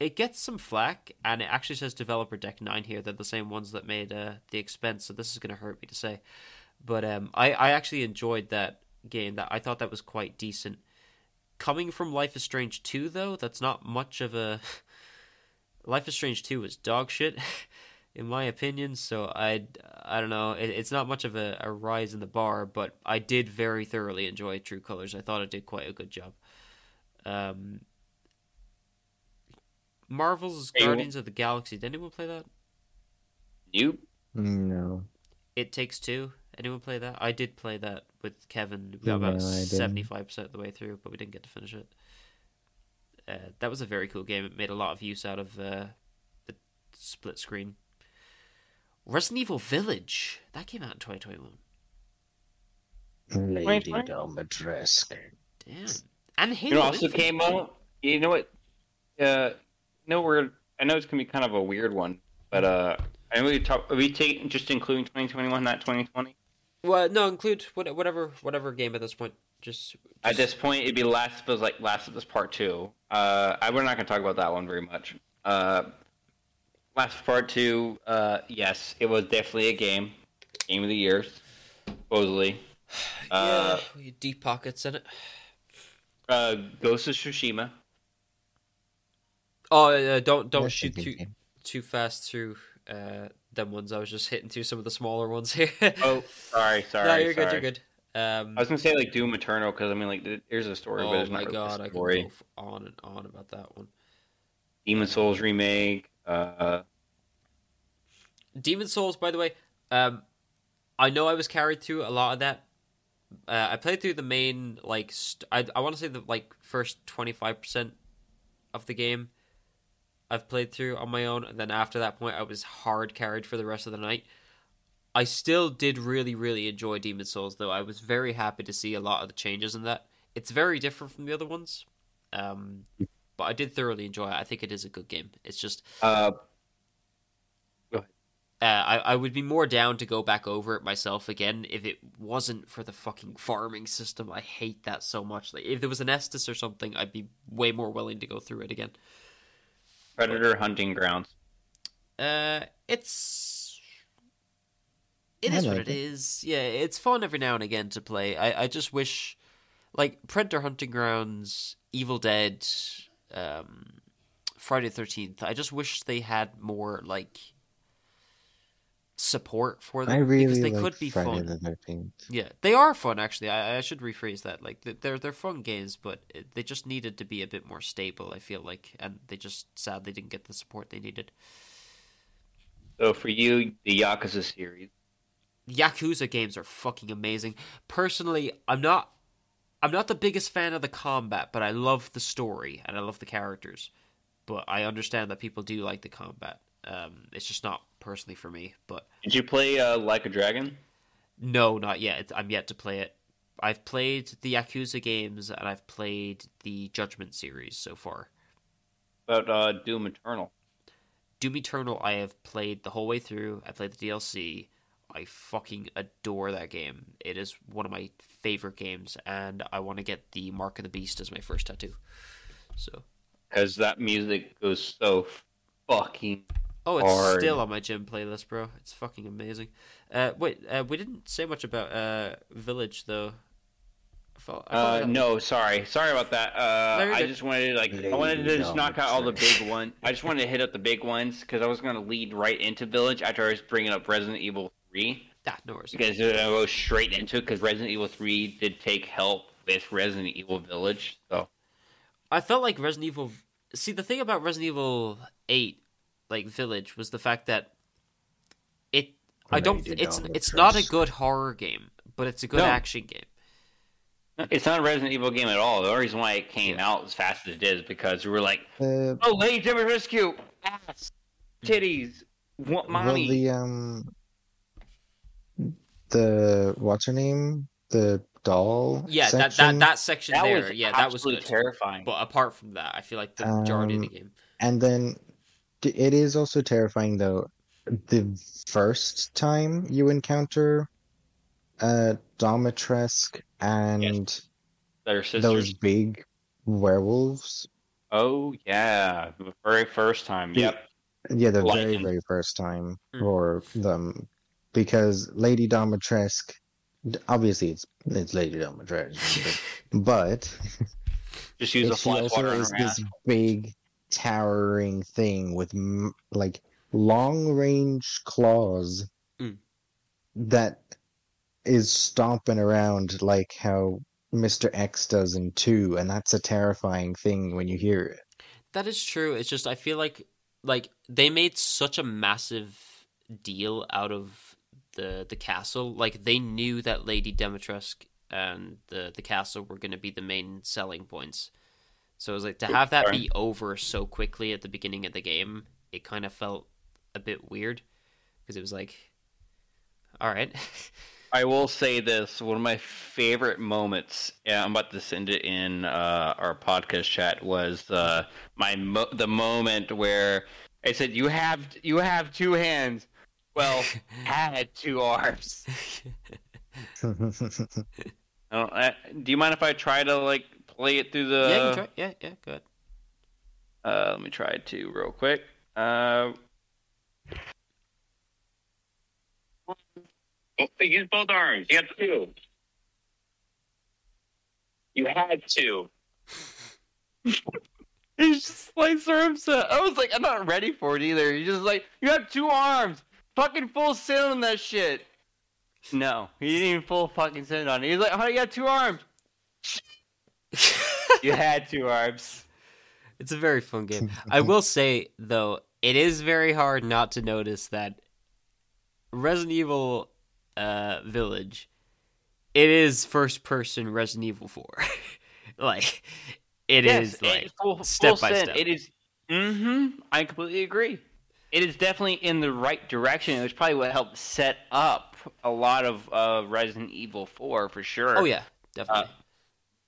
it gets some flack and it actually says developer deck 9 here. They're the same ones that made uh the Expanse so this is going to hurt me to say. But um i i actually enjoyed that game. That i thought that was quite decent. Coming from life is strange 2 though that's not much of a (laughs) life is strange 2 is dog shit (laughs) in my opinion so i i don't know it, it's not much of a, a rise in the bar but i did very thoroughly enjoy true colors. I thought it did quite a good job. Um marvel's Hey, guardians of the galaxy did anyone play that? You? No. it takes two anyone play that? I did play that with kevin we got No, about 75% of the way through but we didn't get to finish it. Uh, that was a very cool game. It made a lot of use out of uh, the split screen resident evil village that came out in 2021 Lady 2020? Dimitrescu. damn and halo You know, also Infinite. came out. You know what? Uh, no, we're. I know it's gonna be kind of a weird one, but uh, I know we talk. Are we taking just including 2021, not 2020? well no include whatever whatever game at this point just, At this point, it'd be Last of Us, like Last of Us Part Two. Uh, I we're not gonna talk about that one very much. Uh, Last Part Two. Uh, yes, it was definitely a game, game of the year, supposedly. (sighs) yeah, Uh, yeah deep pockets in it uh, Ghost of Tsushima. oh uh, don't don't That's shoot too game. too fast through uh them ones i was just hitting through some of the smaller ones here (laughs) Oh, sorry, sorry. no you're sorry. good you're good um I was gonna say like Doom Eternal because I mean like th- there's a story, but oh there's my not really god a i can story. go on and on about that one Demon Souls remake. Uh, Demon Souls, by the way, um, I know I was carried through a lot of that. Uh, I played through the main like st- I I want to say the like first twenty five percent of the game. I've played through on my own, and then after that point, I was hard carried for the rest of the night. I still did really, really enjoy Demon Souls, though. I was very happy to see a lot of the changes in that. It's very different from the other ones, um, but I did thoroughly enjoy it. I think it is a good game. It's just uh, uh, I, I would be more down to go back over it myself again if it wasn't for the fucking farming system. I hate that so much. Like if there was an Estus or something, I'd be way more willing to go through it again. Predator Hunting Grounds. Uh, it's it I is what it it. is. Yeah, it's fun every now and again to play. I, I just wish, like Predator Hunting Grounds, Evil Dead, um, Friday the Thirteenth. I just wish they had more like support for them I really because they like could be Friday fun. the Thirteenth. Yeah, they are fun. Actually, I, I should rephrase that. Like they're they're fun games, but it, they just needed to be a bit more stable. I feel like, and they just sadly didn't get the support they needed. So for you, the Yakuza series. Yakuza games are fucking amazing. Personally, I'm not I'm not the biggest fan of the combat, but I love the story and I love the characters. But I understand that people do like the combat. Um, it's just not personally for me. But Did you play uh, Like a Dragon? no, not yet. It's- I'm yet to play it. I've played the Yakuza games and I've played the Judgment series so far. About uh, Doom Eternal. Doom Eternal, I have played the whole way through. I played the DLC. I fucking adore that game. It is one of my favorite games, and I want to get the Mark of the Beast as my first tattoo. So, Because that music goes so fucking. oh, it's Hard. still on my gym playlist, bro. It's fucking amazing. Uh, wait, uh, we didn't say much about uh Village though. I thought, I thought Uh, that- no, sorry, sorry about that. Uh, I just wanted to like, I wanted to just knock out all the big ones. I just wanted to hit up the big ones because I was gonna lead right into Village after I was bringing up Resident Evil Three. Ah, no worries. because I go straight into it because Resident Evil 3 did take help with Resident Evil Village. So I felt like Resident Evil. See, the thing about Resident Evil Eight, like Village, was the fact that it. I don't. It's it's not a good horror game, but it's a good No. action game. It's not a Resident Evil game at all. The only reason why it came out as fast as it did is because we were like, Uh, "Oh, Lady Dimitrescu, ass, titties, what well, the um, the what's her name? The doll. Yeah, that, that section? that section that there, yeah, that was good. terrifying. But apart from that, I feel like the majority of the Um, game. And then it is also terrifying though. The first time you encounter uh Dimitrescu and Their sisters. those big werewolves. Oh yeah, the very first time. Yeah. Yep. Yeah, the very, very first time Mm. for them. Because Lady Dimitrescu obviously it's it's Lady Dimitrescu, (laughs) but Just use a she also is this big towering thing with like long range claws Mm. that is stomping around like how Mr. X does in 2 and that's a terrifying thing when you hear it. That is true. It's just I feel like like they made such a massive deal out of the the castle. Like they knew that Lady Dimitrescu and the the castle were going to be the main selling points. So it was like to have that be over so quickly at the beginning of the game. It kind of felt a bit weird because it was like, all right, (laughs) I will say this: one of my favorite moments. Yeah, I'm about to send it in uh, our podcast chat. Was uh, my mo- the moment where I said, "You have you have two hands." Well, (laughs) had two arms. (laughs) I don't, uh, do you mind if I try to like play it through the? yeah, you can try. yeah, yeah, good. Uh, let me try it too, real quick. Uh, Well, use both arms. You have two. You had to. (laughs) he just sliced her arms out. I was like, I'm not ready for it either. He's just like, you have two arms. Fucking full send on that shit. No, he didn't even full fucking send on it. He's like, oh, you got two arms. (laughs) you had two arms. It's a very fun game. (laughs) I will say though, it is very hard not to notice that Resident Evil uh, Village, it is first person Resident Evil Four. (laughs) like it is yes, like it's full, step full by send. step. It is. Mm-hmm. I completely agree. It is definitely in the right direction. It was probably what helped set up a lot of uh, Resident Evil Four for sure. oh yeah, definitely. Uh,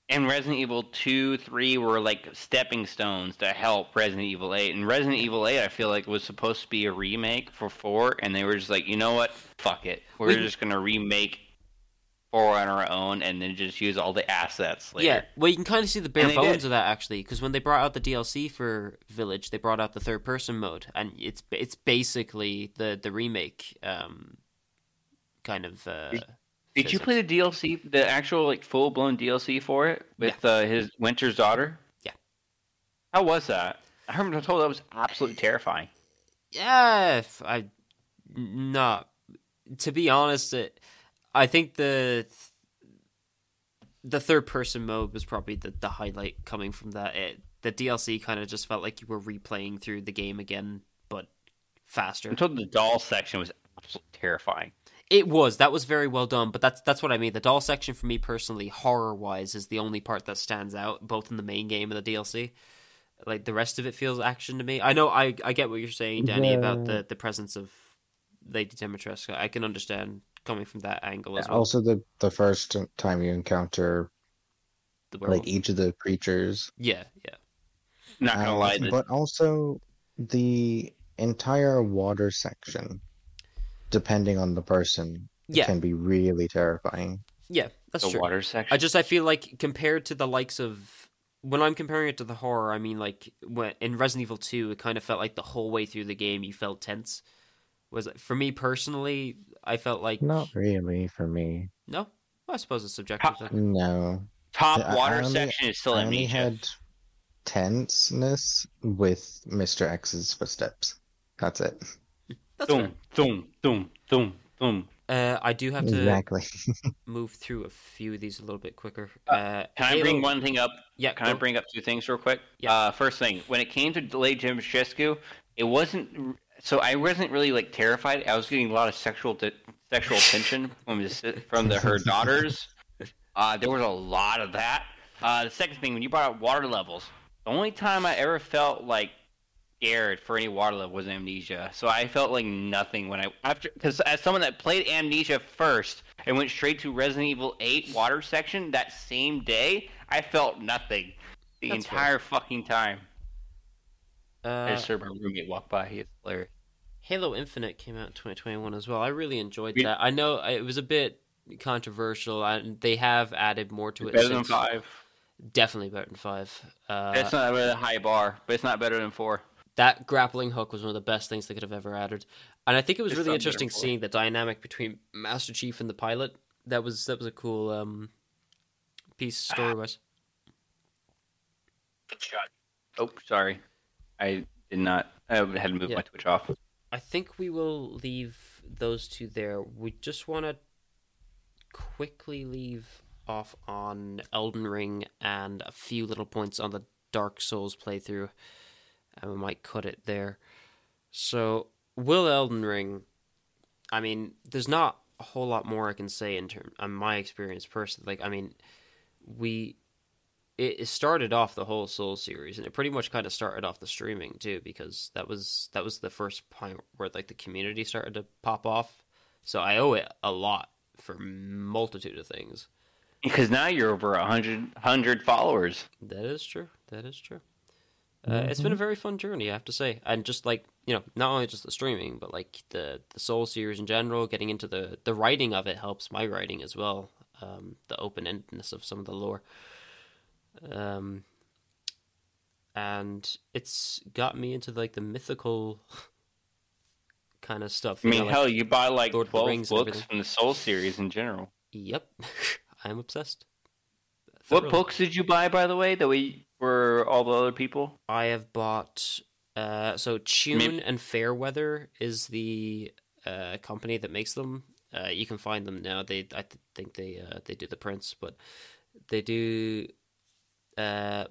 and Resident Evil 2, 3 were like stepping stones to help Resident Evil 8. And Resident Evil 8, I feel like, was supposed to be a remake for 4, and they were just like, you know what? Fuck it. We're We- just going to remake 4 on our own and then just use all the assets later. Yeah, well, you can kind of see the bare bones did. of that actually, because when they brought out the DLC for Village, they brought out the third person mode, and it's it's basically the the remake, um, kind of. Uh, Did you play the DLC, the actual like full blown DLC for it with uh, his Winter's daughter? Yeah. How was that? I heard I told that was absolutely terrifying. Yeah, I not to be honest, it, I think the the third person mode was probably the, the highlight coming from that. It, the DLC kind of just felt like you were replaying through the game again, but faster. Until the doll section was absolutely terrifying. It was that was very well done, but that's that's what I mean. The doll section for me personally, horror wise, is the only part that stands out, both in the main game and the DLC. Like the rest of it feels action to me. I know I I get what you're saying, Danny, about the the presence of Lady Dimitrescu. I can understand coming from that angle as well. Also, the the first time you encounter the werewolf. like each of the creatures, yeah, yeah, Not gonna Um, lie, the, but also the entire water section, depending on the person, Yeah. can be really terrifying. yeah. That's the true. water section. I just I feel like compared to the likes of when I'm comparing it to the horror, I mean like when in Resident Evil 2 it kind of felt like the whole way through the game you felt tense. Was for me personally, I felt like Not really for me. no. Well, I suppose it's subjective. Ha- then. No, Top I- I water only- section is still I only had tenseness with Mr. X's footsteps. That's it. That's fair. Boom, boom, boom, boom, boom. Uh, I do have to Exactly. (laughs) move through a few of these a little bit quicker. Uh, Can I bring one thing up? Yeah, Can I bring up two things real quick? Yeah. Uh, first thing, when it came to Lady Dimitrescu, it wasn't. So I wasn't really like terrified. I was getting a lot of sexual de- sexual tension from the, from the, her daughters. Uh, there was a lot of that. Uh, the second thing, when you brought up water levels, the only time I ever felt like scared for any water level was Amnesia. So I felt like nothing when I after because as someone that played Amnesia first and went straight to Resident Evil 8 water section that same day, I felt nothing the That's fair. entire fucking time. I Uh, just heard my roommate walk by. He's hilarious. Halo Infinite came out in 2021 as well. I really enjoyed We- that. I know it was a bit controversial, and they have added more to it. Better than five. Definitely better than five. Uh, It's not a high bar, but it's not better than four. that grappling hook was one of the best things they could have ever added, and I think it was It's really interesting better seeing the dynamic between Master Chief and the pilot. That was that was a cool um, piece story wise. Oh, sorry. I did not. I had to move Yeah. my Twitch off. I think we will leave those two there. We just want to quickly leave off on Elden Ring and a few little points on the Dark Souls playthrough, and we might cut it there. So, will Elden Ring? I mean, there's not a whole lot more I can say in term on my experience personally. Like, I mean, we it it started off the whole Soul series, and it pretty much kind of started off the streaming too, because that was that was the first point where like the community started to pop off. So I owe it a lot for multitude of things. Because now you're over a hundred hundred followers. That is true. That is true. Uh, It's been a very fun journey, I have to say, and just like you know, not only just the streaming, but like the the Soul series in general. Getting into the the writing of it helps my writing as well. Um, the open endedness of some of the lore. Um, and it's got me into like the mythical kind of stuff. I mean, know, like- hell, you buy like Lord twelve books from the Soul series in general. Yep, (laughs) I'm obsessed. What books did you buy, by the way, that we were all the other people? I have bought. Uh, so Tune Maybe- and Fairweather is the uh, company that makes them. Uh, you can find them now. They, I th- think they, uh, they do the prints, but they do. Uh,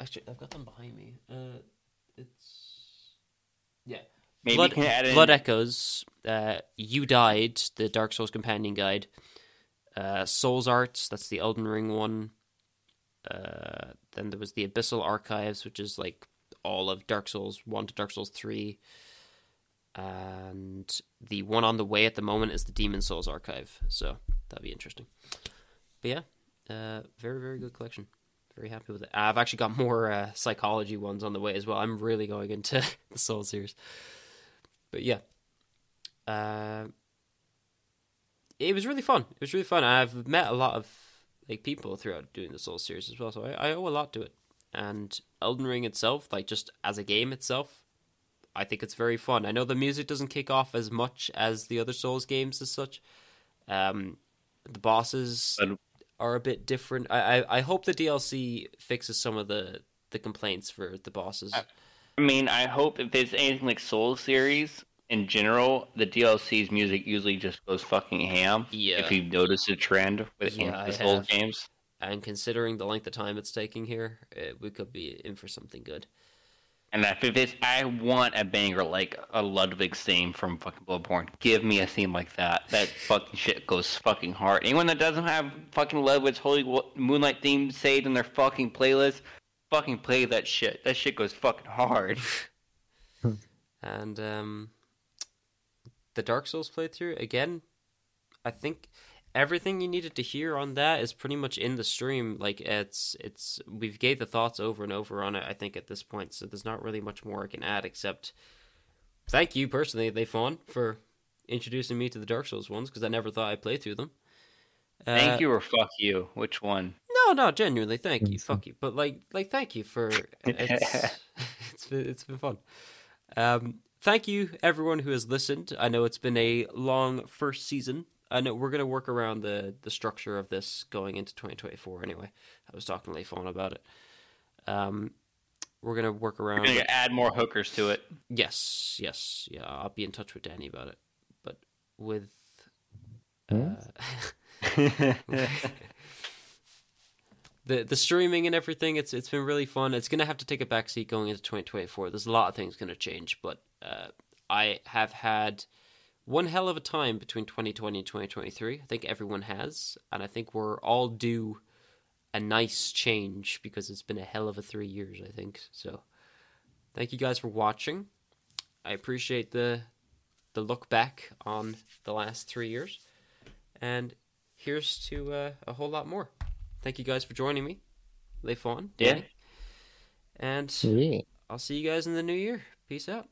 actually, I've got them behind me. Uh, it's yeah. Maybe Blood, can add in. Blood Echoes. Uh, you died. The Dark Souls companion guide. Uh, Souls Arts. That's the Elden Ring one. Uh, then there was the Abyssal Archives, which is like all of Dark Souls one to Dark Souls three. And the one on the way at the moment is the Demon Souls Archive. So that'd be interesting. But yeah, uh, very very good collection. Very happy with it. I've actually got more uh, psychology ones on the way as well. I'm really going into (laughs) the Soul series. But yeah, uh, it was really fun. It was really fun. I've met a lot of like people throughout doing the Soul series as well, so I, I owe a lot to it. And Elden Ring itself, like just as a game itself, I think it's very fun. I know the music doesn't kick off as much as the other Souls games as such. Um, the bosses But- are a bit different. I, I I hope the DLC fixes some of the the complaints for the bosses. I mean, I hope if it's anything like Soul series in general, the DLC's music usually just goes fucking ham. Yeah. If you've noticed a trend with Yeah, the Souls games. and considering the length of time it's taking here, uh we could be in for something good. And if it's, I want a banger like a Ludwig theme from fucking Bloodborne. Give me a theme like that. That (laughs) fucking shit goes fucking hard. Anyone that doesn't have fucking Ludwig's Holy Moonlight theme saved in their fucking playlist, fucking play that shit. That shit goes fucking hard. (laughs) And um, the Dark Souls playthrough again, I think everything you needed to hear on that is pretty much in the stream. Like it's it's we've gave the thoughts over and over on it. I think at this point, so there's not really much more I can add except thank you personally, Leifon for introducing me to the Dark Souls ones because I never thought I'd play through them. Thank Uh, you or fuck you. Which one? No, no, genuinely, thank you. Fuck you. But like like thank you for (laughs) it's it's been it's been fun. Um thank you everyone who has listened. I know it's been a long first season. I know we're gonna work around the the structure of this going into 2024 anyway. I was talking to Leifon about it. Um we're gonna work around. We're around gonna it. add more hookers to it. Yes, yes, yeah. I'll be in touch with Danny about it. But with Hmm? uh, (laughs) the the streaming and everything, it's it's been really fun. It's gonna have to take a backseat going into 2024. There's a lot of things gonna change, but uh, I have had one hell of a time between 2020 and 2023. I think everyone has, and I think we're all due a nice change because it's been a hell of a three years. I think so. Thank you guys for watching. I appreciate the the look back on the last three years, and here's to uh, a whole lot more. Thank you guys for joining me, Leifon, Yeah. Danny, and Yeah. I'll see you guys in the new year. Peace out.